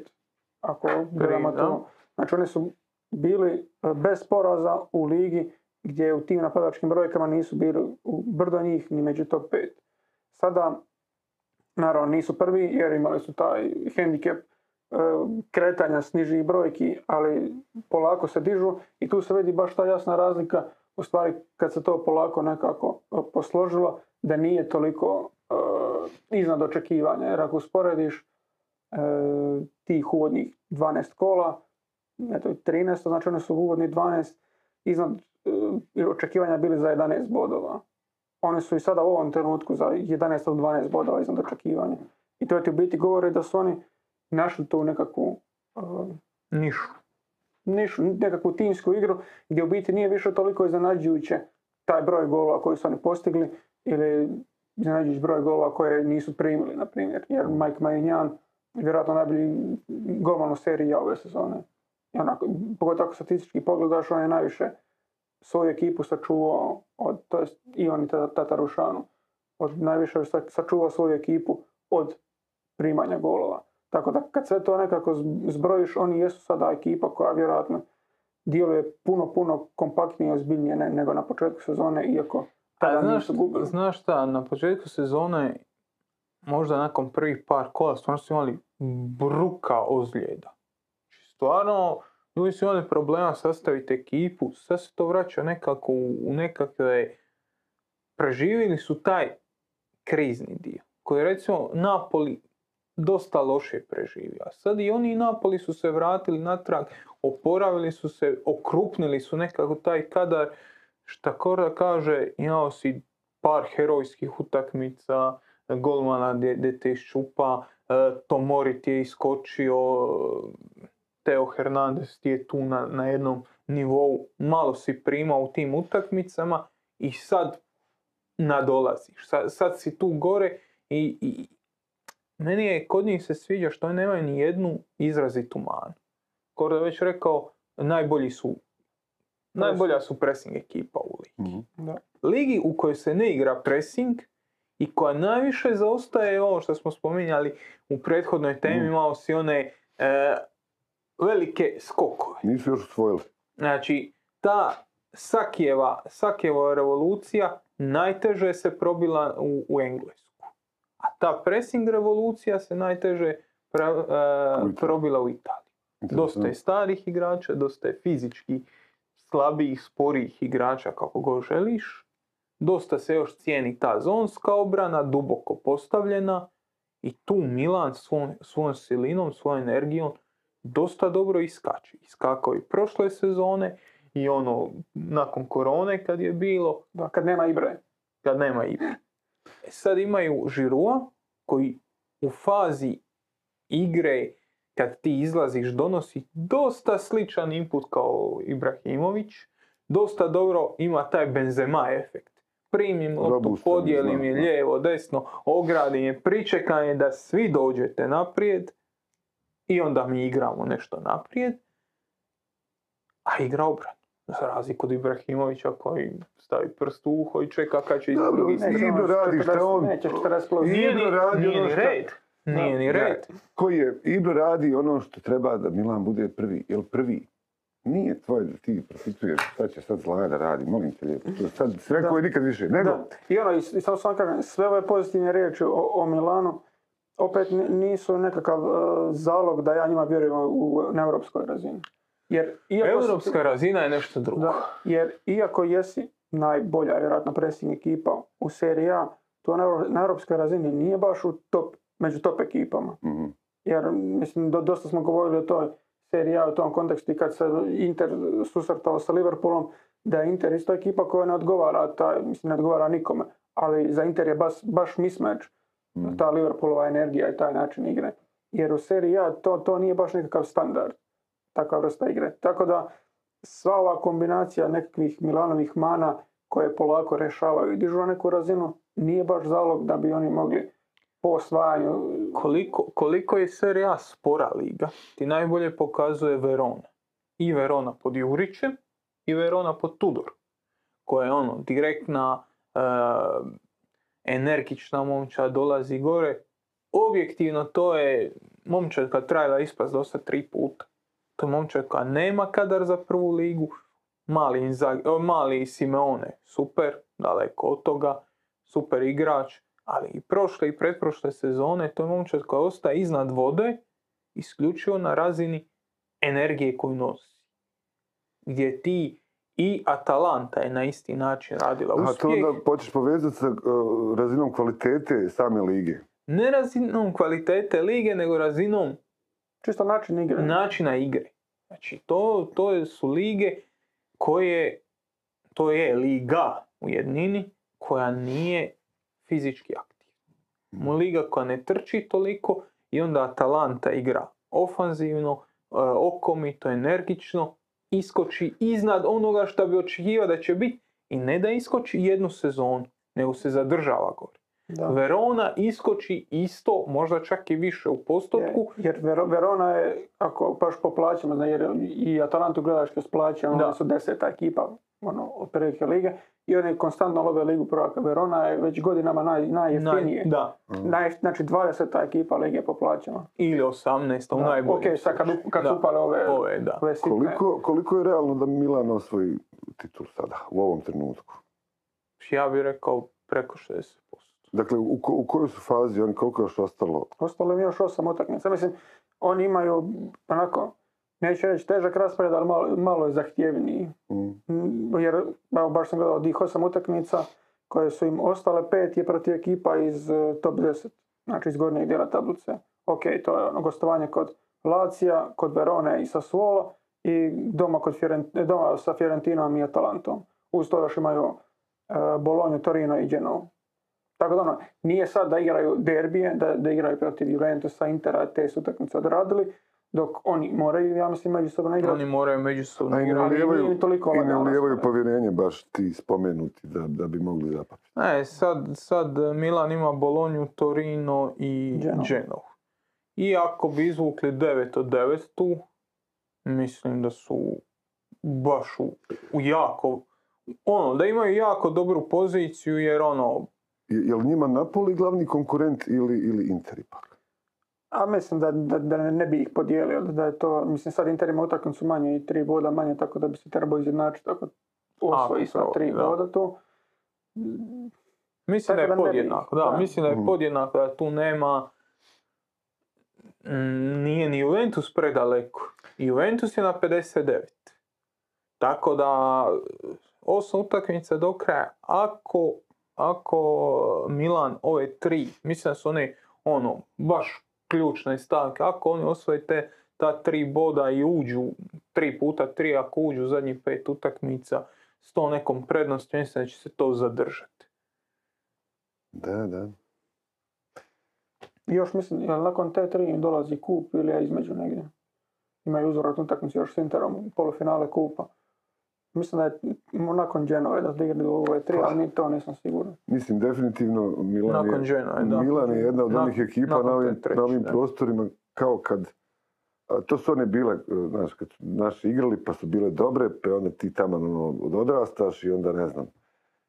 ako gledamo da. to. Znači oni su bili e, bez poraza u ligi gdje u tim napadačkim brojkama nisu bili u brdo njih ni među top 5. Sada, naravno, nisu prvi jer imali su taj hendikep e, kretanja s nižih brojki, ali polako se dižu i tu se vidi baš ta jasna razlika u stvari kad se to polako nekako e, posložilo da nije toliko e, iznad očekivanja. Jer ako usporediš e, tih uvodnih 12 kola, eto 13, znači oni su uvodni 12 iznad e, očekivanja bili za 11 bodova. Oni su i sada u ovom trenutku za 11 od 12 bodova iznad očekivanja. I to ti u biti govori da su oni našli tu nekakvu Nišu. Nišu, nekakvu timsku igru gdje u biti nije više toliko iznenađujuće taj broj golova koji su oni postigli ili iznenađujući broj golova koje nisu primili, na primjer. Jer Mike je vjerojatno najbolji golman u seriji ove sezone. I onako, pogotovo ako statistički pogledaš, on je najviše svoju ekipu sačuvao, od, to jest i on i Tata- Tatarušanu, od najviše sačuvao svoju ekipu od primanja golova. Tako da kad sve to nekako zbrojiš, oni jesu sada ekipa koja vjerojatno djeluje puno, puno kompaktnije i ozbiljnije ne- nego na početku sezone, iako tada A znaš, nisu znaš šta, na početku sezone, možda nakon prvih par kola, stvarno su imali bruka ozljeda. Znači, Stvarno, ljudi su imali problema sastaviti ekipu, sve se to vraća nekako u, u nekakve... Preživjeli su taj krizni dio, koji recimo Napoli dosta loše preživio. Sad i oni i Napoli su se vratili natrag, oporavili su se, okrupnili su nekako taj kadar, šta Korda kaže, imao si par herojskih utakmica, golmana gdje te šupa, e, Tomori ti je iskočio, Teo Hernandez ti je tu na, na jednom nivou, malo si primao u tim utakmicama i sad nadolaziš. Sad, sad si tu gore i, i meni je kod njih se sviđa što oni nemaju ni jednu izrazitu manu. Korda je već rekao, najbolji su, najbolja su pressing ekipa u ligi. Mhm. Da. Ligi u kojoj se ne igra pressing i koja najviše zaostaje je ovo što smo spominjali u prethodnoj temi, Mhm. imao si one e, velike skokove. Nisu još usvojili. Znači, ta Sakijeva, Sakijeva revolucija najteže se probila u, u Englesku. A ta pressing revolucija se najteže pra- e, probila u Italiji. Dosta je starih igrača, dosta je fizički slabijih, sporijih igrača kako god želiš. Dosta se još cijeni ta zonska obrana, duboko postavljena. I tu Milan svoj, svojom silinom, svojom energijom dosta dobro iskače. Iskakao i prošle sezone i ono nakon korone kad je bilo, Da, kad nema Ibre. kad nema igre. E sad imaju Žirua koji u fazi igre kad ti izlaziš donosi dosta sličan input kao Ibrahimović. Dosta dobro ima taj Benzema efekt. Primim loptu, podijelim je lijevo, desno, ogradim je, pričekam je da svi dođete naprijed i onda mi igramo nešto naprijed. A igra obranu. Za razliku od Ibrahimovića koji stavi prst u uho i čeka kad će Dobro, drugi ne, Ibro on radi šta 40 on- Neće 40 plus. I- Nije ni, Ibro radi nije ono šta- red. Nije ni red. Koji je, Ibro radi ono što treba da Milan bude prvi. Jel prvi? Nije tvoje da ti profituješ šta će sad Zlaja da radi, molim te lijepo. Sad si rekao je nikad više. Nego, Da. I ono, i, i samo sam kažem, sve ove pozitivne riječi o, o Milanu opet ni- nisu nekakav e, zalog da ja njima vjerujem u, na europskoj razini. Jer iako si- Europska razina je nešto drugo. Da, jer iako jesi najbolja, vjerojatno pressing ekipa u seriji A, to na, na europskoj razini nije baš u top, među top ekipama. Mhm. Jer, mislim, do, dosta smo govorili o toj seriji A u tom kontekstu i kad se Inter susretao sa Liverpoolom, da je Inter isto ekipa koja ne odgovara, taj, mislim, ne odgovara nikome. Ali za Inter je baš, baš mismatch Mhm. ta Liverpoolova energija i taj način igre. Jer u seriji A to, to nije baš nekakav standard, takva vrsta igre. Tako da sva ova kombinacija nekakvih Milanovih mana koje polako rešavaju i dižu na neku razinu, nije baš zalog da bi oni mogli po osvajanju Koliko, koliko je serija spora liga, ti najbolje pokazuje Verona. I Verona pod Jurićem i Verona pod Tudor. Koja je ono, direktna, e, energična momčad, dolazi gore. Objektivno to je momčad kad trajala ispast dosta tri puta. To je momčad koja nema kadar za prvu ligu. Mali, Inzaghi- o, mali Simeone, super, daleko od toga, super igrač, ali i prošle i pretprošle sezone to je momčad koja ostaje iznad vode isključivo na razini energije koju nosi. Gdje ti i Atalanta je na isti način radila A to uspjeh. onda počneš povezati sa uh, razinom kvalitete same lige. Ne razinom kvalitete lige, nego razinom čisto način igre. načina igre. Znači, to, to su lige koje, to je liga u jednini koja nije fizički aktivna. Liga koja ne trči toliko i onda Atalanta igra ofanzivno, e, okomito, energično, iskoči iznad onoga što bi očekivao da će biti i ne da iskoči jednu sezonu, nego se zadržava gore. Da. Verona iskoči isto, možda čak i više u postotku, Je- Jer Vero- Verona je, ako baš po plaćama, znači, jer i Atalantu gledaš kroz plaće, Da. oni su deseta ekipa ono, od prilike lige i oni konstantno love ligu prvaka. Verona je već godinama naj, najjeftinije. Naj- da, Naj, znači 20. ekipa lige po plaćama. ili 18. u Da, najboljem ok, sad kad, kad Da, su upale ove, Ove, da. ove sitne- Koliko, koliko je realno da Milan osvoji titul sada, u ovom trenutku? Ja bih rekao preko 60%. Dakle, u, ko- u kojoj su fazi, oni koliko je još ostalo? Ostalo im još osam utakmica. Mislim, oni imaju onako, neću reći težak raspored, ali malo, malo je zahtjevniji. Mm. Jer, evo, baš sam gledao od osam utakmica koje su im ostale pet je protiv ekipa iz eh, top 10, znači iz gornjeg dijela tablice. Ok, to je ono gostovanje kod Lacija, kod Verone i Sassuolo i doma, kod doma sa Fiorentinom i Atalantom. Uz to još imaju uh, Bolognu, Torino i Genovu. Tako da ono, nije sad da igraju derbije, da, da igraju protiv Juventusa, Intera, te su utakmice odradili, Dok oni moraju, ja mislim, međusobno igrati. Oni moraju međusobno igrati. i ne ulijevaju povjerenje baš ti spomenuti da, da bi mogli zapamtiti. Ne, sad, sad Milan ima Bolonju, Torino i. Genovu. I ako bi izvukli 9 od 9 tu, mislim da su baš u, u jako, ono, da imaju jako dobru poziciju jer ono, Je, je li njima Napoli glavni konkurent ili, ili Inter ipak? A mislim da, da, da ne bi ih podijelio, da je to, mislim sad Inter ima utakmicu manje i tri boda manje, tako da bi se trebao izjednačiti ako osvoji sva Ako, tri da. boda tu. mislim da Tako je da podjednako, da, da. mislim da je Mhm. podjednako, da tu nema, nije ni Juventus predaleko. Juventus je na 59. Tako da, osam utakmica do kraja, ako, ako Milan ove tri, mislim da su one, ono, baš ključne stavke, ako oni osvoje te, ta tri boda i uđu, tri puta tri, ako uđu u zadnjih pet utakmica s tom nekom prednosti, mislim da će se to zadržati. Da, da. Još mislim, jel nakon te tri im dolazi kup ili je između negdje. Imaju uzvratnu utakmicu još s Interom, polufinale kupa. Mislim da je nakon Genove da igraju ove tri, ali ni to nisam siguran. Mislim, definitivno Milan Nakon je, Genoa, da. Milan je jedna od Nakon- onih ekipa na ovim, na prostorima kao kad a, to su one bile, e, znaš, kad su naši igrali pa su bile dobre, pa onda ti tamo ono, odrastaš i onda ne znam.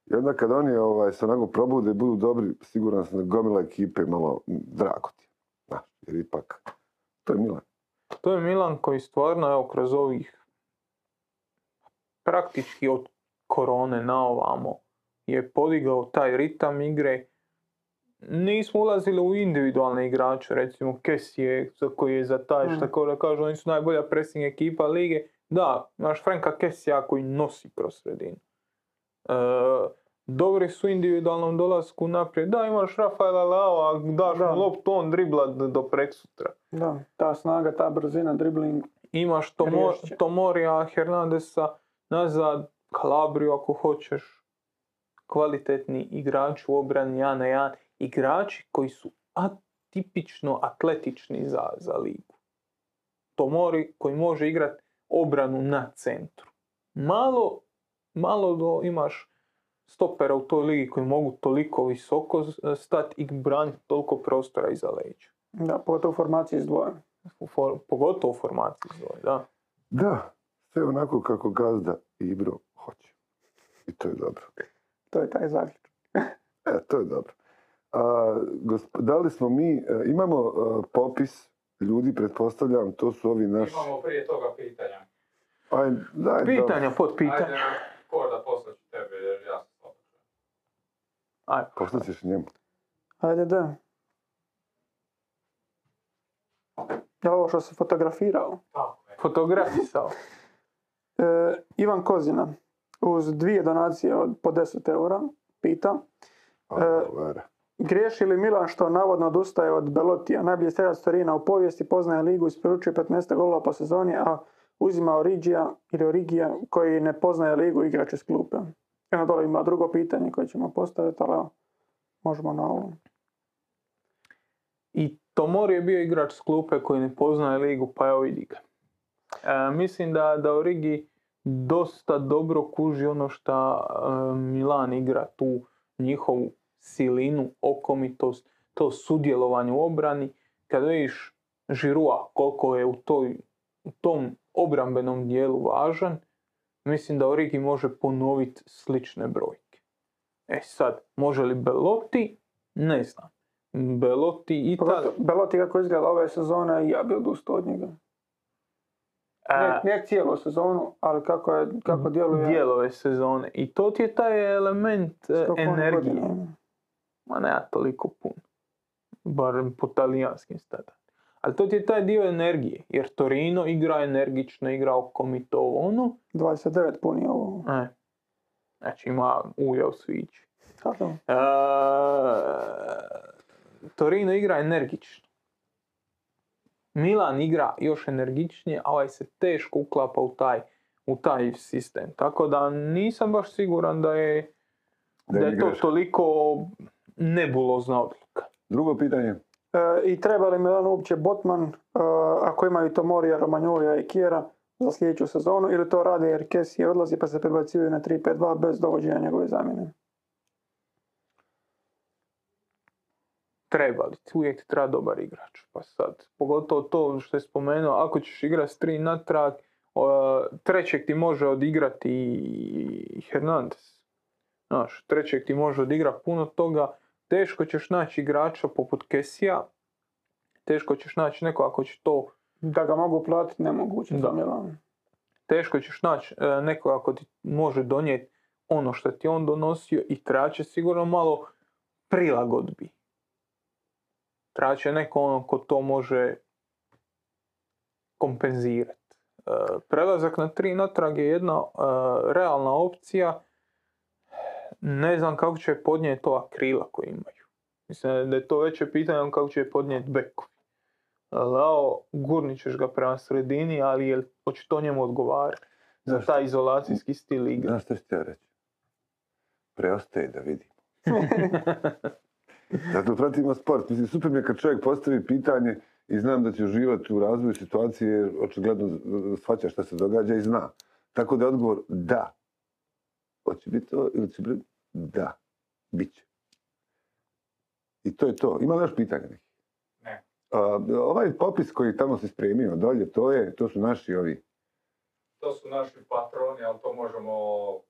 I onda kad oni ovaj, se onako probude i budu dobri, siguran sam da gomila ekipe malo drago ti. Znaš, jer ipak, to je Milan. To je Milan koji stvarno, evo, kroz ovih praktički od korone na ovamo je podigao taj ritam igre. Nismo ulazili u individualne igrače, recimo Kessie, koji je za taj, Mhm. što da kažu, oni su najbolja pressing ekipa lige. Da, imaš Franka Kessija koji nosi kroz sredinu. E, dobri su u individualnom dolasku naprijed. Da, imaš Rafaela Lao, a daš Da. mu loptu, on dribla do preksutra. Da, ta snaga, ta brzina, dribling. Imaš Tomo. Tomorija, Hernandesa, nazad, Kalabriju ako hoćeš. Kvalitetni igrači u obrani 1 na 1. Igrači koji su atipično atletični za, za ligu. Tomori koji može igrati obranu na centru. Malo, malo do, imaš stopera u toj ligi koji mogu toliko visoko stati i braniti toliko prostora iza leđa. Da, pogotovo u formaciji s dvojem. For- pogotovo u formaciji zove, da. Da, sve onako kako gazda Ibro hoće. I to je dobro. To je taj zaključak. E, to je dobro. A, gosp- da li smo mi, e, imamo e, popis ljudi, pretpostavljam, to su ovi naši... Imamo prije toga pitanja. Aj, daj, Pitanja, pod pitanja. Ajde, Korda, poslaću tebe jer ja sam. Ajde, Poslat ćeš njemu. Ajde, da. Je li ovo što se fotografirao? Tako je. fotografisao. E, Ivan Kozina, uz dvije donacije od po 10 eura, pita. E. Griješi li Milan što navodno odustaje od Belotija, najbolji strelac Torina u povijesti, poznaje ligu, isporučuje 15 golova po sezoni, a uzima Origija ili Origija koji ne poznaje ligu igrač iz klupe. Eno dole ima drugo pitanje koje ćemo postaviti, ali evo, možemo na ovo. I Tomori je bio igrač s klupe koji ne poznaje ligu, pa evo vidi ga. E, mislim da, da Origi dosta dobro kuži ono što Milan igra, tu njihovu silinu, okomitost, to sudjelovanje u obrani. Kad vidiš Žirua koliko je u, toj, u tom obrambenom dijelu važan, mislim da Origi može ponoviti slične brojke. E sad, može li Belotti? Ne znam. Belotti i Pogotovo Belotti kako izgleda ove sezone, ja bi odustao od njega. Ne, ne cijelu sezonu, ali kako, je, kako djeluje. dijelove sezone. I to ti je taj element e, energije. godina. Ma ne toliko puno. Barem po talijanskim standardima. Ali to ti je taj dio energije. Jer Torino igra energično, igra okomitovo ono. 29 puni ovo. E. Znači ima uja u svići. E, Torino igra energično. Milan igra još energičnije, a ovaj se teško uklapa u taj, u taj sistem. Tako da nisam baš siguran da je, Da da je to toliko nebulozna odluka. Drugo pitanje. E, I treba li Milano uopće Botman, e, ako imaju Tomorija, Romagnolija i Kiera za sljedeću sezonu, ili to rade jer Kessie odlazi pa se prebacuju na 3-5-2 bez dovođenja njegove zamjene? Trebali, uvijek ti treba dobar igrač. Pa sad, pogotovo to što je spomenuo, ako ćeš igrati s tri natrag, trećeg ti može odigrati i Hernandez. Znaš, trećeg ti može odigrati puno toga, teško ćeš naći igrača poput Kesija, teško ćeš naći neko ako će to, Da ga mogu platiti, nemoguće za Da. Milan. teško ćeš naći e, neko ako ti može donijeti ono što ti on donosio i traće sigurno malo prilagodbi. Traće neko ono ko to može kompenzirati. E, prelazak na tri natrag je jedna e, realna opcija. Ne znam kako će podnijeti to akrila koji imaju. Mislim da je to veće pitanje kako će podnijeti bekovi. Lao, gurnit ćeš ga prema sredini, ali jel, hoće to njemu odgovarati za taj izolacijski stil igre. Znaš što ću reći? Preostaje da vidimo. Zato pratimo sport. Mislim, super mi je kad čovjek postavi pitanje i znam da će uživati u razvoju situacije jer očigledno shvaća šta se događa i zna. Tako da je odgovor da. Hoće biti to ili će biti? Da. Biće. I to je to. Ima li još pitanja neki? Ne. A, ovaj popis koji tamo se spremio dolje, to, je, to su naši ovi. To su naši patroni, ali to možemo,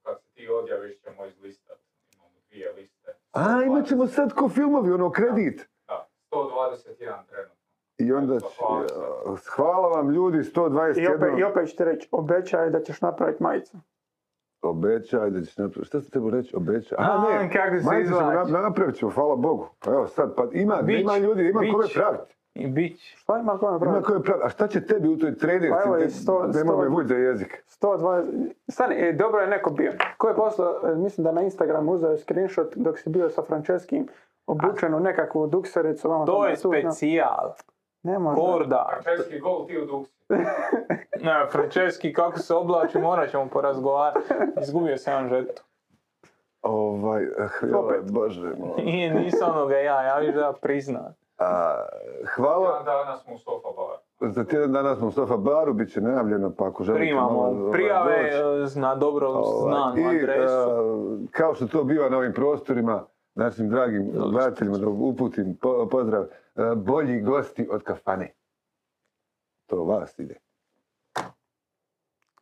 kad se ti odjaviš, ćemo izlistati. Imamo dvije liste. A, imat ćemo sad ko filmovi, ono, kredit. Da, 121 trenutno. I onda će, Hvala hvala vam ljudi, 121. I opet, I opet ću ti reći, obećaj da ćeš napraviti majicu. Obećaj da ćeš napraviti. Šta ste trebao reći? Obećaj. A, A, ne, kako se majice ćemo izvlači. nap- napravit ćemo, hvala Bogu. Pa Evo sad, pa ima, Bić, ima ljudi, ima bić. kome praviti. I bit će. Šta ima kome Ima praviti. A šta će tebi u toj traderci? Pa evo Te- sto- vući za jezik. 120... Stani, e, dobro je neko bio. Ko je poslao, e, mislim da na Instagramu uzeo screenshot dok si bio sa Franceskim obučen u nekakvu duksericu. To je specijal. Ne može. Korda. Frančeski gol ti u duksi. Ne, Frančeski, kako se oblači, morat ćemo porazgovarati. Izgubio sam jedan žetu. Ovaj, eh, joj, Opet. bože moj. Nije, nisam onoga ja, ja viš da priznam. A, hvala. Jedan dana smo u bar. Za tjedan dana smo u Sofa baru, bit će najavljeno, pa ako želite malo, Primamo ovaj, prijave doći. e, na dobro Ovaj, znanu I adresu. e, kao što to biva na ovim prostorima, našim dragim gledateljima da uputim po- pozdrav, e, bolji gosti od kafane. To vas ide.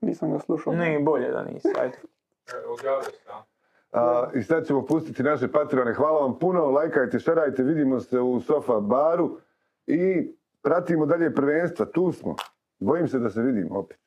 Nisam ga slušao. Ne, bolje da nisi, ajde. E, se, I sad ćemo pustiti naše patrone. Hvala vam puno, lajkajte, šerajte, vidimo se u Sofa baru i pratimo dalje prvenstva. Tu smo. Bojim se da se vidimo opet.